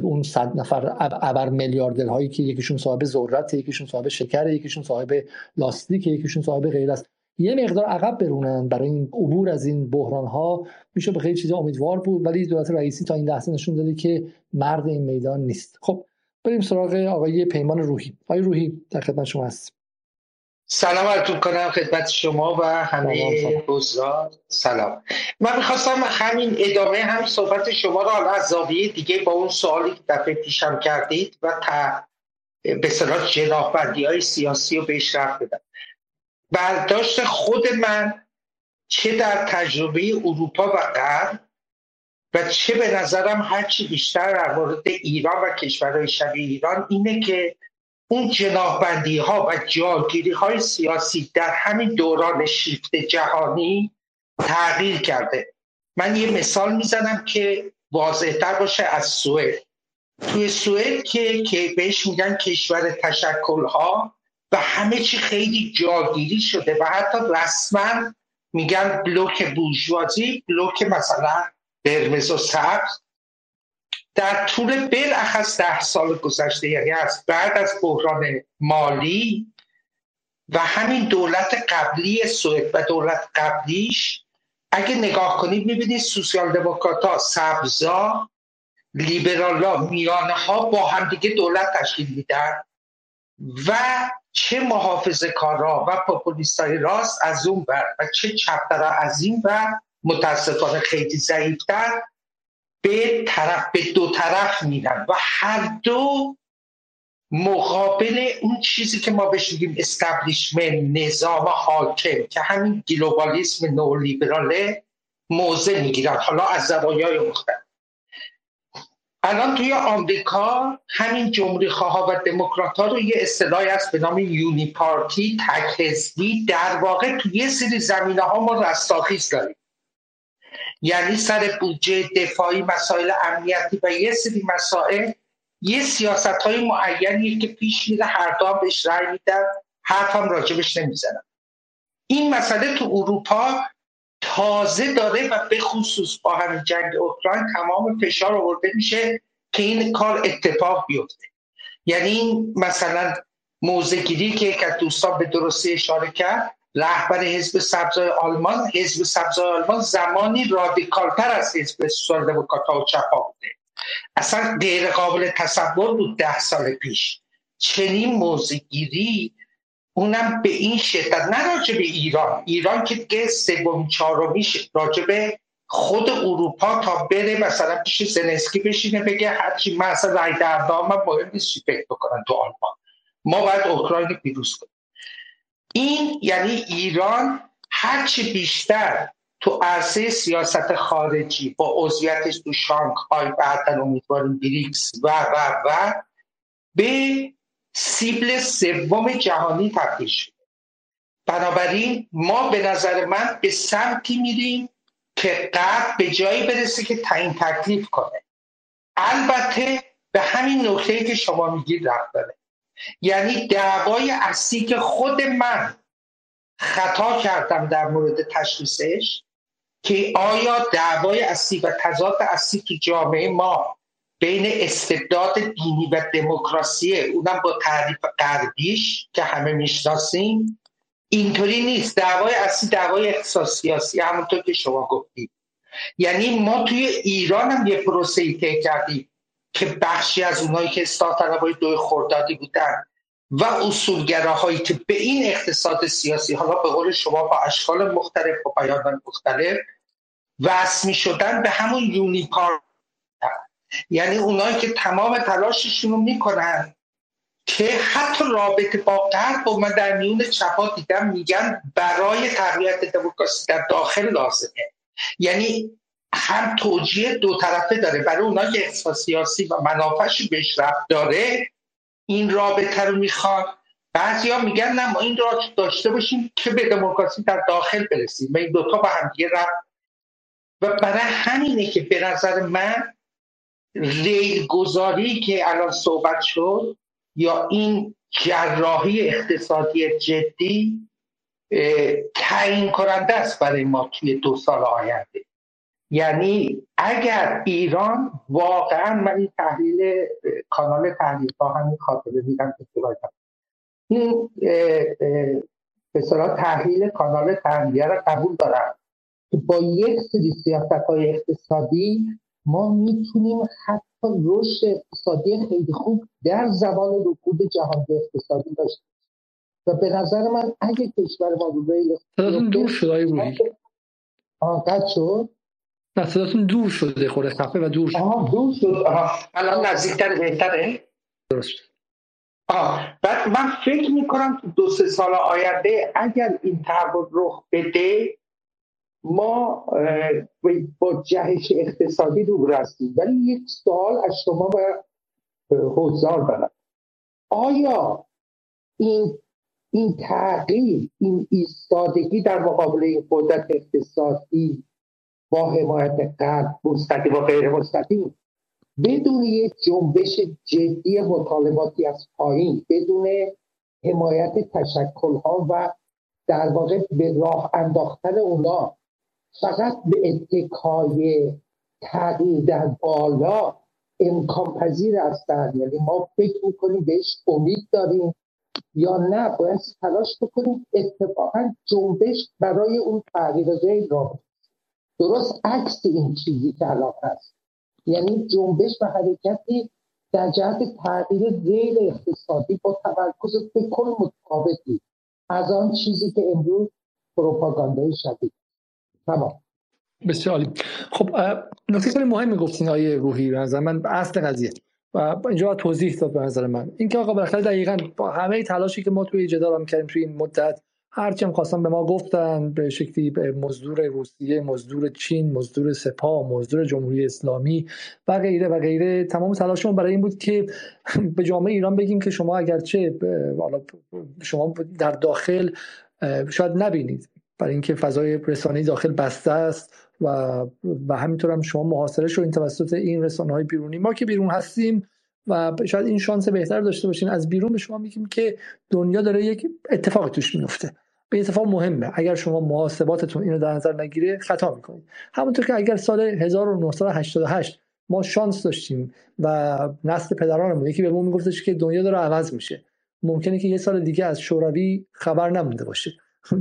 اون صد نفر ابر میلیاردرهایی که یکیشون صاحب ذرت یکیشون صاحب شکر یکیشون صاحب لاستیک یکیشون صاحب غیر است یه مقدار عقب برونن برای این عبور از این بحران ها میشه به خیلی چیزا امیدوار بود ولی دولت رئیسی تا این لحظه نشون داده که مرد این میدان نیست. خب بریم سراغ آقای پیمان روحی. آقای روحی در خدمت شما هست سلام عرض کنم خدمت شما و همه بزرگ سلام. من می‌خواستم همین ادامه همین صحبت شما را از زاویه دیگه با اون سوالی که دفعه پیشم کردید و تا به صلاح جناحبندی های سیاسی رو بهش رفت بدم. برداشت خود من چه در تجربه اروپا و غرب و چه به نظرم هرچی بیشتر در مورد ایران و کشورهای شبیه ایران اینه که اون جناهبندی ها و جاگیری های سیاسی در همین دوران شیفت جهانی تغییر کرده. من یه مثال می‌زنم که واضحتر باشه از سوئد. توی سوئد که که بهش میگن کشور تشکل ها و همه چی خیلی جاگیری شده و حتی رسما میگن بلوک بورژوازی بلوک مثلا قرمز و سبز. در طول بالاخص ده سال گذشته یعنی از بعد از بحران مالی و همین دولت قبلی سوئد و دولت قبلیش اگه نگاه کنید می‌بینید سوسیال دموکرات ها سبزا لیبرالا میانه ها با همدیگه دولت تشکیل میدن و چه محافظ کارا و پاپولیست های راست از اون بر و چه چپترا از این بر متاسفانه خیلی ضعیفتر به طرف به دو طرف میرن و هر دو مقابل اون چیزی که ما بهش میگیم استبلیشمنت نظام حاکم که همین گلوبالیسم نولیبراله موضع می‌گیرن حالا از زوایای مختلف. الان توی آمریکا همین جمهوری خواه و دموکرات ها رو یه اصطلاحی هست به نام یونی پارتی تک در واقع توی یه سری زمینه ها ما رستاخیز داریم. یعنی سر بودجه دفاعی مسائل امنیتی و یه سری مسائل یه سیاست های معینی که پیش میره هر دو بهش رأی میدن حرف راجبش نمی‌زنن. این مسئله تو اروپا تازه داره و به خصوص با همین جنگ اوکراین تمام فشار آورده میشه که این کار اتفاق بیفته. یعنی مثلا موزگیری که یک از دوستان به درستی اشاره کرد رهبر حزب سبزای آلمان حزب سبزای آلمان زمانی رادیکالتر از حزب سوسیال دموکرات و چپا بوده. اصلا غیر قابل تصور بود ده سال پیش. چنین موزگیری اونم به این شدت نه راجع به ایران. ایران که دیگه سوم چهارمیش راجع خود اروپا تا بره مثلا پیش زنسکی بشینه بگه هرچی من اصلا رای من مهم نیست چی فکر بکنن تو آلمان. ما باید اوکراین پیروز کنیم. این یعنی ایران هرچی بیشتر تو عرصه سیاست خارجی با عضویتش تو شانگهای بعدا امیدواریم بریکس و و و به سیبل سوم جهانی تبدیل شده بنابراین ما به نظر من به سمتی میریم که قبل به جایی برسه که تعیین تکلیف کنه. البته به همین نکته که شما میگید رفت داره یعنی دعوای اصلی که خود من خطا کردم در مورد تشخیصش که آیا دعوای اصلی و تضاد اصلی که جامعه ما بین استبداد دینی و دموکراسی اونم با تعریف غربیش که همه می‌شناسیم اینطوری نیست. دعوای اصلی دعوای اقتصاد سیاسی همونطور که شما گفتید. یعنی ما توی ایران هم یه پروسه طی کردیم. که بخشی از اونایی که اصلاح طلبای دو خردادی بودن و اصولگراهایی که به این اقتصاد سیاسی حالا به قول شما با اشکال مختلف و بیان مختلف وصل می شدن به همون یونیکار یعنی اونایی که تمام تلاششون رو می‌کنن که حتی رابطه با غرب و من در میون چپا دیدم میگن برای تقویت دموکراسی در داخل لازمه. یعنی هم توجیه دو طرفه داره. برای اونایی که سیاسی و منافعش بهش رفت داره. این رابطه رو می‌خواد ها میگن نه ما این را داشته باشیم که به دموکراسی در داخل برسیم. و این دوتا با هم رفت و برای همینه که به نظر من ریل گذاری که الان صحبت شد یا این جراحی اقتصادی جدی تعیین کننده است برای ما توی دو سال آینده. یعنی اگر ایران واقعا من این تحلیل کانال تحلیل ها همین خاطره میدم که این به تحلیل کانال تحلیل را قبول دارم. که با یک سری سیاست های اقتصادی ما می‌تونیم حتی رشد اقتصادی خیلی خوب در زمان رکود جهانی اقتصادی داشته و به نظر من اگه کشور ما رو ریل دور شد آقای شد؟ نه صداتون دور شده خود صفحه و دور شد آه دور شد آه. الان نزدیکتر بهتره درست آه. بعد من فکر می‌کنم تو دو سه سال آینده اگر این تحول رخ بده ما با جهش اقتصادی رو هستیم ولی یک سوال از شما و حضار دارم آیا این این تغییر این ایستادگی در مقابل این قدرت اقتصادی حمایت قرب مستقیم و غیر مستقیم. بدون یک جنبش جدی مطالباتی از پایین بدون حمایت تشکل ها و در واقع به راه انداختن اونا فقط به اتکای تغییر در بالا امکان پذیر هستن. یعنی ما فکر می‌کنیم بهش امید داریم یا نه باید تلاش بکنیم اتفاقا جنبش برای اون تغییر را درست عکس این چیزی که الان هست. یعنی جنبش و حرکتی در جهت تغییر غیر اقتصادی با تمرکز فکر متفاوتی از آن چیزی که امروز پروپاگاندای شدید. تمام. بسیار عالی. خب نکته خیلی مهمی گفتین آیه روحی به نظر من اصل قضیه. و اینجا توضیح داد به نظر من. اینکه آقا بالاخره دقیقا با همه تلاشی که ما توی جدال هم کردیم توی این مدت هرچی هم خواستن به ما گفتن به شکلی به مزدور روسیه مزدور چین مزدور سپاه مزدور جمهوری اسلامی و غیره و غیره. تمام تلاشمون برای این بود که به جامعه ایران بگیم که شما اگرچه شما در داخل شاید نبینید. برای اینکه فضای رسانه‌ای داخل بسته است و و همینطور هم شما محاصره شدین توسط این رسانه های بیرونی. ما که بیرون هستیم و شاید این شانس بهتر داشته باشین از بیرون به شما میگیم که دنیا داره یک اتفاق توش میفته به اتفاق مهمه. اگر شما محاسباتتون اینو در نظر نگیره خطا می‌کنید. همونطور که اگر سال 1988 ما شانس داشتیم و نسل پدرانمون یکی به ما میگفتش که دنیا داره عوض میشه. ممکنه که یه سال دیگه از شوروی خبر نمونده باشه.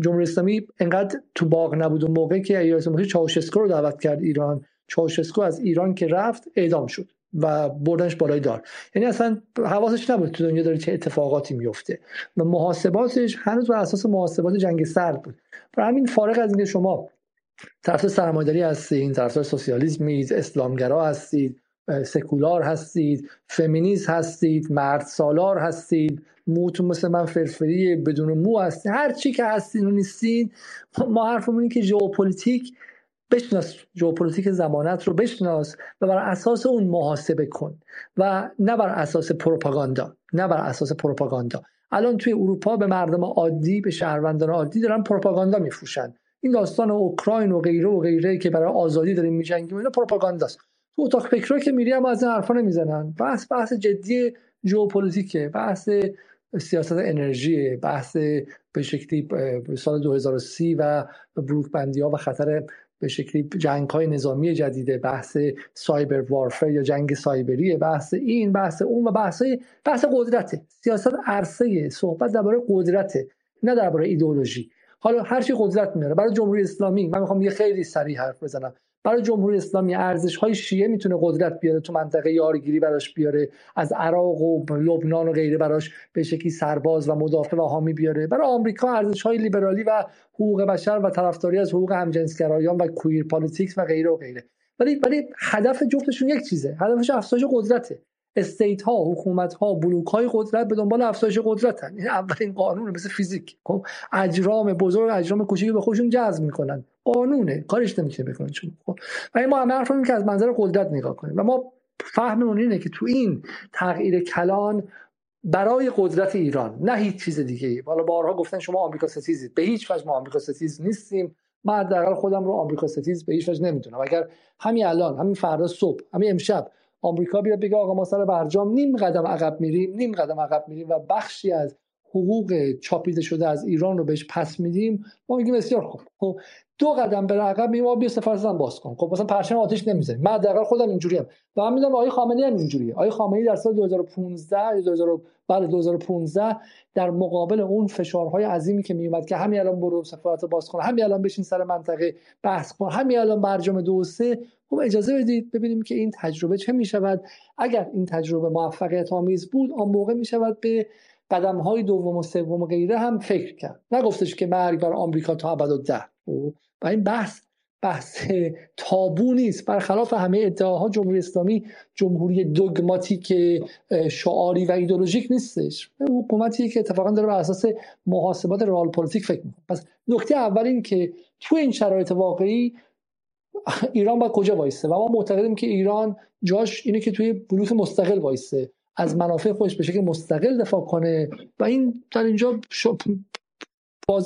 جمهوری اسلامی انقدر تو باغ نبود اون موقع که ایالات متحده چاوشسکو رو دعوت کرد ایران. چاوشسکو از ایران که رفت اعدام شد. و بردنش بالای دار. یعنی اصلا حواسش نبود تو دنیا داره چه اتفاقاتی میفته. و محاسباتش هنوز بر اساس محاسبات جنگ سرد بود. برای همین فارغ از اینکه شما طرف سرمایه‌داری هستید طرف سوسیالیسم اسلامگرا هستید سکولار هستید فمینیست هستید مرد سالار هستید موتون مثل من فرفری بدون مو هستید هر چی که هستین و نیستین ما حرفمون اینه که ژئوپلیتیک بشناس ژئوپلیتیک زمانت رو بشناس و بر اساس اون محاسبه کن و نه بر اساس پروپاگاندا نه بر اساس پروپاگاندا. الان توی اروپا به مردم عادی به شهروندان عادی دارن پروپاگاندا میفروشن. این داستان اوکراین و غیره و غیره که برای آزادی داریم میجنگیم اینا پروپاگانداست. تو اتاق فکر که میری از این حرفا نمی‌زنن. بحث بحث جدی ژئوپلیتیکه بحث سیاست انرژی بحث به شکلی سال 2030 و بروکبندی ها و خطر به شکلی جنگ های نظامی جدیده بحث سایبر وارفر یا جنگ سایبری بحث این بحث اون و بحث بحث قدرته. سیاست عرصه صحبت درباره قدرته نه درباره ایدئولوژی. حالا هر چی قدرت میاره. برای جمهوری اسلامی من می‌خوام یه خیلی سریع حرف بزنم. برای جمهوری اسلامی ارزش های شیعه می‌تونه قدرت بیاره تو منطقه یارگیری براش بیاره از عراق و لبنان و غیره براش به شکلی سرباز و مدافع و حامی بیاره. برای آمریکا ارزش های لیبرالی و حقوق بشر و طرفداری از حقوق همجنسگرایان و queer politics و غیره و غیره. ولی ولی هدف جفتشون یک چیزه هدفش افزایش قدرته. state ها حکومت ها بلوک های قدرت به دنبال افزایش قدرت این اولین قانون مثل فیزیک. خب اجرام بزرگ اجرام کوچیک به خودشون جذب می‌کنن. قانونه کارش نمیشه بکنن چون خب؟ و ما همه حرف که از منظر قدرت نگاه کنیم. و ما فهممون اینه که تو این تغییر کلان برای قدرت ایران نه هیچ چیز دیگه ای حالا بارها گفتن شما آمریکا ستیزید. به هیچ وجه ما آمریکا ستیز نیستیم. من حداقل خودم رو آمریکا ستیز به هیچ وجه نمی‌دونم. اگر همین الان همین فردا صبح همین امشب آمریکا بیاد بگه آقا ما سر برجام نیم قدم عقب میریم نیم قدم عقب میریم و بخشی از حقوق چاپیده شده از ایران رو بهش پس میدیم ما میگیم بسیار خوب. خب دو قدم به عقب میگیم بیا سفارت باز کن. خب مثلا پرچم آتش نمی‌زنیم من حداقل خودم اینجوری ام. و من می‌دونم آقای خامنه‌ای هم اینجوریه. آقای خامنه‌ای در سال 2015 2000 بعد 2015 در مقابل اون فشارهای عظیمی که میومد که همین الان برو سفارت باز کن همین الان بشین سر منطقه بحث کن همین الان برجام دو سه. خب اجازه بدید ببینیم که این تجربه چه می‌شود. اگر این تجربه موفقیت آمیز بود آن موقع می‌شود به قدم های دوم و سوم و غیره هم فکر کرد. نگفتش که مرگ بر آمریکا تا ابد و ده؟ و این بحث بحث تابو نیست. برخلاف همه ادعاها جمهوری اسلامی جمهوری دوگماتیک شعاری و ایدئولوژیک نیستش. حکومتی که اتفاقا داره بر اساس محاسبات رئال پلیتیک فکر می‌کنه. پس نکته اول این که تو این شرایط واقعی ایران باید کجا وایسته و ما معتقدیم که ایران جاش اینه که توی بلوک مستقل وایسته از منافع خودش به شکل مستقل دفاع کنه و این در اینجا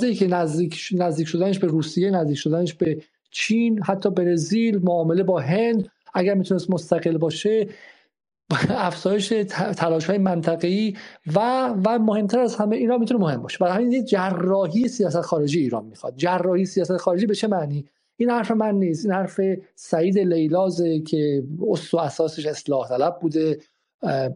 ای که نزدیک نزدیک شدنش به روسیه نزدیک شدنش به چین حتی برزیل معامله با هند اگر می‌تونست مستقل باشه افزایش تلاش های منطقه‌ای و و مهمتر از همه اینا می‌تونه مهم باشه. برای همین جراحی سیاست خارجی ایران می‌خواد. جراحی سیاست خارجی به چه معنی؟ این حرف من نیست. این حرف سعید لیلازه که اصل و اساسش اصلاح طلب بوده.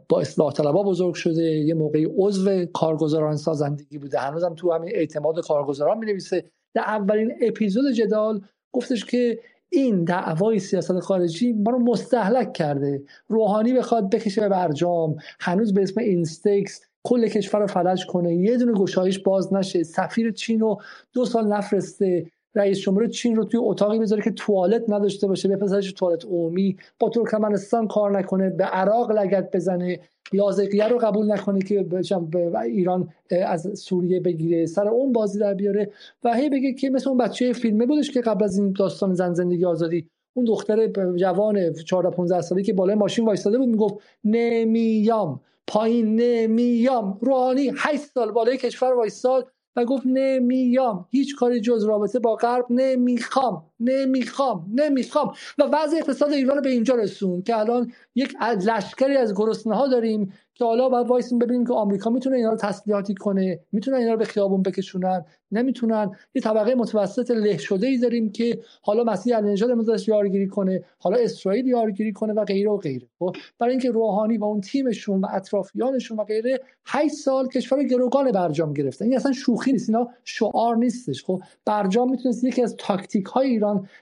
با اصلاح طلبا بزرگ شده. یه موقعی عضو کارگزاران سازندگی بوده. هنوزم تو همین اعتماد کارگزاران می نویسه در اولین اپیزود جدال گفتش که این دعوای سیاست خارجی ما رو مستهلک کرده. روحانی بخواد بکشه به برجام. حنوط به اسم اینستکس کل کشور رو فلج کنه. یه دونه گشایش باز نشه. سفیر چین رو دو سال نفرسته. رئیس جمهور چین رو توی اتاقی بذاره که توالت نداشته باشه بفرستش توالت عمومی با ترکمنستان کار نکنه به عراق لگد بزنه لاذقیه رو قبول نکنه که به ایران از سوریه بگیره سر اون بازی در بیاره و هی بگه که مثل اون بچه فیلمه بودش که قبل از این داستان زن زندگی آزادی اون دختر جوان 14 15 سالی که بالای ماشین وایستاده بود می‌گفت نمیام پایین نمیام روحانی 8 سال بالای کشور وایستاد و گفت نمیام هیچ کاری جز رابطه با غرب نمی‌خوام. نمی‌خوام نمی‌خوام. و وضع اقتصاد ایران به اینجا رسون که الان یک لشکری از گرسنه ها داریم که حالا باید وایسیم ببینیم که آمریکا می‌تونه اینا رو تسلیحاتی کنه می‌تونه اینا رو به خیابون بکشونن نمی‌تونن. یه طبقه متوسط له شده ای داریم که حالا مسیح النژاد امروز یارگیری کنه حالا اسرائیل یارگیری کنه و غیره و غیره. خب برای اینکه روحانی و اون تیمشون و اطرافیانشون و غیره 8 سال کشور گروگان برجام گرفتن این اصلا شوخی نیست اینا شعار نیستش. خب برجام می‌تونست یکی از تاکتیک های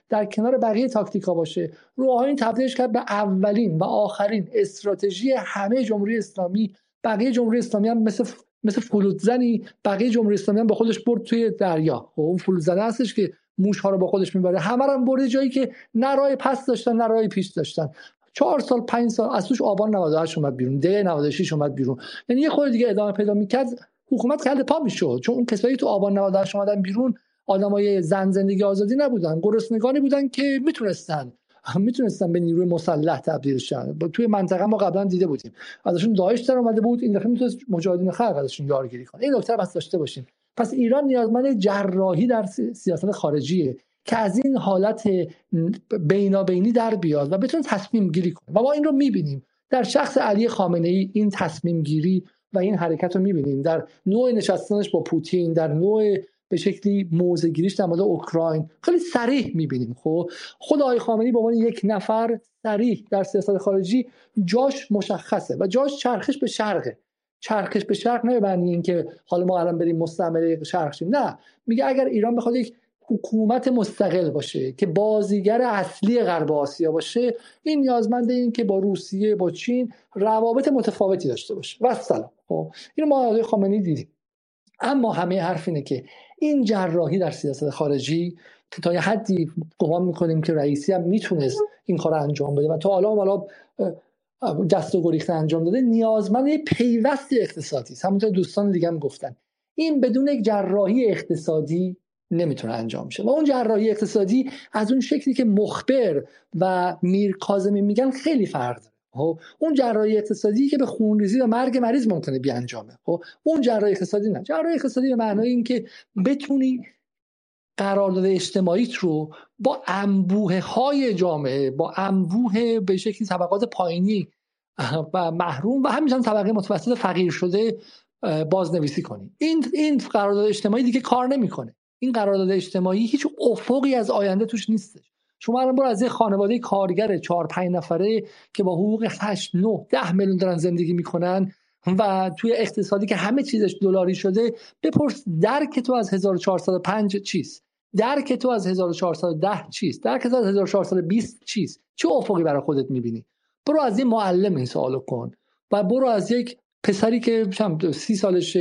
در کنار بقیه تاکتیک ها باشه روحانی تبدیلش کرد به اولین و آخرین استراتژی همه جمهوری اسلامی. بقیه جمهوری اسلامی هم مثل مثل فلوتزنی بقیه جمهوری اسلامی هم با خودش برد توی دریا. خب اون فلوتزنه هستش که موش ها رو با خودش می‌بره. همه هم برده جایی که نه راه پس داشتن نه راه پیش داشتن. چهار سال پنج سال از توش آبان 98 اومد بیرون ده 96 اومد بیرون. یعنی یه خورده دیگه ادامه پیدا می‌کرد حکومت کل پا می‌شد. چون اون کسایی تو آبان 98 اومدن بیرون آدمای زن زندگی آزادی نبودن گرسنگانی بودن که می‌تونستن می‌تونستن به نیروی مسلح تبدیل شن. توی منطقه ما قبلا دیده بودیم. ازشون داعش در اومده بود این دفعه می‌تونست مجاهدین خلق ازشون یارگیری کنه. این نکته بس داشته باشیم. پس ایران نیازمند جراحی در سیاست خارجیه که از این حالت بینابینی در بیاد و بتونه تصمیم گیری کنه. و ما این رو می‌بینیم. در شخص علی خامنه ای این تصمیم گیری و این حرکت رو می‌بینیم. در نوع نشستنش با پوتین در نوع به شکلی موضع گیریش در مورد اوکراین. خیلی سریح می‌بینیم خب؟ خود آقای خامنه‌ای به عنوان یک نفر سریح در سیاست خارجی جاش مشخصه و جاش چرخش به شرقه چرخش به شرق نه معنی اینکه حالا ما الان بریم مستعمره شرق شیم نه. میگه اگر ایران بخواد یک حکومت مستقل باشه که بازیگر اصلی غرب آسیا باشه این نیازمند این که با روسیه با چین روابط متفاوتی داشته باشه. و سلام. خب اینو ما آقای خامنه‌ای دیدیم. اما همه حرف اینه که این جراحی در سیاست خارجی که تا یه حدی گمان می‌کنیم که رئیسی هم می‌تونست این کار انجام بده و تا حالا حالا دست و گریخته انجام داده نیازمند یه پیوست اقتصادی است. همونطور دوستان دیگه هم گفتن. این بدون یک جراحی اقتصادی نمی‌تونه انجام شه. و اون جراحی اقتصادی از اون شکلی که مخبر و میر کاظمی میگن خیلی فرق خب؟ اون جراحی اقتصادی که به خونریزی و مرگ مریض ممکنه بیانجامه. خب؟ اون جراحی اقتصادی نه. جراحی اقتصادی به معنای اینکه بتونی قرارداد اجتماعیت رو با انبوه های جامعه با انبوه به شکلی طبقات پایینی و محروم و همینطور طبقه متوسط فقیر شده بازنویسی کنی. این این قرارداد اجتماعی دیگه کار نمی‌کنه. این قرارداد اجتماعی هیچ افقی از آینده توش نیستش. شما الان برو از یه خانواده کارگر چهار پنج نفره که با حقوق 8 9 ده میلیون دارن زندگی می‌کنن و توی اقتصادی که همه چیزش دلاری شده بپرس درک تو از 1405 چیست؟ درک تو از 1410 چیست؟ درک تو از 1420 چیست؟ چه افقی برای خودت می‌بینی؟ برو از این معلم این سوالو کن و برو از یک پسری که سی سالشه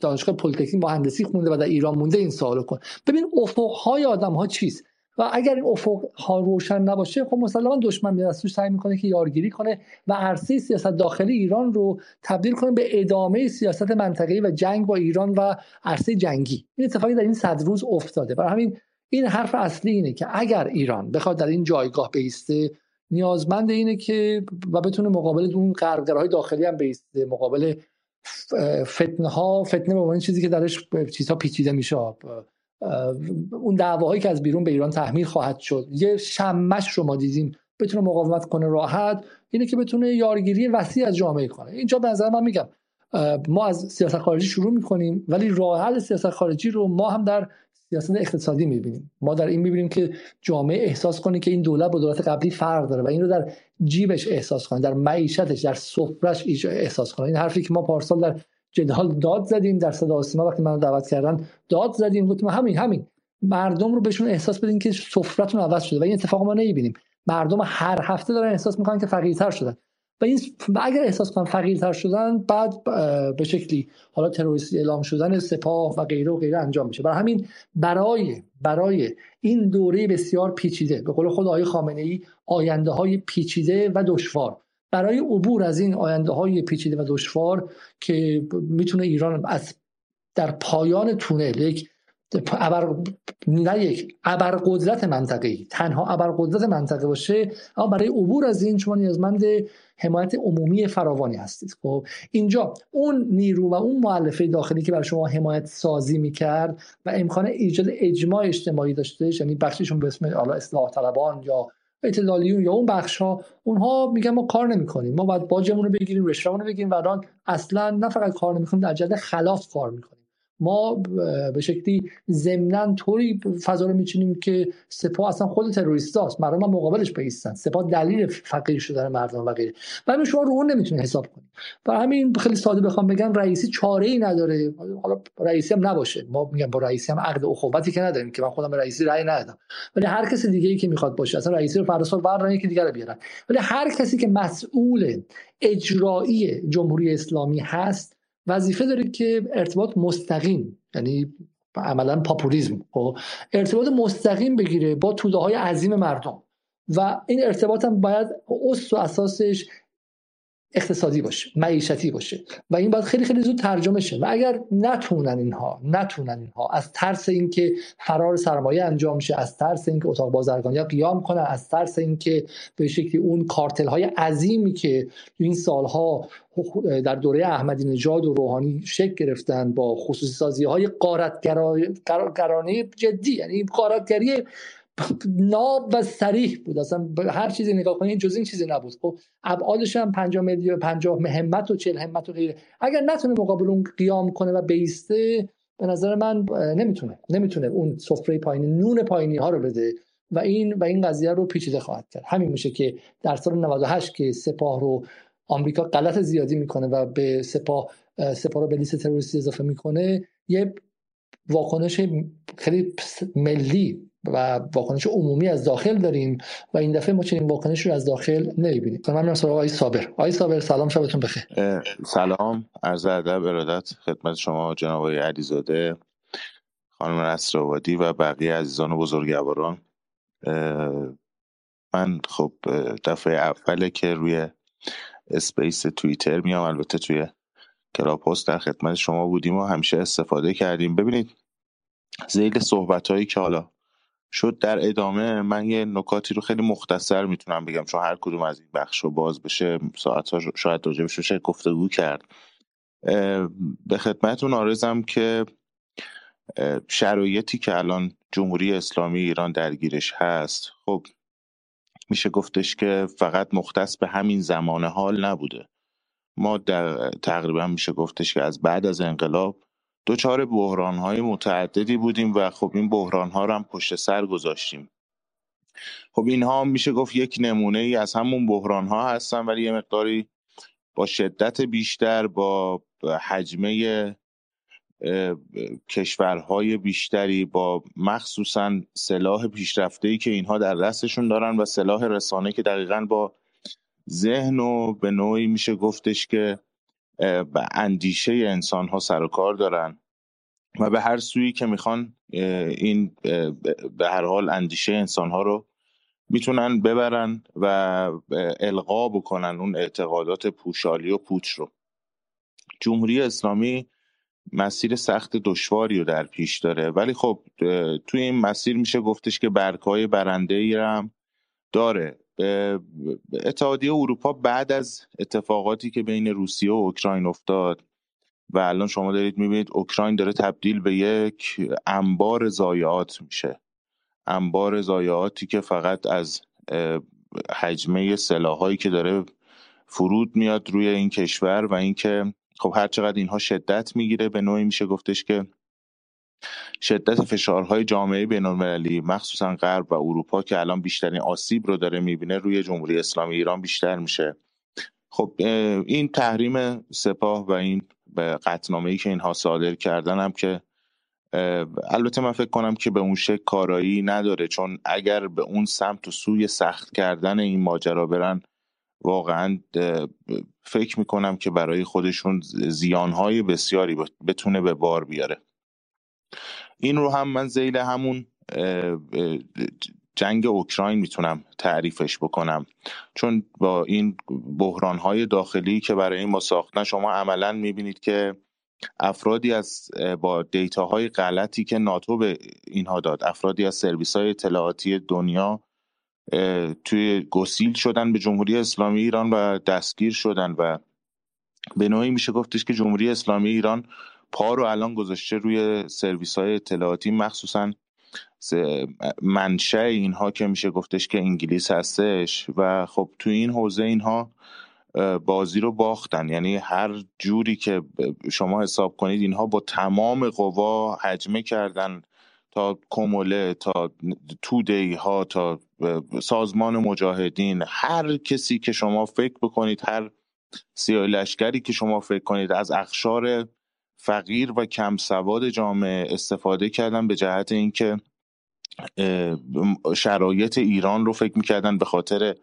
دانشگاه پلیتکنیک مهندسی خونده و در ایران مونده این سوالو کن. ببین افقهای آدم ها چیست؟ و اگر این افق ها روشن نباشه خب مسلما دشمن میاد توش سعی می‌کنه که یارگیری کنه و عرصه سیاست داخلی ایران رو تبدیل کنه به ادامه سیاست منطقه‌ای و جنگ با ایران و عرصه جنگی. این اتفاقی در این صد روز افتاده. برای همین این حرف اصلی اینه که اگر ایران بخواد در این جایگاه بیسته نیازمند اینه که و بتونه مقابل اون غربگرهای داخلی هم بیسته مقابل فتنه ها فتنه به چیزی که درش چیزها پیچیده میشه اون دعواهایی که از بیرون به ایران تحمیل خواهد شد. یه شمش رو ما دیدیم بتونه مقاومت کنه راحت اینه که بتونه یارگیری وسیع از جامعه کنه. اینجا به نظر من میگم ما از سیاست خارجی شروع می‌کنیم ولی راه حل سیاست خارجی رو ما هم در سیاست اقتصادی می‌بینیم. ما در این می‌بینیم که جامعه احساس کنه که این دولت با دولت قبلی فرق داره و این رو در جیبش احساس کنه در معیشتش در سفرش احساس کنه. این حرفی که ما پارسال در جدال داد زدیم در صدا آسیما وقتی منو دعوت کردن داد زدیم گفتیم همین همین. مردم رو بهشون احساس بدین که سفرتون عوض شده و این اتفاق ما نمی‌بینیم. مردم هر هفته دارن احساس می‌کنن که فقیرتر شدن. و این اگر احساس کنن فقیرتر شدن بعد به شکلی حالا تروریستی اعلام شدن سپاه و غیره و غیره انجام میشه. برای همین برای برای این دوره بسیار پیچیده. به قول خود آقای خامنه ای آینده های پیچیده و دشوار. برای عبور از این آینده های پیچیده و دشوار که می‌تونه ایران از در پایان تونل یک ابر نه یک ابر قدرت منطقه‌ای تنها ابر قدرت منطقه باشه اما برای عبور از این شما نیازمند حمایت عمومی فراوانی هستید. خب اینجا اون نیرو و اون مؤلفه داخلی که برای شما حمایت سازی می‌کرد و امکان ایجاد اجماع اجتماعی داشته یعنی بخششون به اسم اصلاح طلبان یا اعتدالیون یا اون بخش ها اونها میگن ما کار نمی‌کنیم. ما باید باجمون رو بگیریم رشوهمون رو بگیریم و الان اصلا نه فقط کار نمی‌کنیم در جهت خلاف کار می‌کنیم. ما به شکلی ضمنا طوری فضا رو میچینیم که سپاه اصلا خود تروریست هاست. مردم هم مقابلش بیستن سپاه دلیل فقیر شدن مردم و غیره. و شما رو اون نمی‌تونه حساب کنیم و همین خیلی ساده بخوام بگم رئیسی چاره ای نداره. حالا رئیسی هم نباشه. ما میگم با رئیسی هم عقد اخوتی که نداریم که من خودم به رئیسی رأی ندادم. ولی هر کسی دیگه ای که می‌خواد باشه اصلا رئیسی رو فردا صبح که دیگه رو بیارن. ولی هر کسی که مسئول اجرایی جمهوری اسلامی هست وظیفه داره که ارتباط مستقیم یعنی عملا پاپولیزم. خب ارتباط مستقیم بگیره با توده های عظیم مردم. و این ارتباط هم باید اصل و اساسش اقتصادی باشه معیشتی باشه و این باید خیلی خیلی زود ترجمه شه. و اگر نتونن اینها نتونن اینها از ترس اینکه فرار سرمایه انجام شه از ترس اینکه اتاق بازرگانی قیام کنن از ترس اینکه به شکلی اون کارتل های عظیمی که این سالها در دوره احمدی نژاد و روحانی شکل گرفتن با خصوصی سازی های قارتگرانه جدی یعنی قارتگری ناب و سریح بود. اصلا هر چیزی نگاه کنید جز این چیزی نبود. خب ابعادش هم 50 میلیون 50 همت و 40 همت و غیره. اگر نتونه مقابل اون قیام کنه و بیسته به نظر من نمی‌تونه. نمی‌تونه اون سفره پایینی نون پایینی ها رو بده و این و این قضیه رو پیچیده خواهد کرد. همین میشه که در سال 98 که سپاه رو آمریکا غلط زیادی می‌کنه و به سپاه سپاه رو به لیست تروریستی اضافه می‌کنه یه واکنش خیلی ملی و واکنش عمومی از داخل داریم و این دفعه ما چنین واکنش رو از داخل نمی‌بینیم. من میرم سراغ آقای صابر. آقای صابر سلام. شبتون بخیر. سلام. عرض ادب ارادت خدمت شما جناب آقای علیزاده خانم نصر آبادی و بقیه عزیزان و بزرگواران. من خب دفعه اوله که روی اسپیس توییتر میام البته توی کلاب‌هاوس در خدمت شما بودیم و همیشه استفاده کردیم. ببینید ذیل صحبت هایی که حالا شد در ادامه من یه نکاتی رو خیلی مختصر می‌تونم بگم چون هر کدوم از این بخش رو باز بشه ساعت ها شاید راجع بهش بشه گفتگو کرد. به خدمتتون عرضم که شرایطی که الان جمهوری اسلامی ایران درگیرش هست خب میشه گفتش که فقط مختص به همین زمان حال نبوده. ما در تقریبا میشه گفتش که از بعد از انقلاب دچار بحران های متعددی بودیم و خب این بحران ها رو هم پشت سر گذاشتیم. خب اینها میشه گفت یک نمونه ای از همون بحران ها هستن ولی یه مقداری با شدت بیشتر با حجمه کشورهای بیشتری با مخصوصا سلاح پیشرفته ای که اینها در دستشون دارن و سلاح رسانه که دقیقا با ذهن و به نوعی میشه گفتش که اندیشه انسان ها سر و کار دارن و به هر سویی که می‌خوان این به هر حال اندیشه انسان ها رو می‌تونن ببرن و القا بکنن اون اعتقادات پوشالی و پوچ رو. جمهوری اسلامی مسیر سخت دشواری رو در پیش داره. ولی خب توی این مسیر میشه گفتش که برگهای برنده ای هم داره. اتحادیه اروپا بعد از اتفاقاتی که بین روسیه و اوکراین افتاد و الان شما دارید می‌بینید اوکراین داره تبدیل به یک انبار ضایعات میشه. انبار ضایعاتی که فقط از حجمه سلاحایی که داره فرود میاد روی این کشور و اینکه خب هر چقدر اینها شدت می‌گیره به نوعی میشه گفتش که شدت فشارهای جامعه بینالمللی مخصوصا غرب و اروپا که الان بیشترین آسیب رو داره می‌بینه روی جمهوری اسلامی ایران بیشتر میشه. خب این تحریم سپاه و این قطنامه ای که اینها صادر کردن هم که البته من فکر کنم که به اون شکل کارایی نداره چون اگر به اون سمت و سوی سخت کردن این ماجرا برن واقعا فکر می‌کنم که برای خودشون زیانهای بسیاری بتونه به بار بیاره. این رو هم من زیل همون جنگ اوکراین می‌تونم تعریفش بکنم. چون با این بحرانهای داخلی که برای ما ساختن شما عملا می‌بینید که افرادی از با دیتاهای غلطی که ناتو به اینها داد افرادی از سرویس های اطلاعاتی دنیا توی گسیل شدن به جمهوری اسلامی ایران و دستگیر شدن و به نوعی میشه گفتش که جمهوری اسلامی ایران پا رو الان گذاشته روی سرویس های اطلاعاتی مخصوصا منشه اینها که میشه گفتش که انگلیس هستش و خب تو این حوزه اینها بازی رو باختن. یعنی هر جوری که شما حساب کنید اینها با تمام قوا حجمه کردن تا کموله تا توده ها تا سازمان مجاهدین هر کسی که شما فکر بکنید هر سیاه لشکری که شما فکر کنید از اخشار فقیر و کم سواد جامعه استفاده کردن به جهت اینکه شرایط ایران رو فکر می‌کردن به خاطر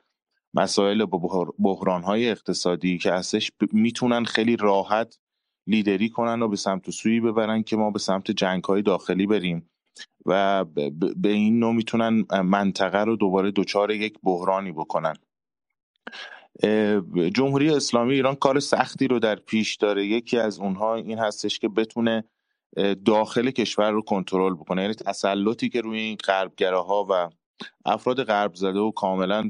مسائل بحران های اقتصادی که هستش می‌تونن خیلی راحت لیدری کنن و به سمت سویی ببرن که ما به سمت جنگ های داخلی بریم و به این نوع می‌تونن منطقه رو دوباره دچار یک بحرانی بکنن. جمهوری اسلامی ایران کار سختی رو در پیش داره. یکی از اونها این هستش که بتونه داخل کشور رو کنترل بکنه. یعنی تسلطی که روی این غربگراها و افراد غرب زده و کاملا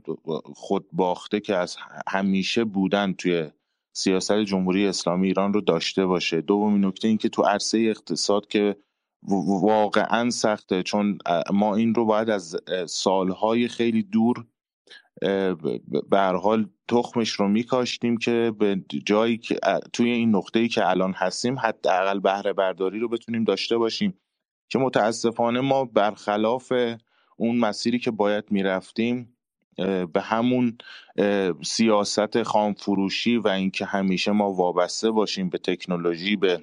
خود باخته که از همیشه بودن توی سیاست جمهوری اسلامی ایران رو داشته باشه. دومین نکته این که تو عرصه اقتصاد که واقعا سخته. چون ما این رو باید از سالهای خیلی دور به هر حال تخمش رو میکاشتیم که به جایی که توی این نقطه ای که الان هستیم حداقل بهره برداری رو بتونیم داشته باشیم. که متاسفانه ما برخلاف اون مسیری که باید می‌رفتیم به همون سیاست خام فروشی و اینکه همیشه ما وابسته باشیم به تکنولوژی به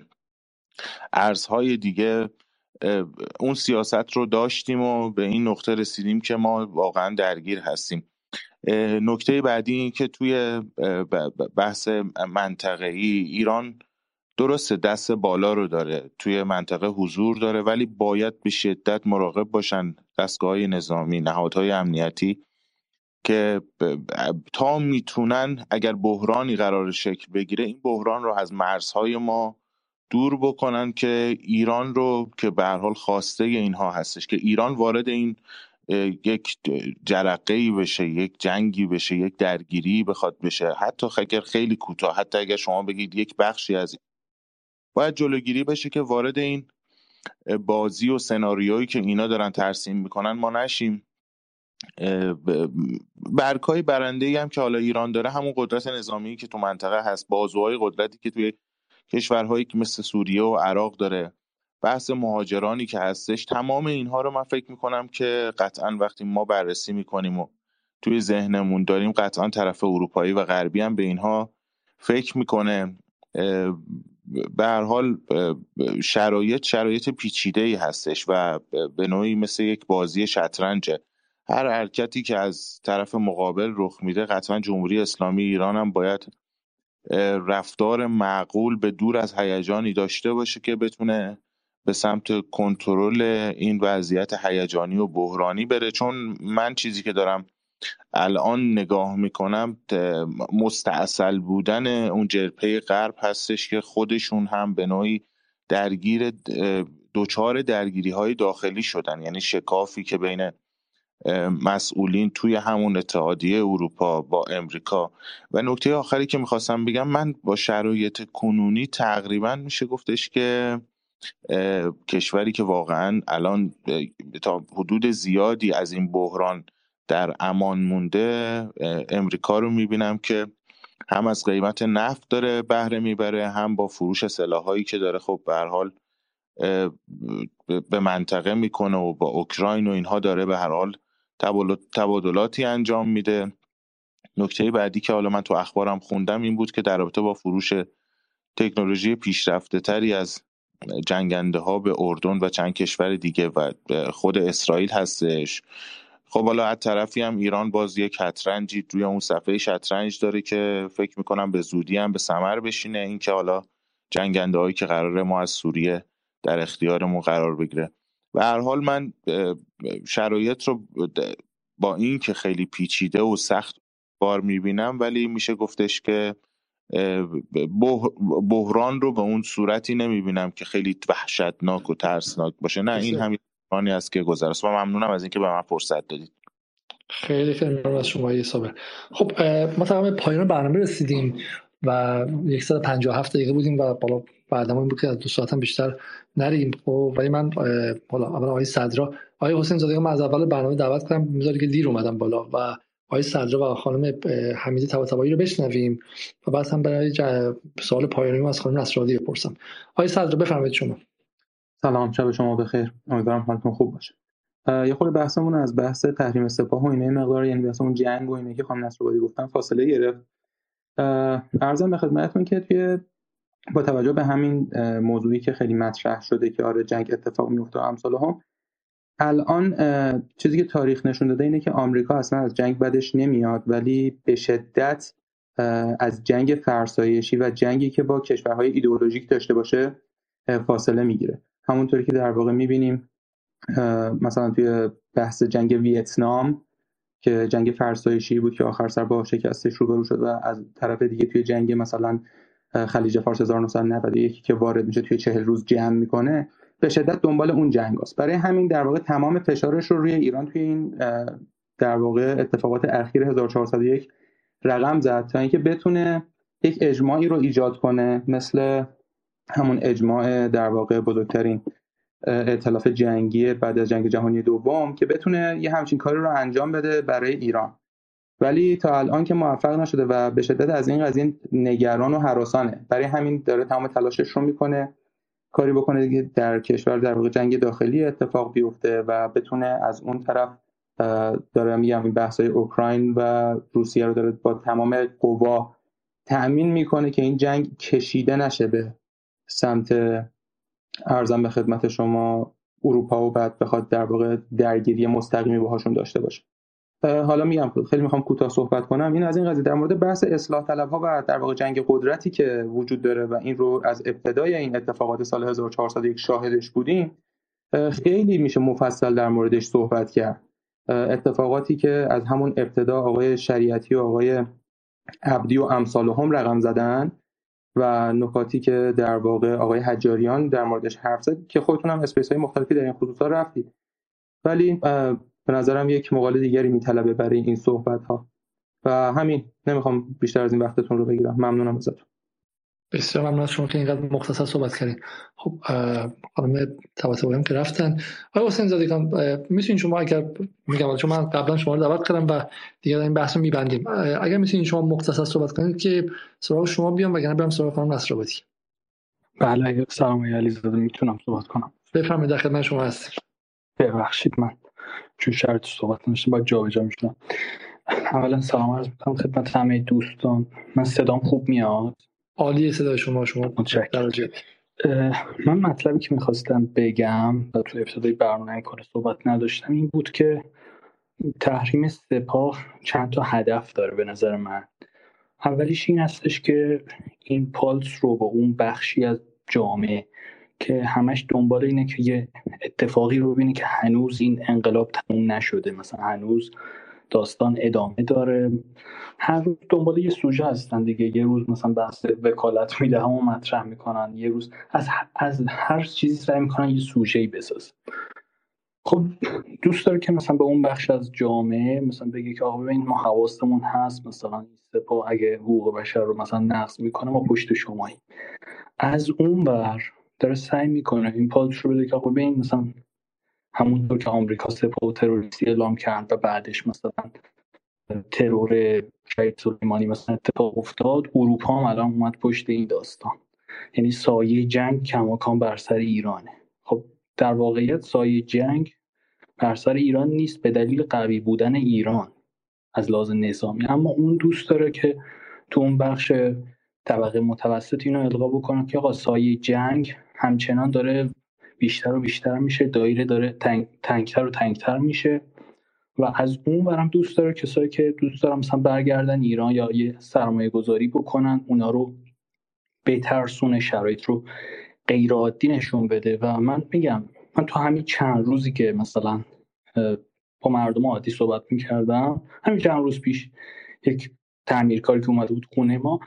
ارزهای دیگه اون سیاست رو داشتیم و به این نقطه رسیدیم که ما واقعا درگیر هستیم. نکته بعدی این که توی بحث منطقه‌ای ایران درسته دست بالا رو داره توی منطقه حضور داره ولی باید به شدت مراقب باشن دستگاه نظامی نهادهای امنیتی که تا می‌تونن اگر بحرانی قرار شکل بگیره این بحران رو از مرزهای ما دور بکنن که ایران رو که به حال خواسته اینها هستش که ایران وارد این یک جرقه ای بشه یک جنگی بشه یک درگیری بخواد بشه. حتی اگر خیلی کوتاه حتی اگر شما بگید یک بخشی از باید جلوگیری بشه که وارد این بازی و سناریویی که اینا دارن ترسیم می‌کنن ما نشیم. برکای برنده ای هم که حالا ایران داره همون قدرت نظامی که تو منطقه هست بازوهای قدرتی که توی کشورهایی که مثل سوریه و عراق داره. بحث مهاجرانی که هستش تمام اینها رو من فکر می‌کنم که قطعا وقتی ما بررسی می‌کنیم و توی ذهنمون داریم قطعا طرف اروپایی و غربی هم به اینها فکر می‌کنه. به هر حال شرایط شرایط پیچیده ای هستش و به نوعی مثل یک بازی شطرنجه. هر حرکتی که از طرف مقابل رخ میده قطعا جمهوری اسلامی ایران هم باید رفتار معقول به دور از هیجانی داشته باشه که بتونه به سمت کنترل این وضعیت هیجانی و بحرانی بره. چون من چیزی که دارم الان نگاه می‌کنم مستاصل بودن اون جرپه غرب هستش که خودشون هم به نوعی درگیر دوچار درگیری های داخلی شدن. یعنی شکافی که بین مسئولین توی همون اتحادیه اروپا با امریکا. و نکته آخری که می‌خواستم بگم من با شرایط کنونی تقریبا میشه گفتش که کشوری که واقعا الان تا حدود زیادی از این بحران در امان مونده امریکا رو می‌بینم که هم از قیمت نفت داره بهره می‌بره هم با فروش سلاحایی که داره خب به حال به منطقه می‌کنه و با اوکراین و اینها داره به هر حال تبادلاتی انجام میده. نکته بعدی که حالا من تو اخبارم خوندم این بود که در رابطه با فروش تکنولوژی پیشرفته تری از جنگنده ها به اردن و چند کشور دیگه و خود اسرائیل هستش. خب حالا از طرفی هم ایران باز یک شطرنجی روی اون صفحه شطرنج داره که فکر می‌کنم به زودی هم به سمر بشینه. اینکه حالا جنگنده هایی که قراره ما از سوریه در اختیارمون قرار بگیره. و هر حال من شرایط رو با این که خیلی پیچیده و سخت بار می‌بینم ولی میشه گفتش که بحران رو به اون صورتی نمی‌بینم که خیلی وحشتناک و ترسناک باشه. نه این همین بحرانی است که گذرست و ممنونم از اینکه به من فرصت دادید. خیلی خیلی ممنون از شما یه صابر. خب ما تمام پایان برنامه رسیدیم و 157 دقیقه بودیم و بالا بعدم این بود که از دو ساعت هم بیشتر نریم. خب ولی من حالا اول آقای صدرا آقای حسین زاده من از اول برنامه دعوت کنم. می‌ذاری که دیر اومدم بالا و آقای صدرا و خانم حمید طباطبایی رو بشنویم و بعد هم برای سوال پایانی از خانم نصرالدی بپرسم. آقای صدرا بفرمایید شما. سلام شب شما بخیر. امیدوارم حالتون خوب باشه. یه خورده بحثمون از بحث تحریم سپاه و اینه مقدار یعنی بحث اون جنگ و اینه که خانم نصرآبادی گفتن فاصله گرفت. ارزم به خدمتتون که توی با توجه به همین موضوعی که خیلی مطرح شده که آره جنگ اتفاق میفته و امثال هم الان چیزی که تاریخ نشون داده اینه که آمریکا اصلا از جنگ بدش نمیاد ولی به شدت از جنگ فرسایشی و جنگی که با کشورهای ایدئولوژیک داشته باشه فاصله می‌گیره. همونطوری که در واقع می‌بینیم مثلا توی بحث جنگ ویتنام که جنگ فرسایشی بود که آخر سر با شکستش روبرو شد و از طرف دیگه توی جنگ مثلا خلیج فارس 1991 که وارد میشه توی چهل روز جمع می‌کنه به شدت دنبال اون جنگ است برای همین در واقع تمام فشارش رو روی ایران توی این در واقع اتفاقات اخیر 1401 رقم زد تا اینکه بتونه یک اجماعی رو ایجاد کنه مثل همون اجماع در واقع بزرگترین ائتلاف جنگی بعد از جنگ جهانی دوم که بتونه یه همچین کاری رو انجام بده برای ایران. ولی تا الان که موفق نشده و به شدت از این قضیه نگران و حراسانه. برای همین داره تمام تلاشش رو می‌کنه. کاری بکنه که در کشور در واقع جنگ داخلی اتفاق بیفته و بتونه از اون طرف داره میگم این بحث اوکراین و روسیه رو داره با تمام قوا تأمین می‌کنه که این جنگ کشیده نشه به سمت ارزم به خدمت شما اروپا و بعد بخواد در واقع درگیری مستقیمی باهاشون داشته باشه. حالا میگم خیلی می‌خوام کوتاه صحبت کنم. این از این قضیه در مورد بحث اصلاح طلب ها و در واقع جنگ قدرتی که وجود داره و این رو از ابتدای این اتفاقات سال 1401 شاهدش بودیم خیلی میشه مفصل در موردش صحبت کرد. اتفاقاتی که از همون ابتدا آقای شریعتی و آقای عبدی و امثال هم رقم زدن و نکاتی که در واقع آقای حجاریان در موردش حرف زد که خودتون هم اسپیس های مختلفی در این خصوصا رفتید. ولی به نظرم یک مقاله دیگری میطلبه برای این صحبت ها و همین نمی‌خوام بیشتر از این وقتتون رو بگیرم. ممنونم ازتون. بسیار ممنون از شما که اینقدر مختصر صحبت کردین. خب خانم هم که رفتن. آقای حسین زادگان می‌تونین شما اگر میگم چون من قبلا شما رو دعوت کردم و دیگه این بحث رو میبندیم اگر می‌تونین شما مختصر صحبت کنید که سراغ شما بیام وگرنه برم سراغ خانم نصرآبادی بله سلام علی زاده می‌تونم صحبت کنم. بفرمایید در خدمت شما هستیم. ببخشید من چون شرط صحبت نشدم باید جابجا می‌شدم. اولا سلام عرض می‌کنم خدمت همه دوستان. من صدام خوب میاد؟ عالی صدای شما شما متشکرم. من مطلبی که می‌خواستم بگم و تو ابتدای برنامه کار صحبت نداشتم این بود که تحریم سپاه چند تا هدف داره به نظر من. اولیش این هستش که این پالس رو با اون بخشی از جامعه که همش دنبال اینه که یه اتفاقی رو ببینه که هنوز این انقلاب تموم نشده. مثلا هنوز داستان ادامه داره. هر روز دنبال یه سوژه هستن دیگه. یه روز مثلا بحث وکالت میده همون مطرح می‌کنن. یه روز از, از هر چیزی سعی می‌کنن یه سوژه ای بسازن. خب دوست داره که مثلا به اون بخش از جامعه مثلا بگه که آقا ببین ما حواستمون هست مثلا سپاه اگه حقوق بشر رو مثلا نقض می‌کنه ما پشت شمایی از اون بر داره سعی می‌کنه این پادش رو بده که آقا ببین مثلا همونطور که آمریکا سپاه تروریستی اعلام کرد و بعدش مثلا ترور شهید سلیمانی مثلا اتفاق افتاد اروپا هم الان اومد پشت این داستان. یعنی سایه جنگ کماکان بر سر ایرانه. خب در واقعیت سایه جنگ بر سر ایران نیست به دلیل قوی بودن ایران از لحاظ نظامی. اما اون دوست داره که تو اون بخش طبقه متوسط اینو القا بکنه که آقا سایه جنگ همچنان داره بیشتر و بیشتر میشه دایره داره تنگ، تنگتر و تنگتر میشه و از اون برم دوست داره کسایی که دوست دارم مثلا برگردن ایران یا یه سرمایه گذاری بکنن اونا رو بترسونه شرایط رو غیر عادی نشون بده. و من میگم من تو همین چند روزی که مثلا با مردم عادی صحبت می‌کردم همین چند روز پیش یک تعمیرکاری که اومده بود خونه ما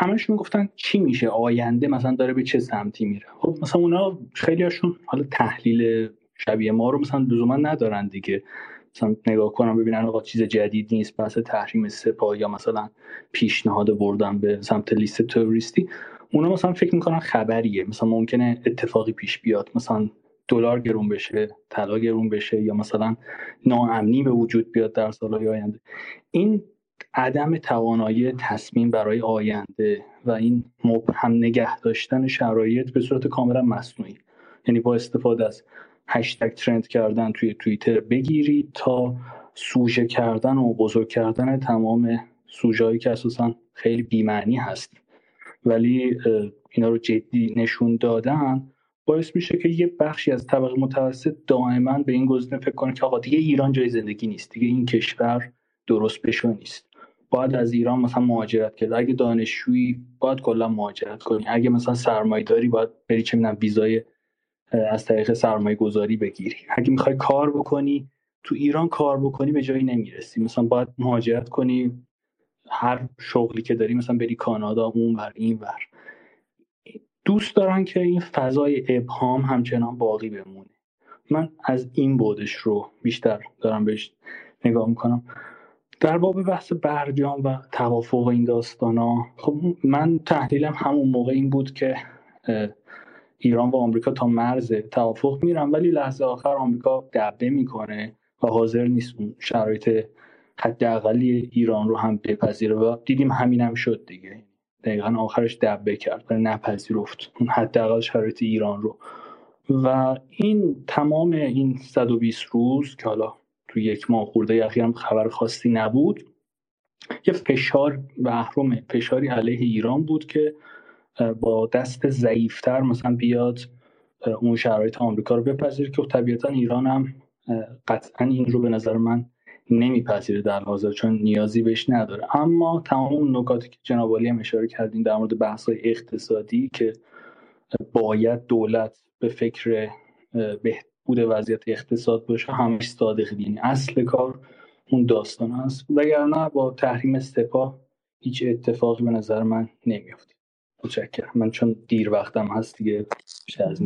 همش می‌گفتن چی میشه؟ آینده مثلا داره به چه سمتی میره؟ خب مثلا اونا خیلی هاشون حالا تحلیل شبیه ما رو مثلا لزوما ندارن دیگه. مثلا نگاه کنم ببینن آقا چیز جدید نیست بحث تحریم سپاه یا مثلا پیشنهاد بردن به سمت لیست تروریستی. اونا مثلا فکر می‌کنن خبریه. مثلا ممکنه اتفاقی پیش بیاد. مثلا دلار گرون بشه طلا گرون بشه یا مثلا ناامنی به وجود بیاد در سالهای آینده. این عدم توانایی تصمیم برای آینده و این مبهم نگه داشتن شرایط به صورت کاملا مصنوعی. یعنی با استفاده از هشتگ ترند کردن توی توییتر بگیرید تا سوژه کردن و بزرگ کردن تمام سوژه‌ای که اساسا خیلی بیمعنی هست. ولی اینا رو جدی نشون دادن باعث میشه که یه بخشی از طبقه متوسط دائما به این گزینه فکر کنه که آقا دیگه ایران جای زندگی نیست دیگه این کشور درست بشو نیست. باید از ایران مثلا مهاجرت کرد. اگه دانشجویی باید کلا مهاجرت کنی. اگه مثلا سرمایه داری باید بری چه می‌دونم ویزای از طریق سرمایه گذاری بگیری. اگه می‌خوای کار بکنی تو ایران کار بکنی به جایی نمی‌رسی. مثلا باید مهاجرت کنی هر شغلی که داری مثلا بری کانادا اون ور این ور. دوست دارن که این فضای ابهام همچنان باقی بمونه. من از این بودش رو بیشتر دارم بهش نگاه می‌کنم. در باب بحث برجام و توافق این داستان ها خب من تحلیلم همون موقع این بود که ایران و آمریکا تا مرز توافق میرن ولی لحظه آخر آمریکا دبه می‌کنه و حاضر نیست اون شرایط حداقلی ایران رو هم بپذیره و دیدیم همین هم شد دیگه. دقیقا آخرش دبه کرد و نپذیرفت اون حداقل شرایط ایران رو. و این تمام این 120 روز که حالا تو یک ماه خورده اخیرم خبر خاصی نبود. یه فشار محروم فشاری علیه ایران بود که با دست ضعیفتر مثلا بیاد اون شرایط آمریکا رو بپذیره که طبیعتا ایران هم قطعا این رو به نظر من نمیپذیره در حاضر چون نیازی بهش نداره. اما تمام نکاتی که جناب هم اشاره کردیم در مورد بحث اقتصادی که باید دولت به فکر بهبود وضعیت اقتصاد باشه همش صادق یعنی اصل کار اون داستان است وگرنه با تحریم سپاه هیچ اتفاقی به نظر من نمیافته. متشکرم. من چون دیر وقتم هست دیگه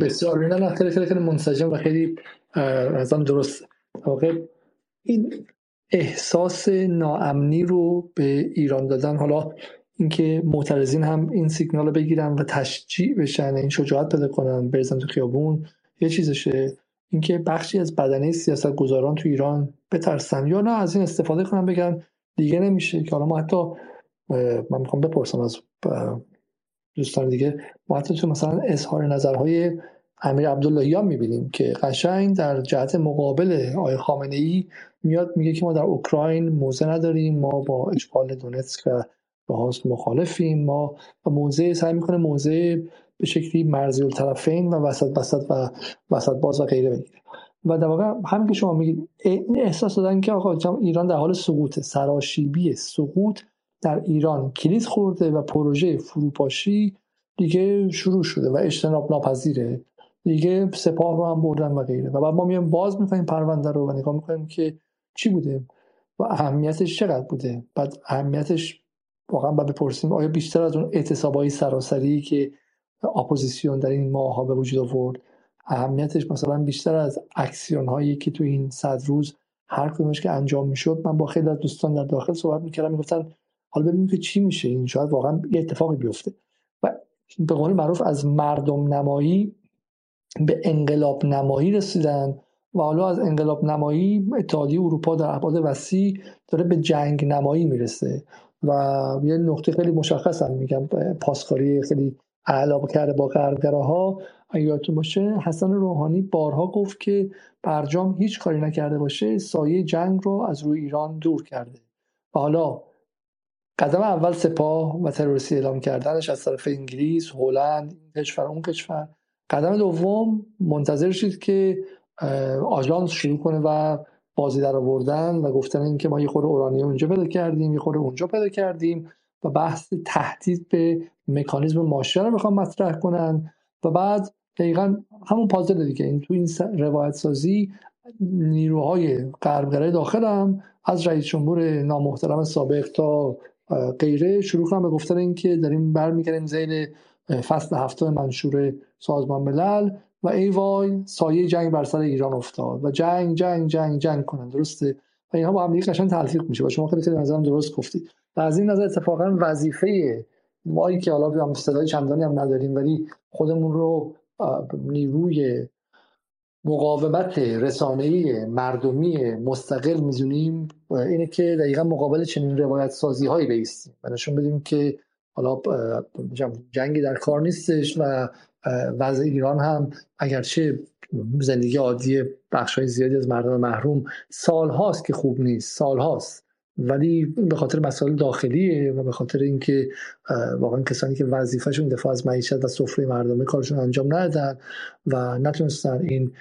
بسیار نه خیلی خیلی منسجم و خیلی از درست. واقع این احساس ناامنی رو به ایران دادن حالا اینکه معترضین هم این سیگنال رو بگیرن و تشجیع بشن این شجاعت پیدا کنن بریزن تو خیابون یه چیزشه. اینکه بخشی از بدنه سیاست گذاران تو ایران بترسن یا نه از این استفاده کنن بگن دیگه نمیشه که حالا ما حتی من می‌خوام بپرسم از دوستان دیگه ما حتی تو مثلا اظهار نظرهای امیر عبداللهی هم می‌بینیم که قشنگ در جهت مقابل آقای خامنه ای میاد میگه که ما در اوکراین موزه نداریم ما با اشغال دونتسک و لوهانسک مخالفیم ما موزه سعی می‌کنه موزه به شکلی مرزی الطرفین و وسط وسط و وسط باز و غیره بگیره. و در واقع همین که شما میگید این احساس دادن که آقا ایران در حال سقوط سراشیبی سقوط در ایران کلید خورده و پروژه فروپاشی دیگه شروع شده و اجتناب ناپذیره. دیگه سپاه رو هم بردن و غیره. و بعد ما میایم باز می‌کنیم پرونده رو و نگاه می‌کنیم که چی بوده و اهمیتش چقدر بوده. بعد اهمیتش واقعا باید بپرسیم آیا بیشتر از اون اعتصابای سراسری که اپوزیسیون در این ماه ها به وجود آورد. اهمیتش مثلا بیشتر از اکسیون هایی که تو این صد روز هر کدومش که انجام می‌شد. من با خیلی از دوستان در داخل صحبت می‌کردم می‌گفتن حالا ببینیم که چی میشه این شاید واقعا یه اتفاقی بیفته. و به قول معروف از مردم نمایی به انقلاب نمایی رسیدن و حالا از انقلاب نمایی اتحادیه اروپا در ابعاد وسیع داره به جنگ نمایی می‌رسه. و یه نقطه خیلی مشخص هم میگم پاسکاری خیلی اعلا کرده با غربگراها اگه یادتون باشه حسن روحانی بارها گفت که برجام هیچ کاری نکرده باشه سایه جنگ رو از روی ایران دور کرده. و حالا قدم اول سپاه و تروریستی اعلام کردنش از طرف انگلیس هلند کشور اون کشور. قدم دوم منتظر شید که آژانس شروع کنه و بازی در آوردن و گفتن اینکه ما یه خورده اورانیوم اونجا پیدا کردیم یه خورده اونجا پیدا کردیم و بحث تهدید به مکانیزم ماشه رو می‌خوام مطرح کنن. و بعد دقیقا همون پازل دیگه. این تو این روایت سازی نیروهای غربگرای داخل هم از رئیس جمهور نامحترم سابق تا غیره شروع کنم به گفتن اینکه داریم برمیگردیم زیر فصل هفته منشور سازمان ملل و ای وای سایه جنگ بر سر ایران افتاد و جنگ جنگ جنگ جنگ کنن. درسته؟ و اینها با هم دیگه قشنگ تلفیق میشه. و شما خیلی خیلی نظرم درست گفتید و از این نظر اتفاقا وظیفه ما که حالا هم صدای چندانی هم نداریم ولی خودمون رو نیروی مقاومت رسانه‌ای مردمی مستقل میزونیم اینه که دقیقا مقابل چنین روایت سازی هایی بیستیم. و نشون بدیم که حالا جنگی در کار نیستش و وضع ایران هم اگرچه زندگی عادی بخش های زیادی از مردم محروم سال هاست که خوب نیست سال هاست ولی به خاطر مسائل داخلیه و به خاطر اینکه واقعا کسانی که وظیفهشون دفاع از معیشت و سفره مردمی کارشون انجام ندادن و نتونستن این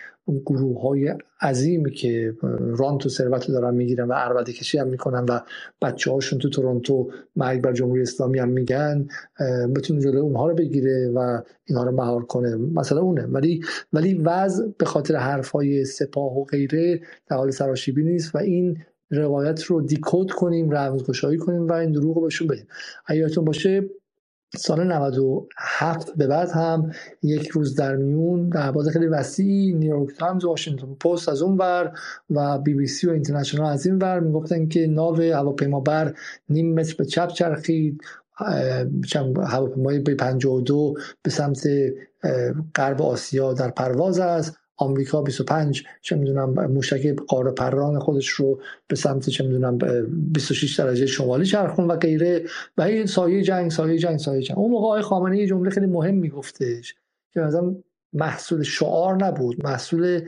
گروه های عظیمی که رانت و ثروت دارن می‌گیرن و عربده کشی هم می‌کنن و بچه هاشون تو تورنتو مرگ بر جمهوری اسلامی هم میگن بتونه جلو اونها رو بگیره و اینها رو مهار کنه. مثلا اونه. ولی ولی وضع به خاطر حرف های سپاه و غیره در حال سراشیبی نیست و این روایت رو decode کنیم رمزگشایی کنیم و این دروغ رو بهشون بدیم. اگه باشه سال 97 به بعد هم یک روز در میون در باز خیلی وسیع نیویورک تایمز واشنگتن پست از اون ور و بی بی سی و اینترنشنال از این ور می‌گفتن که ناو هواپیما بر نیم متر به چپ چرخید هواپیمای به 52 به سمت غرب آسیا در پرواز است. آمریکا 25 چه می‌دونم موشک قاره پران خودش رو به سمت چه می‌دونم 26 درجه شمالی چرخون و غیره. و این سایه جنگ سایه جنگ سایه جنگ. اون موقع آقای خامنه‌ای یه جمله خیلی مهم میگفتش که مثلا محصول شعار نبود. محصول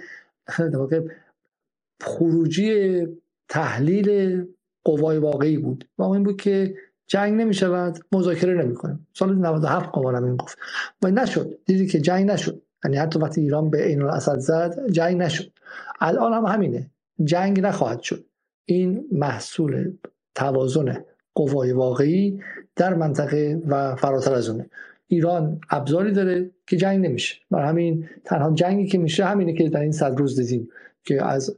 خروجی تحلیل قوای واقعی بود. و این بود که جنگ نمی شود مذاکره نمی کنیم سال 97 قمانم این گفت. و نشد. دیدی که جنگ نشد. یعنی حتی وقتی ایران به عین الاسد زد جنگ نشد. الان هم همینه. جنگ نخواهد شد. این محصول توازن قوای واقعی در منطقه و فراتر از اونه. ایران ابزاری داره که جنگ نمیشه. برای همین تنها جنگی که میشه همینه که در این صد روز دیدیم که از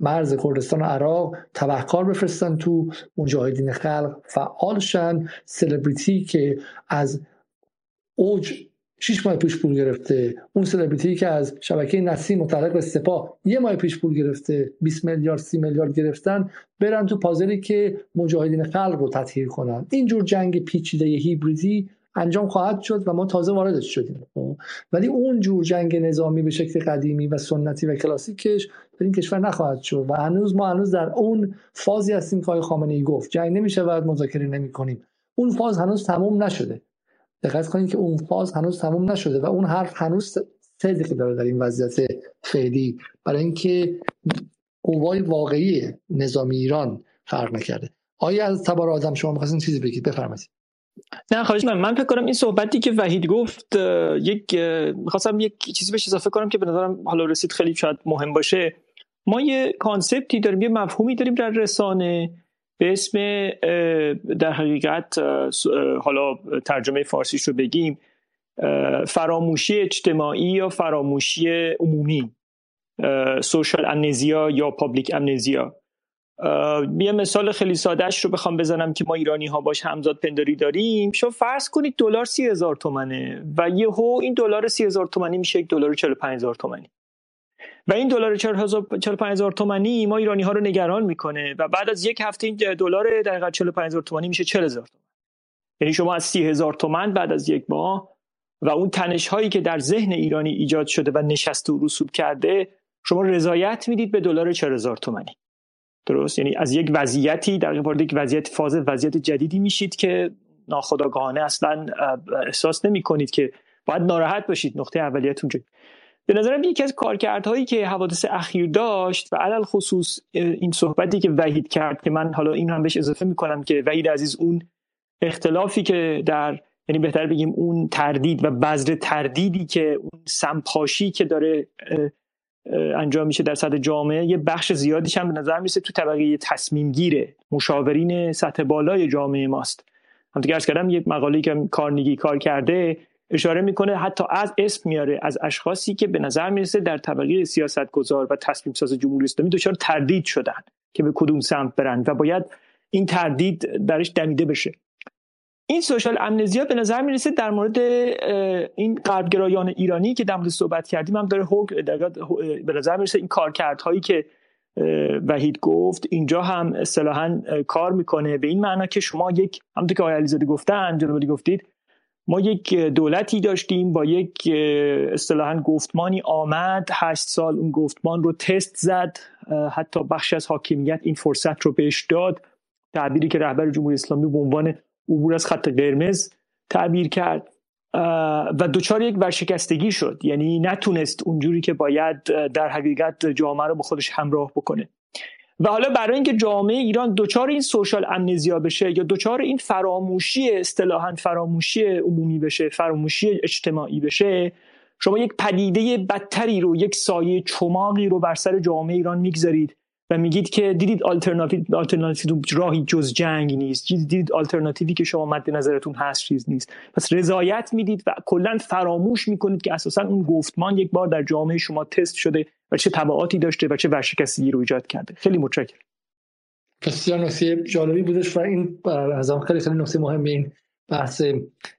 مرز کردستان و عراق تبهکار بفرستن تو مجاهدین خلق فعال شن. سلبریتی که از اوج شیش ماه پیش پول گرفته. اون سلبریتی که از شبکه نسیم متعلق به سپاه یه ماه پیش پول گرفته. 20 میلیارد 30 میلیارد گرفتن برن تو پازلی که مجاهدین خلق رو تطهیر کنن. اینجور جنگ پیچیده هیبریدی انجام خواهد شد و ما تازه واردش شدیم خب؟ ولی اون جور جنگ نظامی به شکل قدیمی و سنتی و کلاسیکش در این کشور نخواهد شد و هنوز ما هنوز در اون فازی هستیم که خامنه ای گفت. جنگ نمیشه و مذاکره نمی کنیم اون فاز هنوز تموم نشده. دقت کنید که اون فاز هنوز تموم نشده و اون حرف هنوز صدق داره در این وضعیت فعلی. برای اینکه قوای واقعی نظامی ایران فرق نکرده. آیا از تبار آدم شما می‌خواستین چیزی بگید؟ بفرمایید. نه خواهش من من فکر کنم این صحبتی که وحید گفت یک می‌خواستم یک چیزی بهش اضافه کنم که به نظرم حالا رسید خیلی شاید مهم باشه. ما یه کانسپتی داریم یه مفهومی داریم در رسانه به اسم در حقیقت حالا ترجمه فارسیش رو بگیم فراموشی اجتماعی یا فراموشی عمومی social amnesia یا public amnesia یه مثال خیلی سادهش رو بخوام بزنم که ما ایرانی ها باش همذات پنداری داریم. شما فرض کنید دلار سی هزار تومنه و یهو این دلار سی هزار تومنی میشه یک دلار چهل پنج هزار تومنی. و این دلار 45 هزار تومانی ما ایرانی ها رو نگران می‌کنه و بعد از یک هفته این دلار دقیقا 45 هزار تومانی میشه 40 هزار تومان یعنی شما از 30 هزار تومن بعد از یک ماه و اون تنش هایی که در ذهن ایرانی ایجاد شده و نشسته و رسوب کرده شما رضایت می‌دید به دلار 40 هزار تومانی درست؟ یعنی از یک وضعیتی در وارد یک وضعیت فاز وضعیت جدیدی میشید که ناخودآگاهانه اصلا احساس نمی کنید که باید ناراحت باشید. نقطه اولیتون به نظرم یکی از کارکردهایی که حوادث اخیر داشت و علل خصوص این صحبتی که وحید کرد که من حالا این هم بهش اضافه می‌کنم که وحید عزیز اون اختلافی که در یعنی بهتر بگیم اون تردید و بذر تردیدی که اون سمپاشی که داره انجام میشه در سطح جامعه یه بخش زیادیش هم به نظر میسه تو طبقه تصمیم گیره مشاورین سطح بالای جامعه ماست. همونطور که کردم یک مقاله که کارنگی کار کرده اشاره می‌کنه حتی از اسم میاره از اشخاصی که به نظر می‌رسه در طبقه سیاستگزار و تصمیم ساز جمهوری اسلامی دچار تردید شدن که به کدوم سمت برن و باید این تردید درش دمیده بشه. این سوشال امنزیا به نظر می‌رسه در مورد این غربگرایان ایرانی که در مورد صحبت کردیم هم داره به نظر می‌رسه این کارکردهایی که وحید گفت اینجا هم اصطلاحا کار می‌کنه. به این معنا که شما یک همونطور که آقای علیزاده گفتن جناب گفتید ما یک دولتی داشتیم با یک اصطلاحا گفتمانی آمد. هشت سال اون گفتمان رو تست زد. حتی بخش از حاکمیت این فرصت رو بهش داد. تعبیری که رهبر جمهوری اسلامی به عنوان عبور از خط قرمز تعبیر کرد. و دوچار یک ورشکستگی شد. یعنی نتونست اونجوری که باید در حقیقت جامعه رو با خودش همراه بکنه. و حالا برای اینکه جامعه ایران دچار این سوشال امنزیا بشه یا دچار این فراموشی اصطلاحا فراموشی عمومی بشه فراموشی اجتماعی بشه شما یک پدیده بدتری رو یک سایه چماقی رو بر سر جامعه ایران می‌گذارید. میگید که دیدید آلترناتیو آلترناتیو راهی جز جنگ نیست. دیدید آلترناتیوی که شما مد نظرتون هست چیز نیست. پس رضایت می‌دید و کلا فراموش می‌کنید که اساسا اون گفتمان یک بار در جامعه شما تست شده و چه تبعاتی داشته و چه ورشکستگی رو ایجاد کرده. خیلی متشکرم. بسیار نکته جالبی بودش و این از خیلی خیلی نکته مهمه این بحث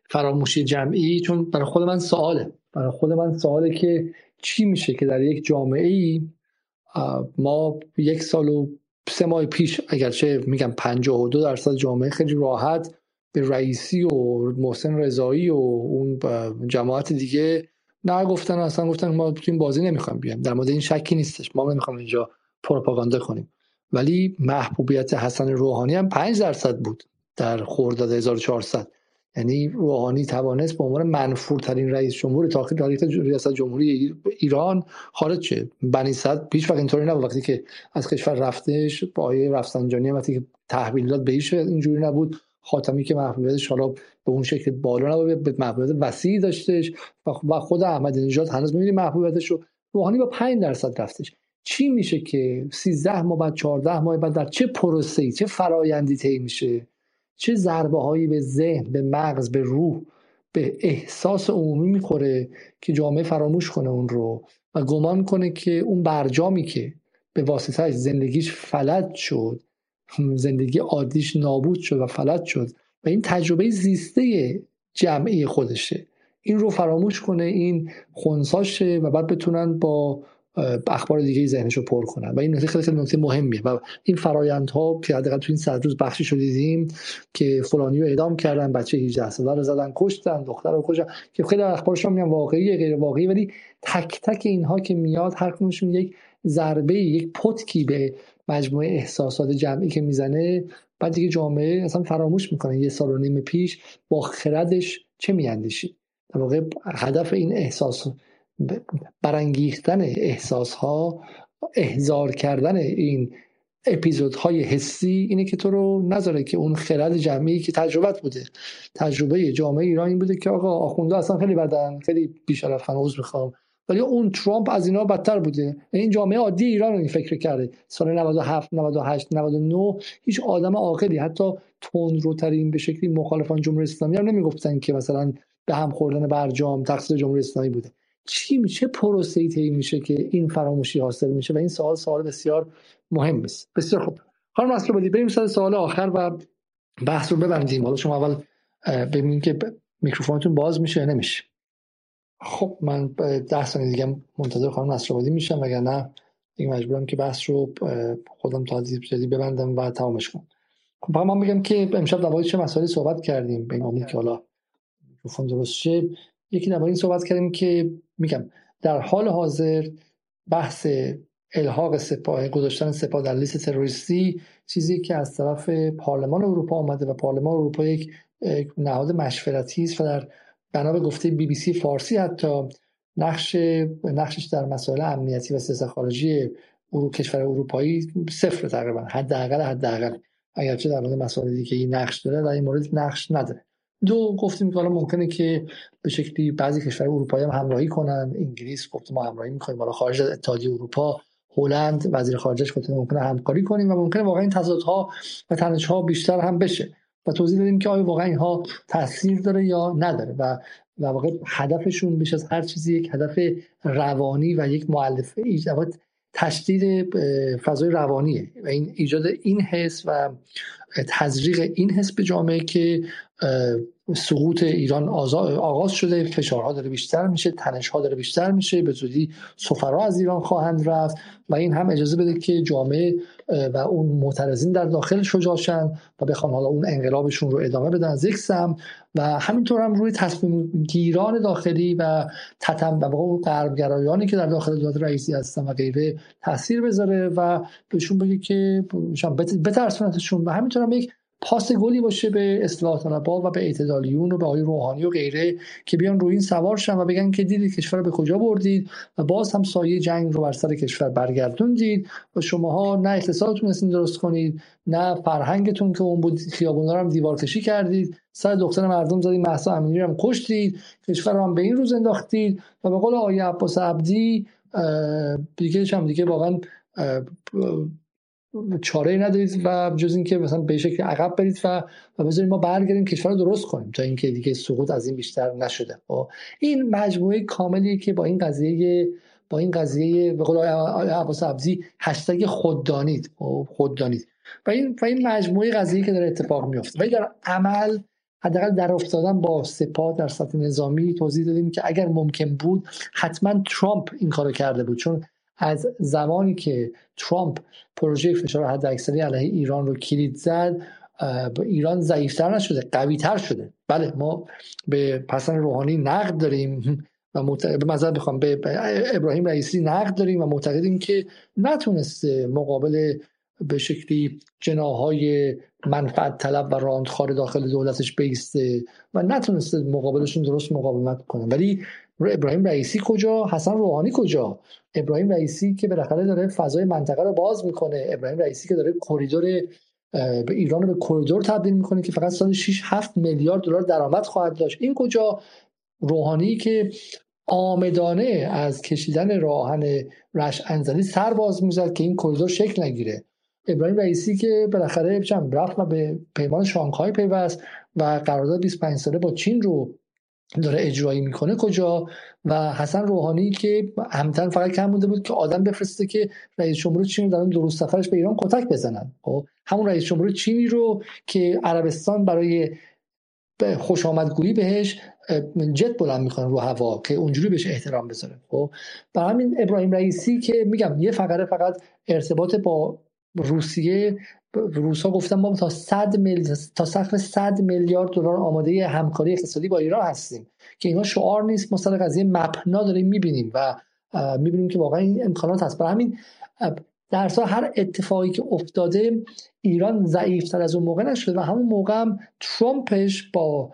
فراموشی جمعی چون برای خود من سواله. برای خود من سواله که چی میشه که در یک جامعه ای ما یک سال و سه ماه پیش اگرچه میگم 52 درصد جامعه خیلی راحت به رئیسی و محسن رضایی و اون جماعت دیگه نه گفتن اصلا گفتن ما تو این بازی نمی‌خوایم بیایم. در مورد این شکی نیستش. ما نمی‌خوایم اینجا پروپاگاندا کنیم. ولی محبوبیت حسن روحانی هم 5 درصد بود در خرداد 1400 یعنی روحانی توانست به عنوان منفورترین رئیس جمهور تاریخ ریاست جمهوری ایران خارج شه بنی صد پیش وقت اینطوری نبود. وقتی که از کشور رفتش با آیه رفسنجانی وقتی که تحویل داد به اینجوری نبود. خاتمی که محبوبیتش حالا به اون شکل بالا نبود به محبوبیت وسیعی داشتش و خود احمد نژاد هنوز می‌بینیم محبوبیتش رو روحانی با 5 درصد رفتش. چی میشه که 13 ماه بعد 14 ماه بعد در چه پروسه‌ای چه فرایندی طی میشه؟ چه ضربه هایی به ذهن به مغز به روح به احساس عمومی می‌خوره که جامعه فراموش کنه اون رو و گمان کنه که اون برجامی که به واسطهش زندگیش فلج شد زندگی عادیش نابود شد و فلج شد و این تجربه زیسته جمعی خودشه. این رو فراموش کنه این خونساشه و بعد بتونن با اخبار دیگه ذهنش رو پر کنن. و این نکته خیلی خیلی نکته مهمیه. و این فرایندها که حداقل تو این صد روز بخشی شو دیدیم که فلانی رو اعدام کردن بچه 18 ساله رو زدن کشتن دختر رو کشتن که خیلی اخبارشون میگن واقعی غیر واقعی ولی تک تک اینها که میاد هر یک ضربه یک پتکی به مجموعه احساسات جمعی که می‌زنه. بعد دیگه جامعه اصلا فراموش می‌کنه یه سال و نیم پیش با خردش چه میاندیشی؟ در واقع هدف این احساس برانگیختن احساس ها احزار کردن این اپیزودهای حسی اینه که تو رو نذاره که اون خرد جمعی که تجربت بوده. تجربه جامعه ایران این بوده که آقا آخونده اصلا خیلی بدن خیلی بیشرفن عوض می‌خوام. ولی اون ترامپ از اینا بدتر بوده. این جامعه عادی ایران رو این فکر کرده. سال 97 98 99 هیچ آدم عاقلی حتی تون رو ترین به شکلی مخالفان جمهوری اسلامی هم نمی‌گفتن که مثلا به هم خوردن برجام تقصیر جمهوری اسلامی بوده. چی میشه پروسه ای میشه که این فراموشی حاصل میشه و این سوال سوال بسیار مهم است بسیار خوب. خانم اصلا بریم سر سوال آخر و بحث رو ببندیم. حالا شما اول ببینید که میکروفونتون باز میشه یا نمیشه. خب من ده ثانیه دیگه منتظر خانم نصرآبادی میشم وگرنه این مجبورم که بحث رو خودم تا جدی ببندم و تمامش کنم. خب من بگم که امشب در چه مسائلی صحبت کردیم؟ به امید که حالا میکروفون درست شه. یکی در این صحبت کردیم که میگم در حال حاضر بحث الحاق سپاه گذاشتن سپاه در لیست تروریستی چیزی که از طرف پارلمان اروپا آمده و پارلمان اروپا یک نهاد مشورتی است و در بنا به گفته بی بی سی فارسی حتی نقش نقشش در مسائل امنیتی و سیاست خارجی ارو کشور اروپایی صفر تقریبا حداقل حداقل. اگرچه در مورد مسائل دیگه این نقش داره در این مورد نقش نداره. دو گفتیم که حالا ممکنه که به شکلی بعضی کشور اروپایی هم همراهی کنن. انگلیس گفت ما همراهی می‌کنیم. حالا خارج از اتحادیه اروپا هلند وزیر خارجش گفته ممکنه همکاری کنیم و ممکنه واقعا این تضادها و تنشها بیشتر هم بشه. و توضیح بدیم که آیا واقعا اینها تاثیر داره یا نداره و و واقع هدفشون بیش از هر چیزی یک هدف روانی و یک معلفه ایجاد تشدید فضای روانیه. و این ایجاد این حس و تزریق این حس به جامعه که سقوط ایران آغاز شده فشارها داره بیشتر میشه تنشها داره بیشتر میشه به زودی سفرا از ایران خواهند رفت و این هم اجازه بده که جامعه و اون معترضین در داخل شجاشن و بخوان حالا اون انقلابشون رو ادامه بدن. از یک سم و همینطور هم روی تصمیم گیران داخلی و تتم و اون که در داخل دولت رئیسی هستن و غیره تاثیر بذاره و بهشون بگه که بترسونتشون و همینطور هم یک پاس گلی باشه به اصلاح طلبها و به اعتدالیون و به آقای روحانی و غیره که بیان روی این سوار شن و بگن که دیدید کشور به کجا بردید و باز هم سایه جنگ رو بر سر کشور برگردوندید و شماها نه اقتصادتون تونستین درست کنید نه فرهنگتون که اون بود خیابونا رو هم دیوار کشی کردید. سر دختر مردم زدید محسا امینی رو هم کشتید. کشور رو هم به این روز انداختید و به قول آقای عباس عبدی دیگه هم دیگه واقعا چاره ای ندارید و جز اینکه مثلا به شکل عقب برید و و بذارید ما برگردیم کشور رو درست کنیم تا اینکه دیگه سقوط از این بیشتر نشده. و خب، این مجموعه کاملی که با این قضیه با این قضیه به قول عباس عبزی هشتگ خوددانید. خب، خوددانید. و این و این مجموعه قضیه که داره اتفاق میفته ولی در عمل حداقل در افتادن با سپاه در سطح نظامی توضیح دادیم که اگر ممکن بود حتما ترامپ این کارو کرده بود. چون از زمانی که ترامپ پروژه فشار حداکثری علیه ایران رو کلید زد ایران ضعیفتر نشده قویتر شده. بله ما به پسن روحانی نقد داریم و به مذر بخوام به ابراهیم رئیسی نقد داریم و معتقدیم که نتونسته مقابل به شکلی جناهای منفعت طلب و راندخار داخل دولتش بیسته و نتونسته مقابلشون درست مقاومت کنه. ولی ابراهیم رئیسی کجا؟ حسن روحانی کجا؟ ابراهیم رئیسی که بالاخره داره فضای منطقه رو باز می‌کنه. ابراهیم رئیسی که داره کریدور به ایران رو به کریدور تبدیل می‌کنه که فقط سال 6 7 میلیارد دلار درآمد خواهد داشت. این کجا؟ روحانی که عامدانه از کشیدن راه‌آهن رشت انزلی سر باز می‌زد که این کریدور شکل نگیره. ابراهیم رئیسی که بالاخره رفت و به پیمان شانگهای پیوست و قرارداد 25 ساله با چین رو داره اجرایی می‌کنه. کجا؟ و حسن روحانی که همتن فقط کم مونده بود که آدم بفرسته که رئیس جمهور چین در درست سفرش به ایران کتک بزنن. خب همون رئیس جمهور چینی رو که عربستان برای خوش آمدگویی بهش جت بلند می‌کنه رو هوا که اونجوری بهش احترام بذاره. خب برای همین ابراهیم رئیسی که میگم یه فقره فقط ارتباط با روسیه روسا گفتن ما تا 100 مل... تا سقف 100 میلیارد دلار آماده همکاری اقتصادی با ایران هستیم که اینا شعار نیست. ما سر قضیه مپنا داریم می‌بینیم و می‌بینیم که واقعا این امکانات هست. برای همین در هر اتفاقی که افتاده ایران ضعیفتر از اون موقع نشده و همون موقع هم ترامپش با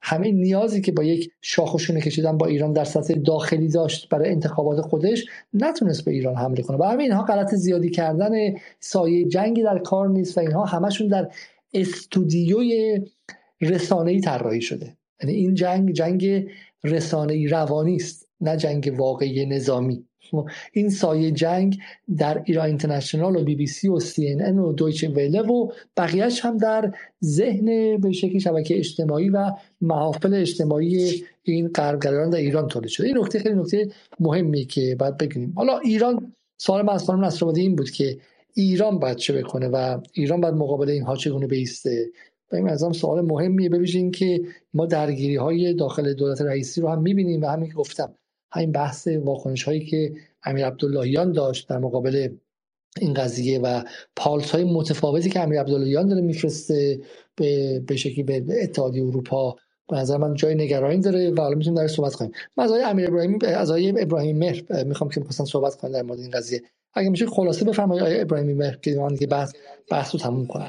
همه نیازی که با یک شاخشونه کشیدن با ایران در سطح داخلی داشت برای انتخابات خودش نتونست به ایران حمله کنه. و همین اینها غلط زیادی کردن سایه جنگی در کار نیست و اینها همشون در استودیوی رسانه‌ای طراحی شده. یعنی این جنگ جنگ رسانه‌ای روانی است نه جنگ واقعی نظامی. این سایه جنگ در ایران اینترنشنال و بی بی سی و سی این ان و دویچه ویله و بقیهش هم در ذهن به شکلی شبکه اجتماعی و محافل اجتماعی این غربگرایان در ایران تولید شده. این نکته خیلی نکته مهمی که باید بگیم. حالا ایران سوال من از خانم این بود که ایران باید چه بکنه و ایران باید مقابل اینها چگونه بیسته؟ این از سوال مهمیه. ببینید که ما درگیری های داخل دولت رئیسی رو هم می‌بینیم و همین گفتم. همین بحث واکنش هایی که امیر عبداللهیان داشت در مقابل این قضیه و پالس های متفاوتی که امیر عبداللهیان داره میفرسته به به شکلی به اتحادیه اروپا به نظر من جای نگرانی داره و حالا می‌تونیم در صحبت کنیم. من از آقای امیر ابراهیمی از آقای ابراهیم مهر می‌خوام که مثلا صحبت کنم در مورد این قضیه. اگه میشه خلاصه بفرمایید آقای ابراهیمی مهر که من که بحث بحث رو تموم کنم.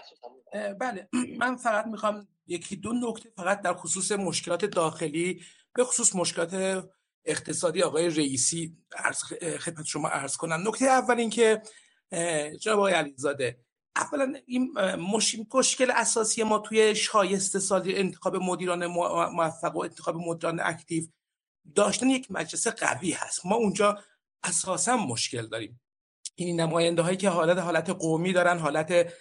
بله. من فقط می‌خوام یکی دو نکته فقط در خصوص مشکلات داخلی به خصوص مشکلات اقتصادی آقای رئیسی خدمت شما عرض کنم. نکته اول این که جناب آقای علیزاده اولا این مشکل اساسی ما توی شایسته سازی انتخاب مدیران موفق و انتخاب مدیران اکتیو داشتن یک مجلس قوی هست. ما اونجا اساسا مشکل داریم. این نماینده هایی که حالت حالت قومی دارن حالت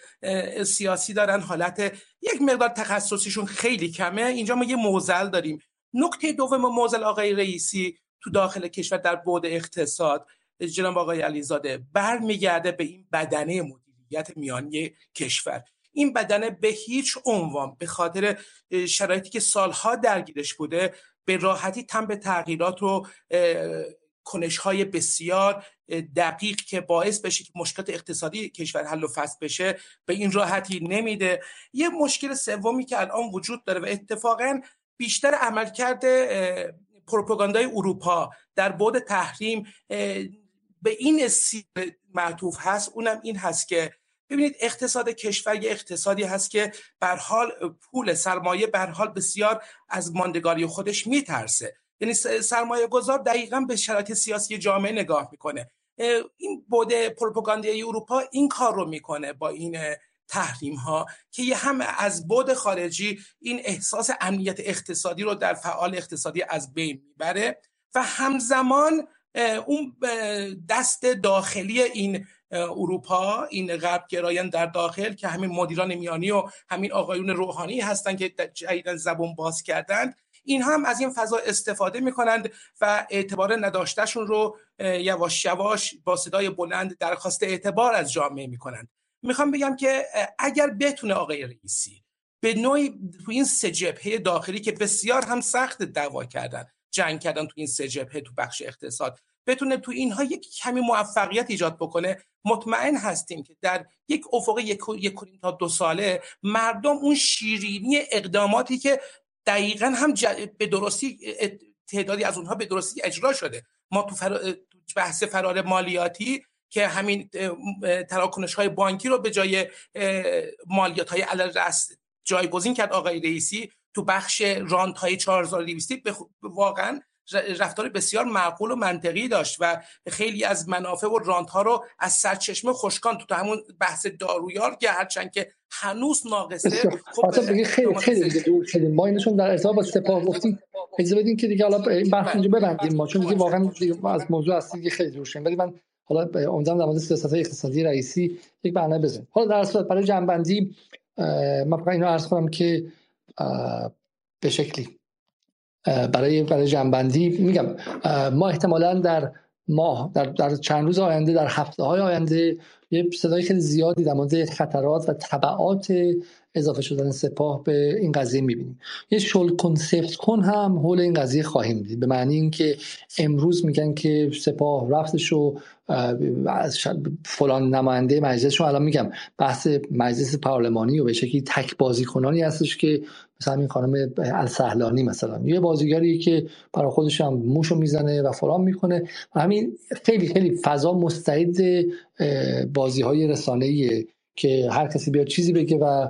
سیاسی دارن حالت یک مقدار تخصصیشون خیلی کمه. اینجا ما یه موزل داریم. نکته دوم موزل آقای رئیسی تو داخل کشور در بعد اقتصاد جناب آقای علیزاده برمیگرده به این بدنه مدیریت میانی کشور. این بدنه به هیچ عنوان به خاطر شرایطی که سالها درگیرش بوده به راحتی تم به تغییرات و کنش های بسیار دقیق که باعث بشه که مشکلات اقتصادی کشور حل و فصل بشه به این راحتی نمیده. یه مشکل سومی که الان وجود داره و اتفاقا بیشتر عملکرد پروپاگاندای اروپا در بعد تحریم به این معطوف هست. اونم این هست که ببینید اقتصاد کشور یه اقتصادی هست که بر حال پول سرمایه بر حال بسیار از ماندگاری خودش میترسه. یعنی سرمایه گذار دقیقا به شرایط سیاسی جامعه نگاه می‌کنه. این بوده پروپاگاندای اروپا این کار رو می‌کنه با این تحریم ها که هم از بود خارجی این احساس امنیت اقتصادی رو در فعال اقتصادی از بین می‌بره و همزمان اون دست داخلی این اروپا این غرب گرایان در داخل که همین مدیران میانی و همین آقایون روحانی هستند که جدیدا زبون باز کردند این هم از این فضا استفاده می‌کنند و اعتبار نداشتهشون رو یواش یواش با صدای بلند درخواست اعتبار از جامعه می‌کنند. می‌خوام بگم که اگر بتونه آقای رئیسی به نوعی تو این سه جبهه داخلی که بسیار هم سخت دعوا کردن جنگ کردن تو این سه جبهه تو بخش اقتصاد بتونه تو اینها یک کمی موفقیت ایجاد بکنه مطمئن هستیم که در یک افق یک, یک تا دو ساله مردم اون شیرینی اقداماتی که دقیقا هم به درستی تعدادی از اونها به درستی اجرا شده. ما تو, فر... بحث فرار مالیاتی که همین تراکنش های بانکی رو به جای مالیات های علل جایگزین کرد آقای رئیسی تو بخش رانت های 4200 واقعا رفتار بسیار معقول و منطقی داشت و خیلی از منافع و رانت ها رو از سرچشمه خشکان تو همون بحث دارویار که هرچند که هنوز ناقصه. خب خیلی خیلی خیلی دور شدیم. ما اینشون در ارتباط با سپاه گفتیم اجازه بدین که دیگه حالا این بحث اینجا ببندیم. ما چون دیگه واقعا دیگه از موضوع اصلی خیلی دور شدیم. ولی من حالا امیدوارم در مورد سیاست اقتصادی رئیسی یک برنامه بزنیم. حالا در صورت برای جنبندی من فقط اینو عرض کنم که به شکلی برای برای جنبندی میگم ما احتمالا در ماه در, در چند روز آینده در هفته های آینده یه صدای خیلی زیادی در مورد خطرات و طبعات اضافه شدن سپاه به این قضیه می‌بینیم. یه شل کنسپت کن هم حول این قضیه خواهیم دید. به معنی اینکه امروز میگن که سپاه رفتش و فلان نماینده مجلس الان میگم بحث مجلس پارلمانی و به شکلی تک بازیکنانی هستش که مثلا این خانم السهلانی مثلا. یه بازیگری که برای خودش هم موشو می‌زنه و فلان می‌کنه. و همین خیلی خیلی فضا مستعد بازی های رسانه که هر کسی بیاد چیزی بگه و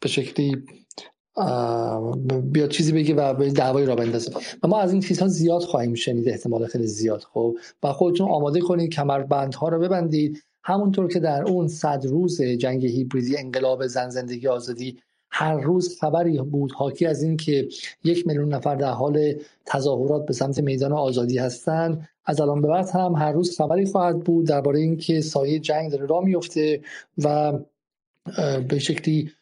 به شکلی بیاد چیزی بگه و به دعوایی را بندازه. و ما از این چیزها زیاد خواهیم شنید احتمال خیلی زیاد خب. و خودتون آماده کنید کمربندها رو ببندید. همونطور که در اون صد روز جنگ هیبریدی انقلاب زن زندگی آزادی هر روز خبری بود. حاکی از این که یک میلیون نفر در حال تظاهرات به سمت میدان آزادی هستند. از الان به بعد هم هر روز خبری خواهد بود درباره اینکه سایه جنگ داره راه میفته و به شکلی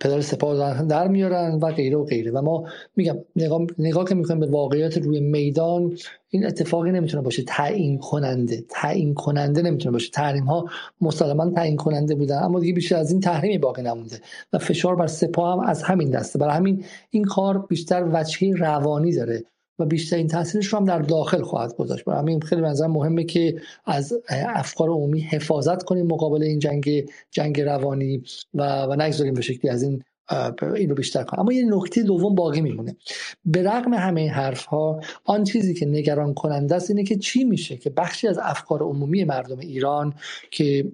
پدر سپاه در میارن و غیره و غیره. و ما میگم نگاه, نگاه که می‌کنیم به واقعیت روی میدان این اتفاقی نمی‌تونه باشه. تعیین کننده. تعیین کننده نمی‌تونه باشه. تحریم ها مسلما تعیین کننده بودن اما دیگه بیشتر از این تحریمی باقی نمونده. و فشار بر سپاه هم از همین دسته. برای همین این کار بیشتر وجهی روانی داره. و بیشترین تاثیرش رو هم در داخل خواهد گذاشت. برای همین خیلی منظر مهمه که از افکار عمومی حفاظت کنیم مقابل این جنگ جنگ روانی و و نگذاریم به شکلی از این اینو بیشتر کنیم. اما یه نکته دوم باقی میمونه. به رغم همه حرف ها آن چیزی که نگران کننده است اینه که چی میشه که بخشی از افکار عمومی مردم ایران که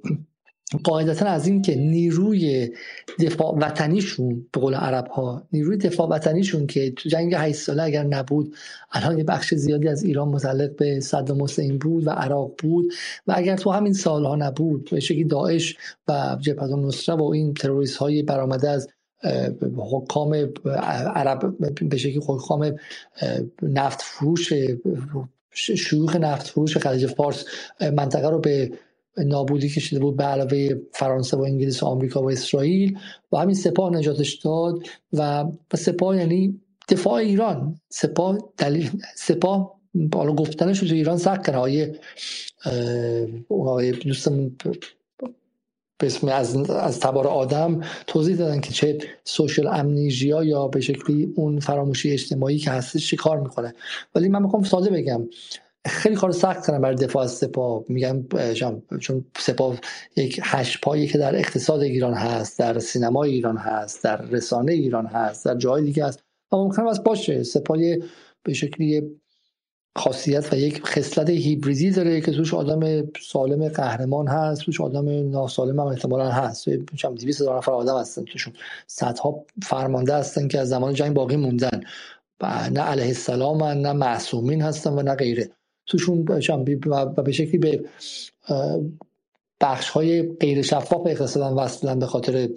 قاعدتا از این که نیروی دفاع وطنیشون به قول عرب ها نیروی دفاع وطنیشون که تو جنگ 8 ساله اگر نبود الان یه بخش زیادی از ایران متعلق به صدام حسین بود و عراق بود و اگر تو همین سالها نبود به شکلی داعش و جبهه النصره و این تروریست های برآمده از حکام عرب به شکلی حکام نفت فروش شیوخ نفت فروش خلیج فارس منطقه رو به نابودی کشیده بود به علاوه فرانسه و انگلیس و آمریکا و اسرائیل و همین سپاه نجاتش داد و سپاه یعنی دفاع ایران. سپاه دلیل سپاه بالا گفتنش تو ایران سخت کرد های دوستمون به اسم از, از تبار آدم توضیح دادن که چه سوشل امنیژیا یا به شکلی اون فراموشی اجتماعی که هستش چی کار می‌کنه. ولی من می‌خوام ساده بگم. خیلی کار سخت کردن برای دفاع از سپاه. میگم چون سپاه یک هشت پایی که در اقتصاد ایران هست در سینما ایران هست در رسانه ایران هست در جای دیگه هست و ممکن است باشه. سپاه به شکلی خاصیت و یک خصلت هیبریدی داره که توش آدم سالم قهرمان هست توش آدم ناسالم هم احتمالا هست. چون 200 هزار نفر آدم هستن توشون صدها فرمانده هستن که از زمان جنگ باقی موندن. و نه علیه السلام نه معصومین هستن و نه غیره. توشون و به شکلی به بخش های غیر شفاف اقتصادن وصلن به خاطر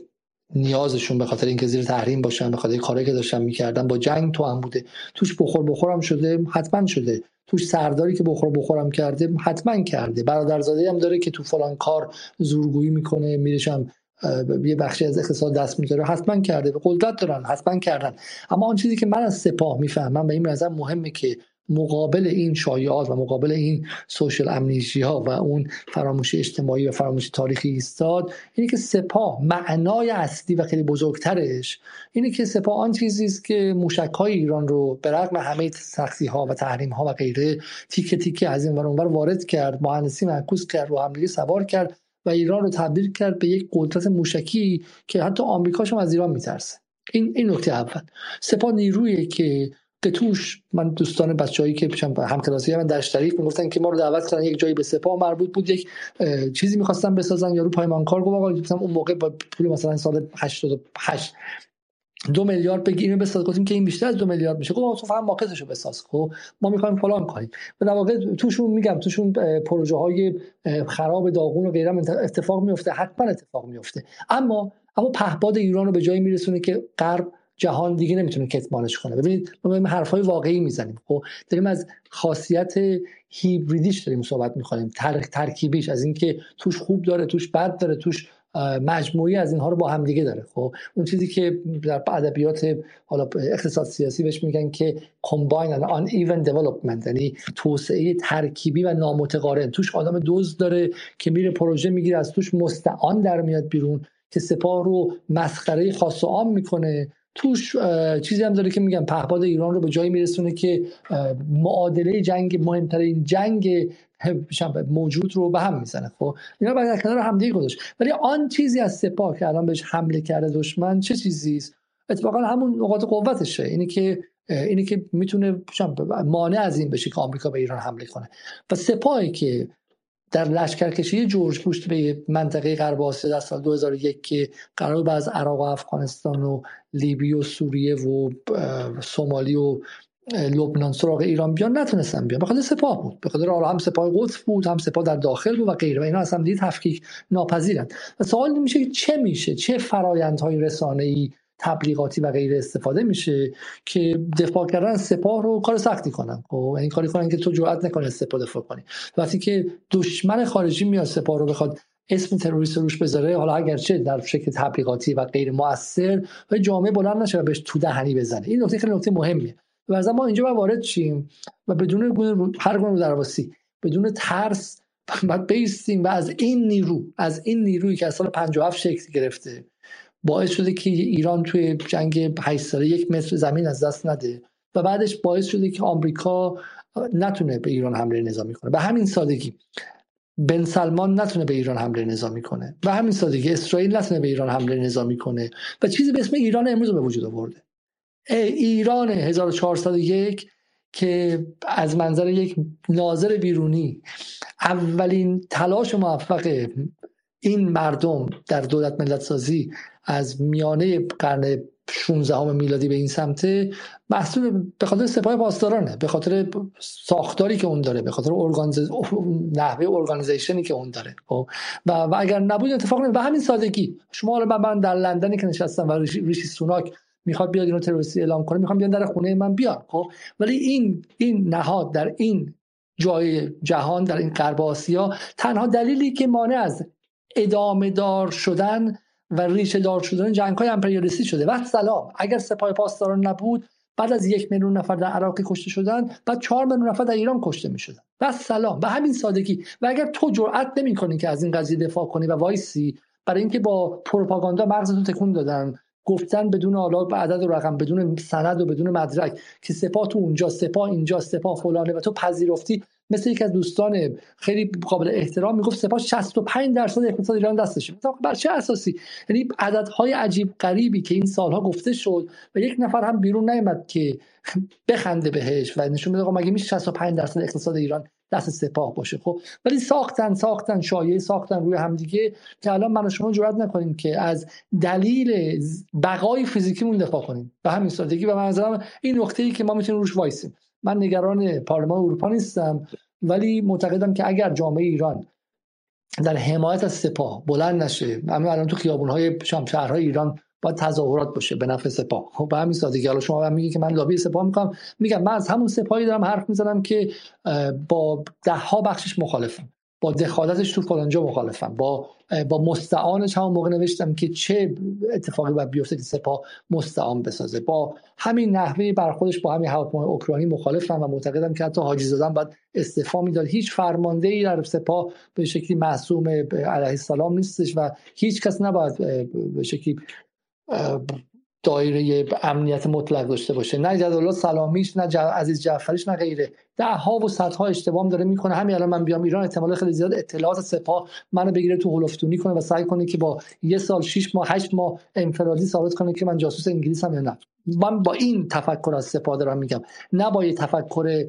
نیازشون به خاطر اینکه زیر تحریم باشن به خاطر کاری که داشتن می‌کردن. با جنگ تو هم بوده. توش بخور بخورم شده حتما شده. توش سرداری که بخور بخورم کرده حتما کرده. برادرزاده هم داره که تو فلان کار زورگویی می‌کنه میرشم یه بخشی از اقتصاد دست می‌ذاره. حتما کرده. قدرت دارن حتما کردن. اما آن چیزی که من از سپاه می‌فهمم و این نظر مهمه که مقابل این شایعات و مقابل این سوشل امنیجی ها و اون فراموشی اجتماعی و فراموشی تاریخی ایستاد اینه که سپاه معنای اصلی و خیلی بزرگترش اینه که سپاه آن چیزی است که موشک های ایران رو به رغم همه سختی ها و تحریم ها و غیره تیکه تیکه از این ور وارد کرد مهندسی معکوس کرد رو همدیگه سوار کرد و ایران رو تبدیل کرد به یک قدرت موشکی که حتی آمریکاشم از ایران میترسه. این این نکته اول. سپاه نیرویی که که توش من دوستان بچه‌ای که پیشم همکلاسی من در شریف می‌گفتن که ما رو دعوت کردن یک جایی به سپاه مربوط بود یک چیزی می‌خواستن بسازن یارو پایمانکار گفت آقا اون موقع با پول مثلا سال 88 دو میلیارد بگیریم بساز گفتیم که این بیشتر از دو میلیارد میشه. خب تو فهم ماکتشو بساز خب؟ ما می‌خوایم فلان کنیم در واقع توشون میگم توشون پروژه های خراب داغون و غیره اتفاق میفته حتما اتفاق میفته اما اما پهپاد ایران رو به جایی میرسونه که غرب جهان دیگه نمی‌تونه کتمانش کنه. ببینید ما داریم حرفای واقعی می‌زنیم. خب داریم از خاصیت هیبریدیش داریم صحبت می‌کنیم. تر... ترکیبیش از اینکه توش خوب داره توش بد داره توش مجموعی از اینها رو با هم دیگه داره. خب اون چیزی که در ادبیات حالا اقتصاد سیاسی بهش میگن که combine and uneven development یعنی توسعه ترکیبی و نامتقارن. توش آدم دوز داره که میره پروژه می‌گیره از توش مستعان در میاد بیرون که سپاه رو مسخره خاص و عام می‌کنه. توش چیزی هم داره که میگم پهپاد ایران رو به جایی میرسونه که معادله جنگ مهمترین جنگ موجود رو به هم می‌زنه. خب اینا بعد کنار همدیگه گذاشت. ولی آن چیزی از سپاه که الان بهش حمله کرده دشمن چه چیزی است؟ اتفاقا همون نقاط قوتشه. اینی که اینی که می‌تونه مانع از این بشه که آمریکا به ایران حمله کنه. و سپاهی که در لشکرکشی جورج بوش به منطقه غرب آسیا در سال 2001 که قرار به از عراق و افغانستان و لیبی و سوریه و سومالی و لبنان سراغ ایران بیان نتونستن بیان. بخاطر سپاه بود. به خاطر هم سپاه قدس بود هم سپاه در داخل بود و غیره. و اینا اصلا دید تفکیک ناپذیرن. و سوال میشه چه میشه؟ چه فرایندهای رسانه‌ای تبلیغاتی و غیر استفاده میشه که دفاع کردن سپاه رو کار سختی کنن. خب این کاری کنن که تو جرئت نکنه سپاه دفاع کنی. وقتی که دشمن خارجی میاد سپاه رو بخواد اسم تروریست روش بذاره حالا اگرچه در شکل تبلیغاتی و غیر موثر و جامعه بلند نشه و بهش تو دهنی بزنه. این نکته خیلی نکته مهمیه. و ما اینجا باید وارد شیم و بدون هر گونه درواسی بدون ترس باید بیستیم و از این نیرو از این نیرویی که از سال 57 شکل گرفته باعث شده که ایران توی جنگ 8 ساله یک متر زمین از دست نده و بعدش باعث شده که آمریکا نتونه به ایران حمله نظامی کنه. به همین سادگی بن سلمان نتونه به ایران حمله نظامی کنه. به همین سادگی اسرائیل نتونه به ایران حمله نظامی کنه. و چیزی به اسم ایران امروز به وجود آورده. ایران 1401 که از منظر یک ناظر بیرونی اولین تلاش موفق این مردم در دولت ملت سازی از میانه قرن 16 میلادی به این سمته محصول به خاطر سپاه پاسدارانه به خاطر ساختاری که اون داره به خاطر ارگانز... نحوه ارگانیزیشنی که اون داره خب؟ و, و اگر نبود اتفاق نمید به همین سادگی. شما حالا من در لندنی که نشستم و ریشی سوناک می‌خواد بیاد اینو تروریستی اعلام کنه می‌خوام بیان در خونه من بیان خب؟ ولی این این نهاد در این جای جهان در این غرب آسیا تنها دلیلی که مانع از ادامه دار شدن و ریشه دار شدن جنگ های امپریالیستی شده. و سلام اگر سپاه پاسداران نبود بعد از یک میلیون نفر در عراق کشته شدن بعد چهار میلیون نفر در ایران کشته می‌شدن. و سلام به همین سادگی. و اگر تو جرئت نمی‌کنی که از این قضیه دفاع کنی و وایسی برای اینکه با پروپاگاندا مغزتو تکون دادن گفتن بدون حالا عدد و رقم بدون سند و بدون مدرک که سپاه تو اونجا سپاه اینجا سپاه فلانه و تو پذیرفتی مثل یک از دوستان خیلی قابل احترام می‌گفت سپاه 65 درصد اقتصاد ایران دستشه. بر چه اساسی؟ یعنی عددهای عجیب غریبی که این سالها گفته شد و یک نفر هم بیرون نیامد که بخنده بهش و نشون بده مگه میشه 65 درصد اقتصاد ایران دست سپاه باشه. خب ولی ساختن ساختن شایعه ساختن روی همدیگه که الان من و شما جرئت نکنیم که از دلیل بقای فیزیکیمون دفاع کنیم. به همین سادگی و منظرم این نقطه ای که ما می‌تونیم روش وایسیم. من نگران پارلمان اروپا نیستم ولی معتقدم که اگر جامعه ایران در حمایت از سپاه بلند نشه همین الان تو خیابون‌های شهرهای ایران باید تظاهرات باشه به نفع سپاه. خب به همین سادگی. حالا شما هم میگی که من لابی سپاه می‌کنم. میگم من از همون سپاهی دارم حرف می‌زنم که با ده ها بخشش مخالفم. با دخالتش تو فلانجا مخالفم. با با مستعانش همون موقع نوشتم که چه اتفاقی باید بیفته که سپاه مستعان بسازه. با همین نحوه برخودش با همین هواپیمای اوکراینی مخالفم و معتقدم که حتی حاجی زادن باید استعفا می‌داد. هیچ فرمانده ای در سپاه به شکلی معصوم علیه السلام نیستش و هیچ کس نباید به شکلی دایره امنیت مطلق داشته باشه. نه جدالله سلامیش نه عزیز جعفریش نه غیره. ده ها و صدها اشتباه داره می‌کنه. همین الان من بیام ایران احتمال خیلی زیاد اطلاعات سپاه منو بگیره تو هلفتونی کنه و سعی کنه که با یه سال 6 ماه 8 ماه انفرادی ثابت کنه که من جاسوس انگلیس هم یا نه. من با این تفکر از سپاه دارم میگم. نه با یه تفکر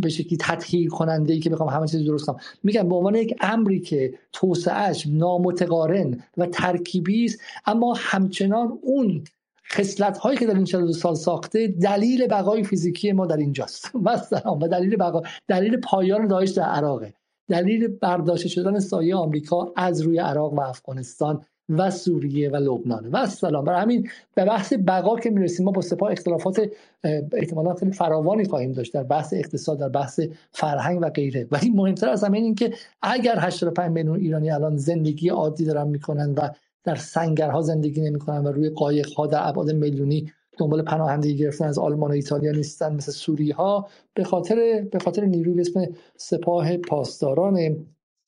به شکلی تطهیر کننده ای که بخوام همه چیز درست کنم. میگم به عنوان یک امری که توسعهش نامتقارن و ترکیبی است اما همچنان اون خصلت هایی که در این 42 سال ساخته دلیل بقای فیزیکی ما در اینجاست. و سلام و دلیل بقا دلیل پایان داعش در عراقه. دلیل برداشته شدن سایه آمریکا از روی عراق و افغانستان و سوریه و لبنان. و سلام برای همین به بحث بقا که می‌رسیم ما با سپاه اختلافات احتمالا خیلی فراوانی خواهیم داشت در بحث اقتصاد در بحث فرهنگ و غیره. ولی مهمتر از همه این که اگر 85 میلیون ایرانی الان زندگی عادی دارن می‌کنن و در سنگرها زندگی نمی‌کنن و روی قایق ها در ابعاد میلیونی دنبال پناهندگی گرفتن از آلمان و ایتالیا نیستن مثل سوری ها به خاطر به خاطر نیروی اسم سپاه پاسداران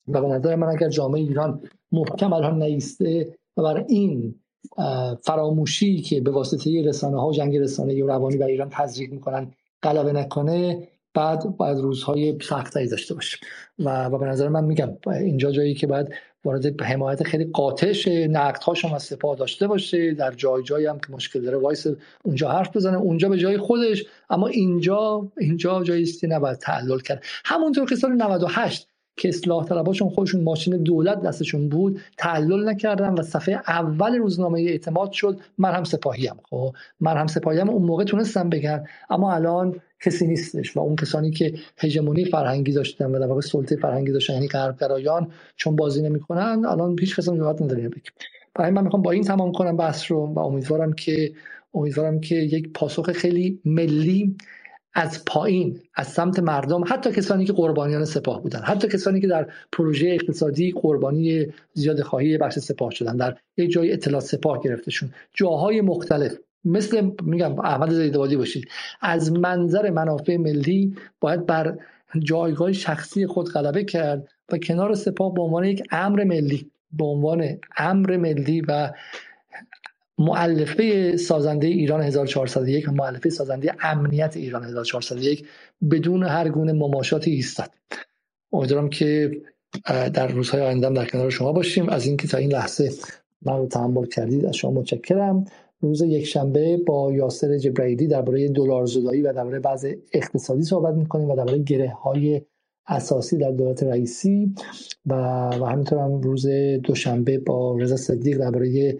و به نظر من اگر جامعه ایران محکم الان نیسته و بر این فراموشی که به واسطه رسانه ها و جنگ رسانه و روانی و ایران تزریق می‌کنن غلبه نکنه بعد باید روزهای سختری داشته باشه و, و به نظر من میگم اینجا جایی که باید وارد حمایت خیلی قاطش نقد ها شما سپاه داشته باشه در جای جایی هم که مشکل داره وایس اونجا حرف بزنه اونجا به جای خودش اما اینجا اینجا جایی است که نباید تعلل کرد. همونطور که سال 98 که اصلاح طلباشون خودشون ماشین دولت دستشون بود تعلل نکردن و صفحه اول روزنامه اعتماد شد. من هم سپاهیم خب؟ من هم سپاهیم اون موقع تونستم بگن اما الان کسی نیستش و اون کسانی که هژمونی فرهنگی داشتن و در واقع سلطه فرهنگی داشتن یعنی غربگرایان چون بازی نمی‌کنن الان هیچ کس جواب نداره برای من می‌خوام با این تمام کنم بحث رو و امیدوارم که امیدوارم که یک پاسخ خیلی ملی از پایین از سمت مردم حتی کسانی که قربانیان سپاه بودن حتی کسانی که در پروژه اقتصادی قربانی زیاد خواهی بخش سپاه شدن در یک جای اطلاع سپاه گرفتشون. جاهای مختلف مثل میگم احمد زیدوادی باشید از منظر منافع ملی باید بر جایگاه شخصی خود غلبه کرد و کنار سپاه به عنوان یک امر ملی به عنوان امر ملی و معلفه سازنده ایران 1401 و سازنده امنیت ایران 1401 بدون هر گونه مماشاتی ایستاد. امیدوارم که در روزهای آینده در کنار شما باشیم. از اینکه تا این لحظه من رو تحمل کردید از شما متشکرم. روز یک شنبه با یاسر جبرائیلی درباره دلار زدایی و درباره بعض اقتصادی صحبت می‌کنیم و درباره گره های اساسی در دولت رئیسی و, و همینطور هم روز دوشنبه با رضا صدیق درباره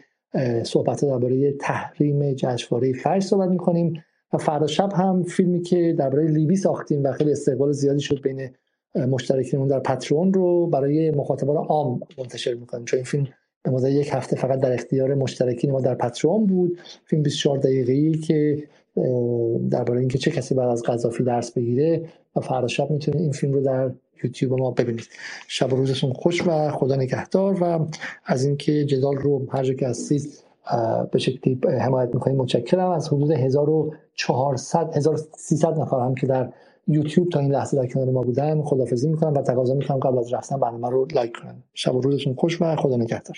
صحبت درباره تحریم جشنواره فجر صحبت می‌کنیم. و فردا شب هم فیلمی که درباره لیبی ساختیم و خیلی استقبال زیادی شد بین مشترکینمون در پترون رو برای مخاطبان عام منتشر می‌کنیم. چون این فیلم به مدت یک هفته فقط در اختیار مشترکین ما در پترون بود. فیلم 24 دقیقه‌ای که درباره اینکه چه کسی بعد از قذافی درس بگیره و فردا شب می‌تونید این فیلم رو در یوتیوب ما ببینید. شب و روزتون خوش و خدا نگهدار و از اینکه جدال رو هر جا که هستید به شکلی حمایت می‌کنید متشکرم. از حدود 1400 1300 نفر هم که در یوتیوب تا این لحظه در کنار ما بودن خدافظی می‌کنم و تقاضا می‌کنم قبل از رفتن برنامه رو لایک کنن. شب و روزتون خوش و خدا نگهدار.